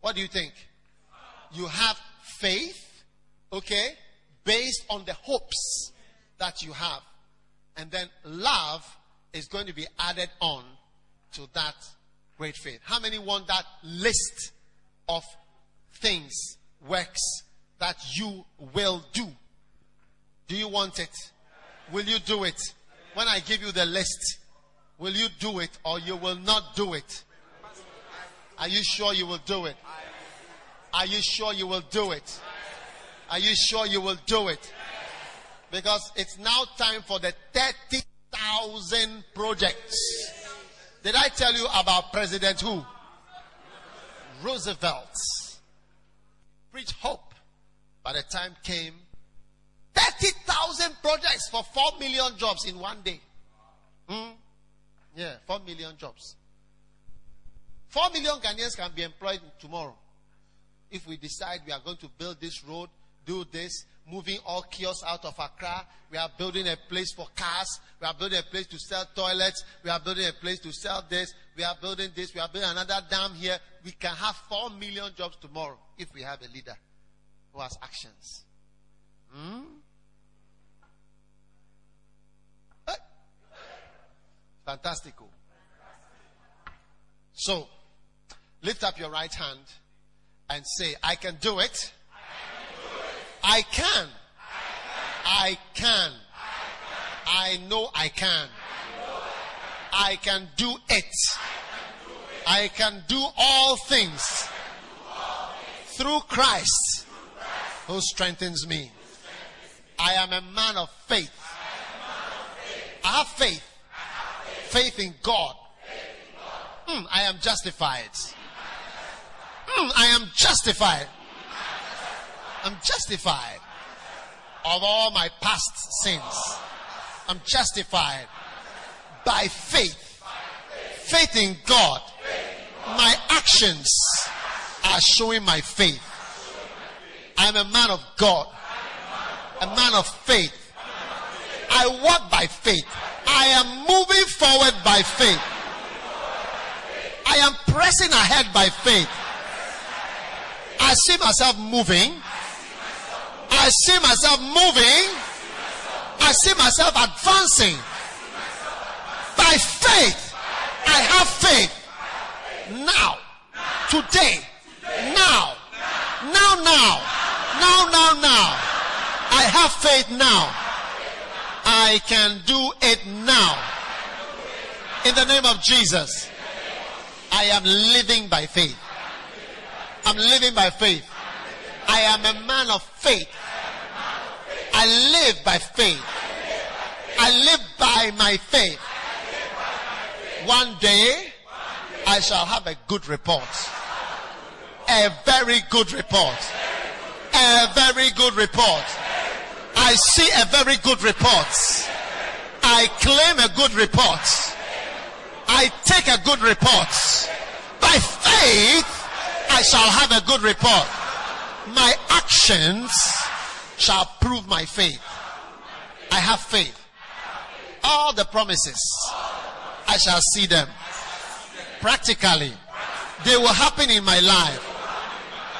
What do you think? You have faith, okay, based on the hopes that you have. And then love is going to be added on to that great faith. How many want that list of things, works that you will do? Do you want it? Will you do it? When I give you the list, will you do it or you will not do it? Are you sure you will do it? Are you sure you will do it? Are you sure you will do it? Because it's now time for the 30,000 projects. Did I tell you about President who? Roosevelt. Preach hope. By the time came, 30,000 projects for 4 million jobs in one day. Hmm? Yeah, 4 million jobs. 4 million Ghanaians can be employed tomorrow. If we decide we are going to build this road, do this, moving all kiosks out of Accra. We are building a place for cars. We are building a place to sell toilets. We are building a place to sell this. We are building this. We are building another dam here. We can have four million jobs tomorrow if we have a leader who has actions. Hmm? Fantastical. So, lift up your right hand and say, I can do it. I can. I can. I know I can. I can do it. I can do all things through Christ who strengthens me. I am a man of faith. I have faith. Faith in God. Mm, I am justified. Mm, I am justified. I'm justified of all my past sins. I'm justified by faith. Faith in God. My actions are showing my faith. I'm a man of God. A man of faith. I walk by faith. I am moving forward by faith. I am pressing ahead by faith. I see myself moving. I see myself moving. I see myself advancing. By faith, I have faith. Now, today, now, now, now, now, now, now. I have faith now. I can do it now. In the name of Jesus, I am living by faith. I'm living by faith. I am a man of faith. I live by faith. I live by my faith. One day, I shall have a good report. A very good report. A very good report. I see a very good report. I claim a good report. I take a good report. By faith, I shall have a good report. My actions shall prove my faith. I have faith. All the promises, I shall see them. Practically, they will happen in my life.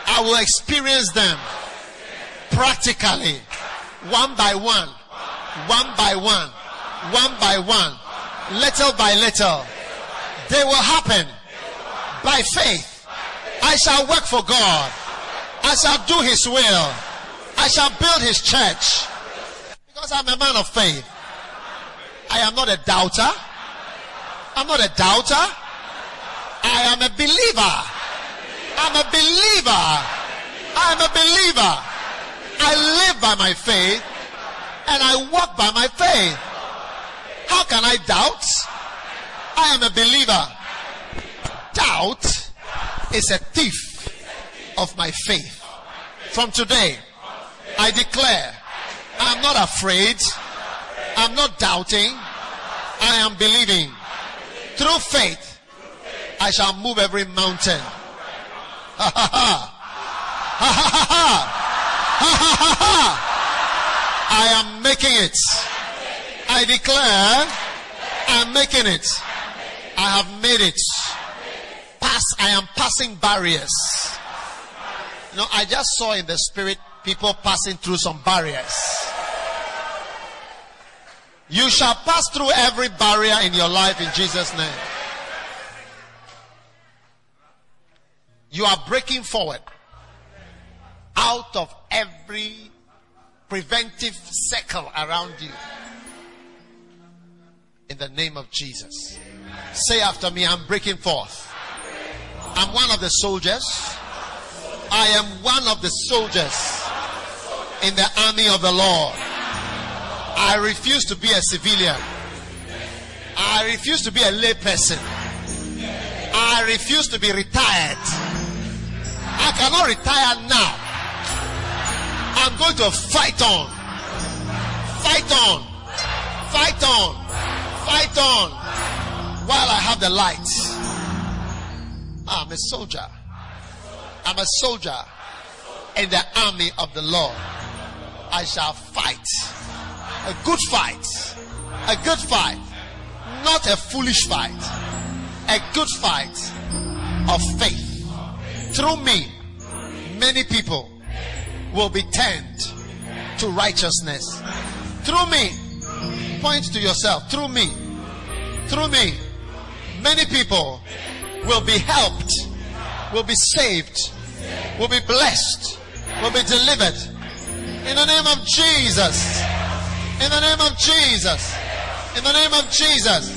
I will experience them practically, one by one, one by one, one by one, little by little. They will happen by faith. I shall work for God. I shall do His will. I shall build His church. Because I'm a man of faith. I am not a doubter. I'm not a doubter. I am a believer. I'm a believer. I'm a believer. I live by my faith and I walk by my faith. How can I doubt? I am a believer. Doubt is a thief of my faith. From today, I declare I'm not afraid. I'm not doubting. I am believing. Through faith, I shall move every mountain. Ha ha ha. Ha ha ha ha. Ha ha ha ha. I am making it. I declare I'm making it. I have made it. Pass, I am passing barriers. You know, I just saw in the spirit people passing through some barriers. You shall pass through every barrier in your life in Jesus' name. You are breaking forward out of every preventive circle around you. In the name of Jesus. Say after me, I'm breaking forth. I'm one of the soldiers. I am one of the soldiers in the army of the Lord. I refuse to be a civilian. I refuse to be a layperson. I refuse to be retired. I cannot retire now. I'm going to fight on. Fight on. Fight on. Fight on. While I have the light. I'm a soldier. I'm a soldier in the army of the Lord. I shall fight. A good fight. A good fight. Not a foolish fight. A good fight of faith. Through me, many people will be turned to righteousness. Through me, point to yourself. Through me, through me, many people will be helped, will be saved, will be blessed, will be delivered. In the name of Jesus. In the name of Jesus. In the name of Jesus.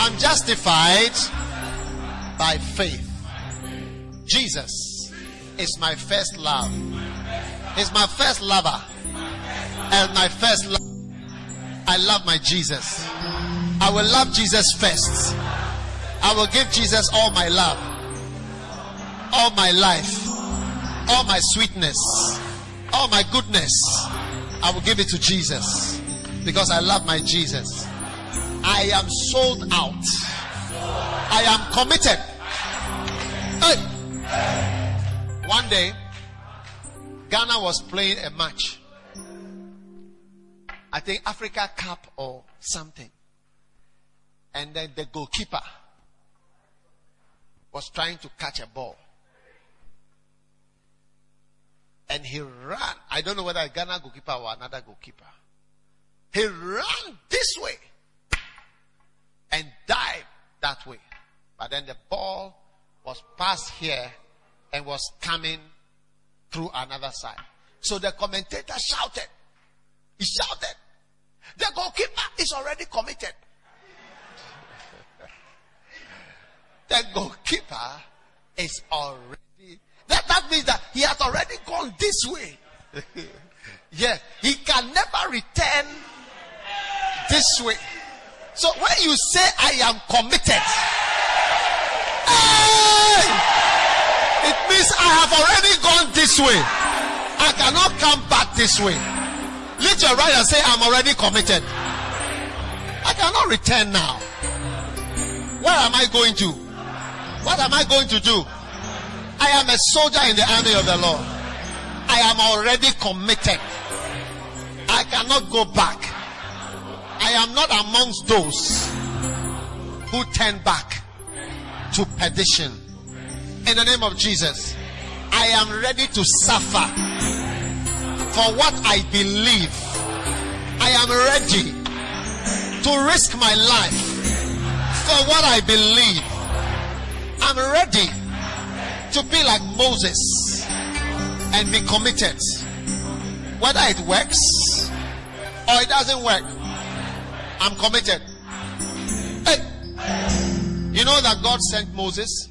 I'm justified by faith. Jesus is my first love. He's my first lover. And my first love. I love my Jesus. I will love Jesus first. I will give Jesus all my love, all my life, all my sweetness, all my goodness. I will give it to Jesus because I love my Jesus. I am sold out. I am committed. Hey. One day, Ghana was playing a match. I think Africa Cup or something. And then the goalkeeper was trying to catch a ball. And he ran. I don't know whether Ghana goalkeeper or another goalkeeper. He ran this way and dived that way. But then the ball was passed here and was coming through another side. So the commentator shouted. He shouted. The goalkeeper is already committed. the goalkeeper is already that, that means that he has already gone this way. yeah, he can never return this way. So when you say I am committed, Hey! It means I have already gone this way. I cannot come back this way. Lift your right and say, I'm already committed. I cannot return now. Where am I going to? What am I going to do? I am a soldier in the army of the Lord. I am already committed. I cannot go back. I am not amongst those who turn back to perdition. In the name of Jesus, I am ready to suffer for what I believe. I am ready to risk my life for what I believe. I'm ready to be like Moses and be committed. Whether it works or it doesn't work, I'm committed. Hey, you know that God sent Moses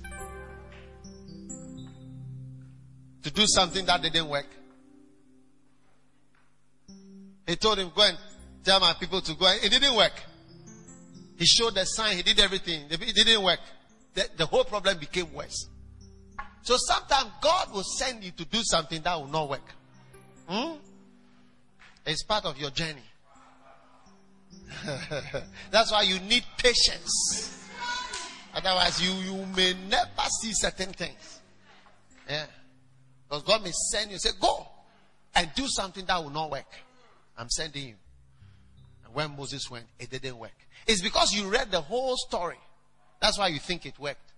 to do something that didn't work. He told him, go and tell my people to go. It didn't work. He showed the sign. He did everything. It didn't work. The, the whole problem became worse. So sometimes God will send you to do something that will not work. Hmm? It's part of your journey. That's why you need patience. Otherwise, you, you may never see certain things. Yeah. Because God may send you, say, go and do something that will not work. I'm sending you. And when Moses went, it didn't work. It's because you read the whole story. That's why you think it worked.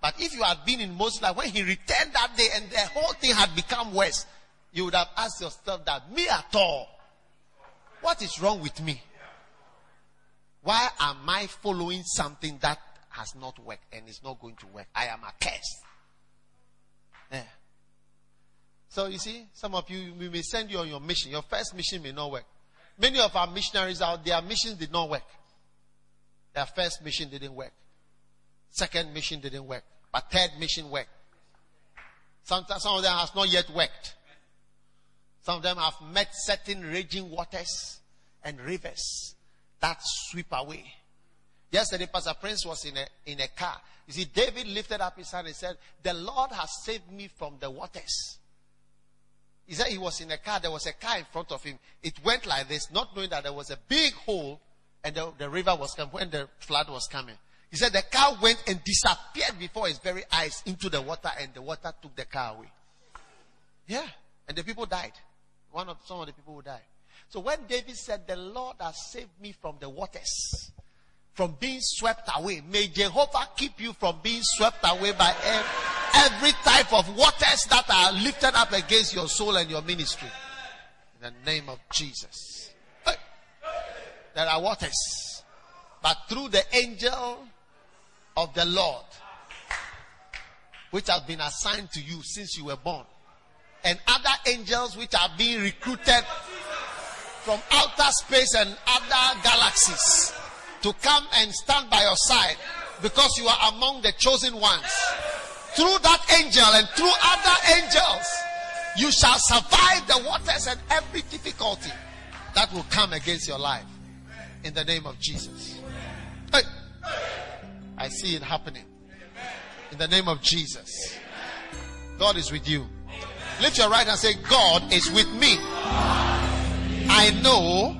But if you had been in Moses' life, when he returned that day and the whole thing had become worse, you would have asked yourself that, me at all, what is wrong with me? Why am I following something that has not worked and is not going to work? I am accursed. Yeah. So you see, some of you, we may send you on your mission. Your first mission may not work. Many of our missionaries out there, missions did not work. Their first mission didn't work. Second mission didn't work. But third mission worked. Some, some of them has not yet worked. Some of them have met certain raging waters and rivers that sweep away. Yesterday, Pastor Prince was in a, in a car. You see, David lifted up his hand and said, The Lord has saved me from the waters. He said he was in a car. There was a car in front of him. It went like this, not knowing that there was a big hole and the, the river was coming, when the flood was coming. He said the car went and disappeared before his very eyes into the water and the water took the car away. Yeah. And the people died. One of, some of the people who died. So when David said, the Lord has saved me from the waters, from being swept away, may Jehovah keep you from being swept away by every type of waters that are lifted up against your soul and your ministry. In the name of Jesus. There are waters. But through the angel of the Lord, which has been assigned to you since you were born, and other angels which are being recruited from outer space and other galaxies to come and stand by your side because you are among the chosen ones. Through that angel and through other angels, you shall survive the waters and every difficulty that will come against your life. In the name of Jesus. Hey. I see it happening. In the name of Jesus. God is with you. Lift your right hand and say, God is with me. I know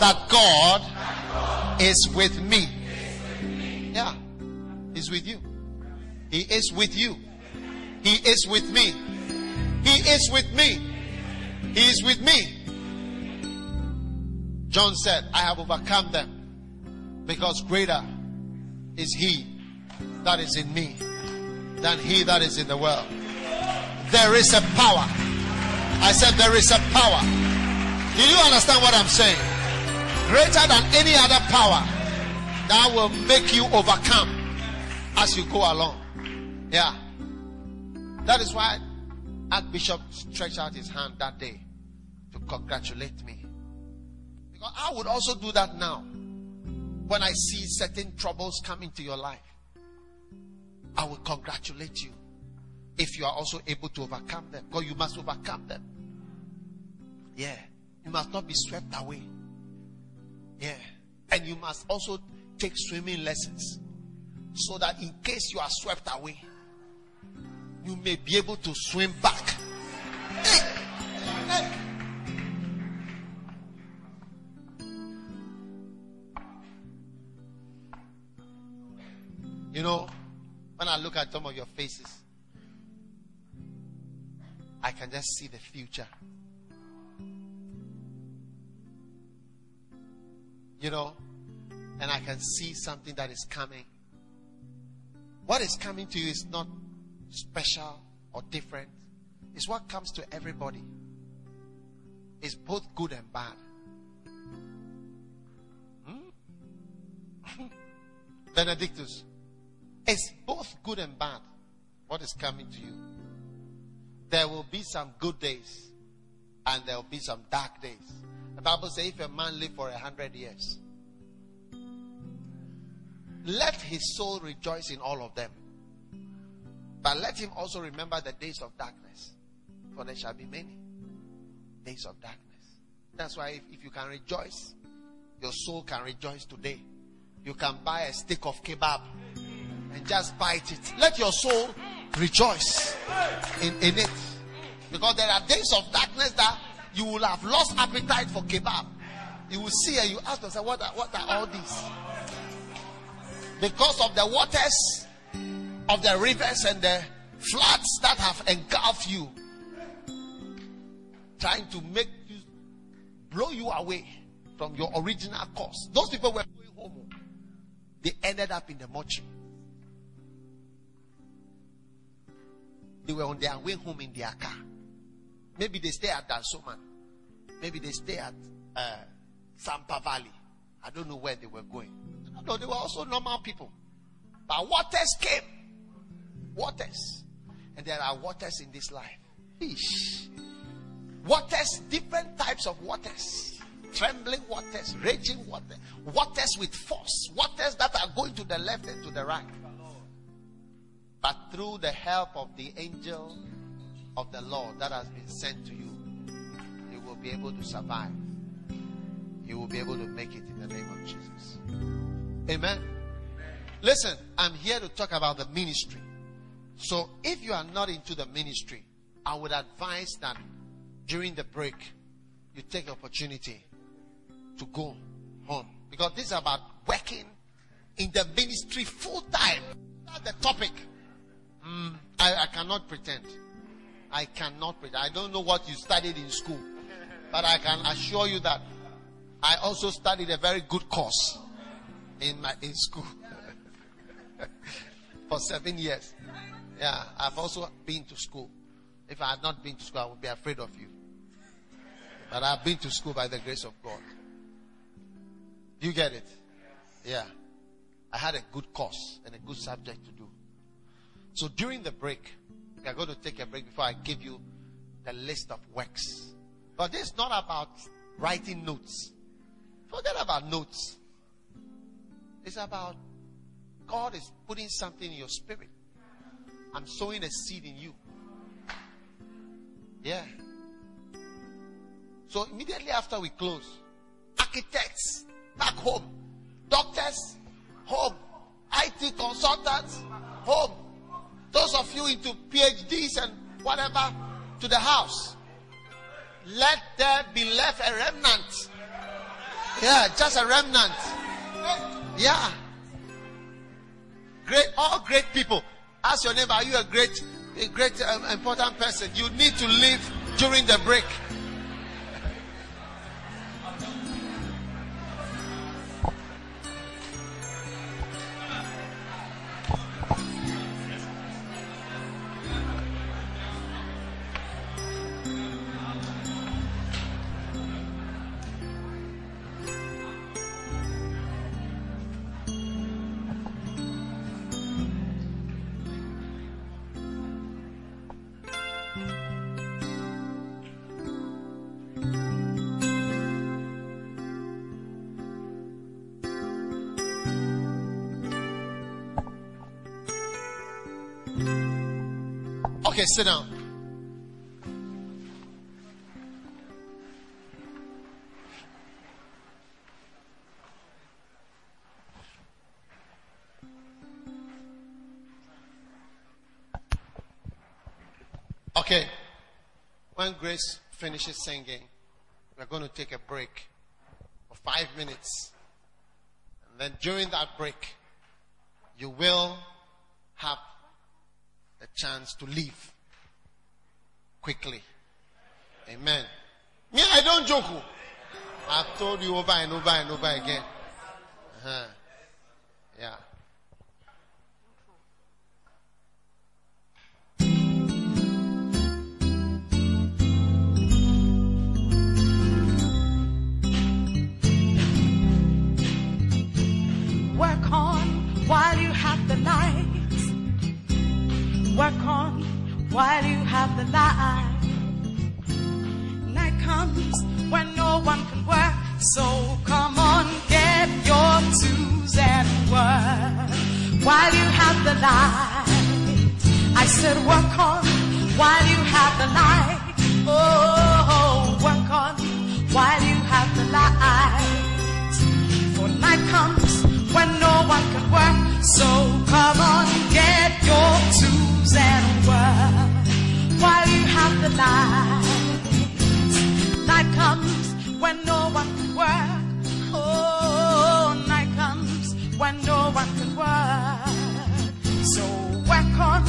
that God is with me. Yeah. He's with you. He is with you. He is with me. He is with me. He is with me. John said, I have overcome them because greater is he that is in me than he that is in the world. There is a power. I said, There is a power. Do you understand what I'm saying? Greater than any other power that will make you overcome as you go along. Yeah. That is why Archbishop stretched out his hand that day to congratulate me. Because I would also do that now when I see certain troubles come into your life, I will congratulate you if you are also able to overcome them. Because you must overcome them. Yeah. You must not be swept away. Yeah. And you must also take swimming lessons so that in case you are swept away, you may be able to swim back. Hey! Hey! You know, when I look at some of your faces, I can just see the future. You know, and I can see something that is coming. What is coming to you is not special or different, it's what comes to everybody. It's both good and bad. Hmm? Benedictus. It's both good and bad. What is coming to you? There will be some good days and there will be some dark days. The Bible says if a man live for a hundred years, let his soul rejoice in all of them. But let him also remember the days of darkness. For there shall be many days of darkness. That's why if, if you can rejoice, your soul can rejoice today. You can buy a stick of kebab and just bite it. Let your soul rejoice in, in it. Because there are days of darkness that you will have lost appetite for kebab. You will see and you ask yourself, what are, what are all these? Because of the waters of the rivers and the floods that have engulfed you, trying to make you blow you away from your original course. Those people were going home. They ended up in the mortuary. They were on their way home in their car. Maybe they stay at Dansoman. Maybe they stay at uh, Sampa Valley. I don't know where they were going. No, they were also normal people. But waters came. Waters. And there are waters in this life. Ish. Waters, different types of waters. Trembling waters, raging water, waters with force, waters that are going to the left and to the right. But through the help of the angel of the Lord that has been sent to you, be able to survive. You will be able to make it in the name of Jesus. Amen. Listen, I'm here to talk about the ministry. So if you are not into the ministry, I would advise that during the break, you take the opportunity to go home. Because this is about working in the ministry full time. The topic. Mm, I, I cannot pretend. I cannot pretend. I don't know what you studied in school. But I can assure you that I also studied a very good course in my in school for seven years. Yeah, I've also been to school. If I had not been to school, I would be afraid of you. But I've been to school by the grace of God. Do you get it? Yeah. I had a good course and a good subject to do. So during the break, are going to take a break before I give you the list of works. But this is not about writing notes. Forget about notes. It's about God is putting something in your spirit. I'm sowing a seed in you. Yeah. So immediately after we close, architects back home, doctors home, IT consultants home, those of you into PhDs and whatever to the house. Let there be left a remnant. Yeah, just a remnant. Yeah. Great, all great people. Ask your neighbor, are you a great, a great, um, important person? You need to live during the break. Okay, sit down. Okay. When Grace finishes singing, we're going to take a break for five minutes. And then during that break, you will have chance to leave quickly. Amen. Me, I don't joke. I've told you over and over and over again. Uh-huh. Yeah. Work on while you have the light. Night comes when no one can work. So come on, get your tools and work while you have the light. I said work on while you have the light. Oh, work on while you have the light. For night comes when no one can work. So come on, get your tools and work while you have the light. Night comes when no one can work. Oh, night comes when no one can work. So work on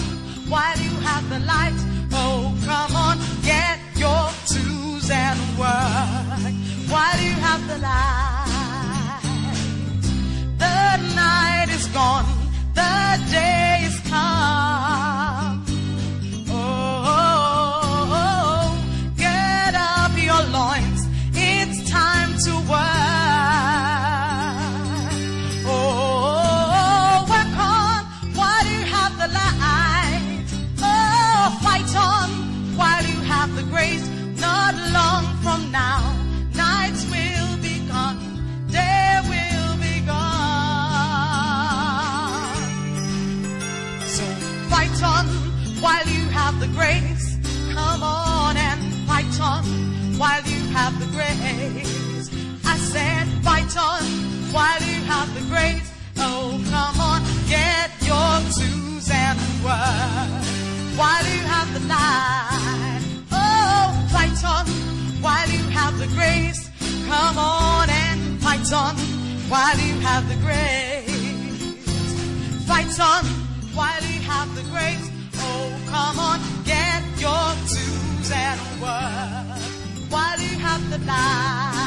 while you have the light. Oh, come on, get your tools and work while you have the light. The night is gone, the day is come. On while you have the grace. Oh, come on, get your twos and work while you have the light. Oh, fight on while you have the grace. Come on and fight on while you have the grace. Fight on while you have the grace. Oh, come on, get your twos and work while you have the light.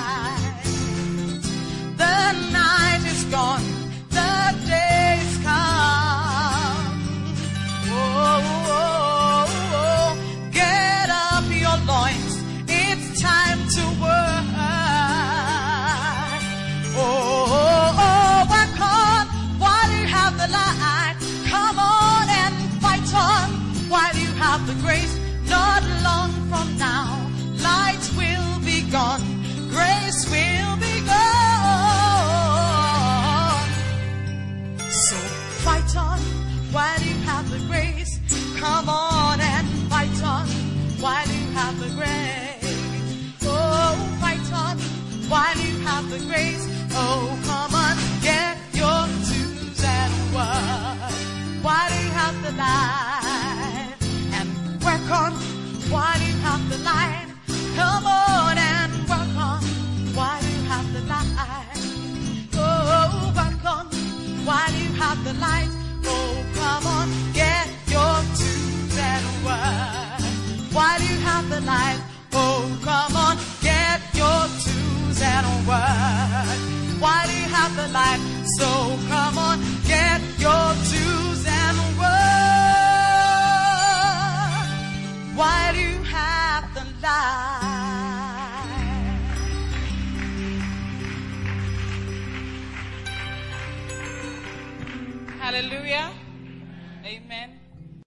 Oh, oh, Oh, on while you have the light. And welcome, why do you have the light? Come on and work on. Why do you have the light? Oh, welcome. Why do you have the light? Oh come on, get your twos and work while you have the light. Oh, come on, get your twos and work while you have the light. So come on, get your twos and work while you have the light. Hallelujah.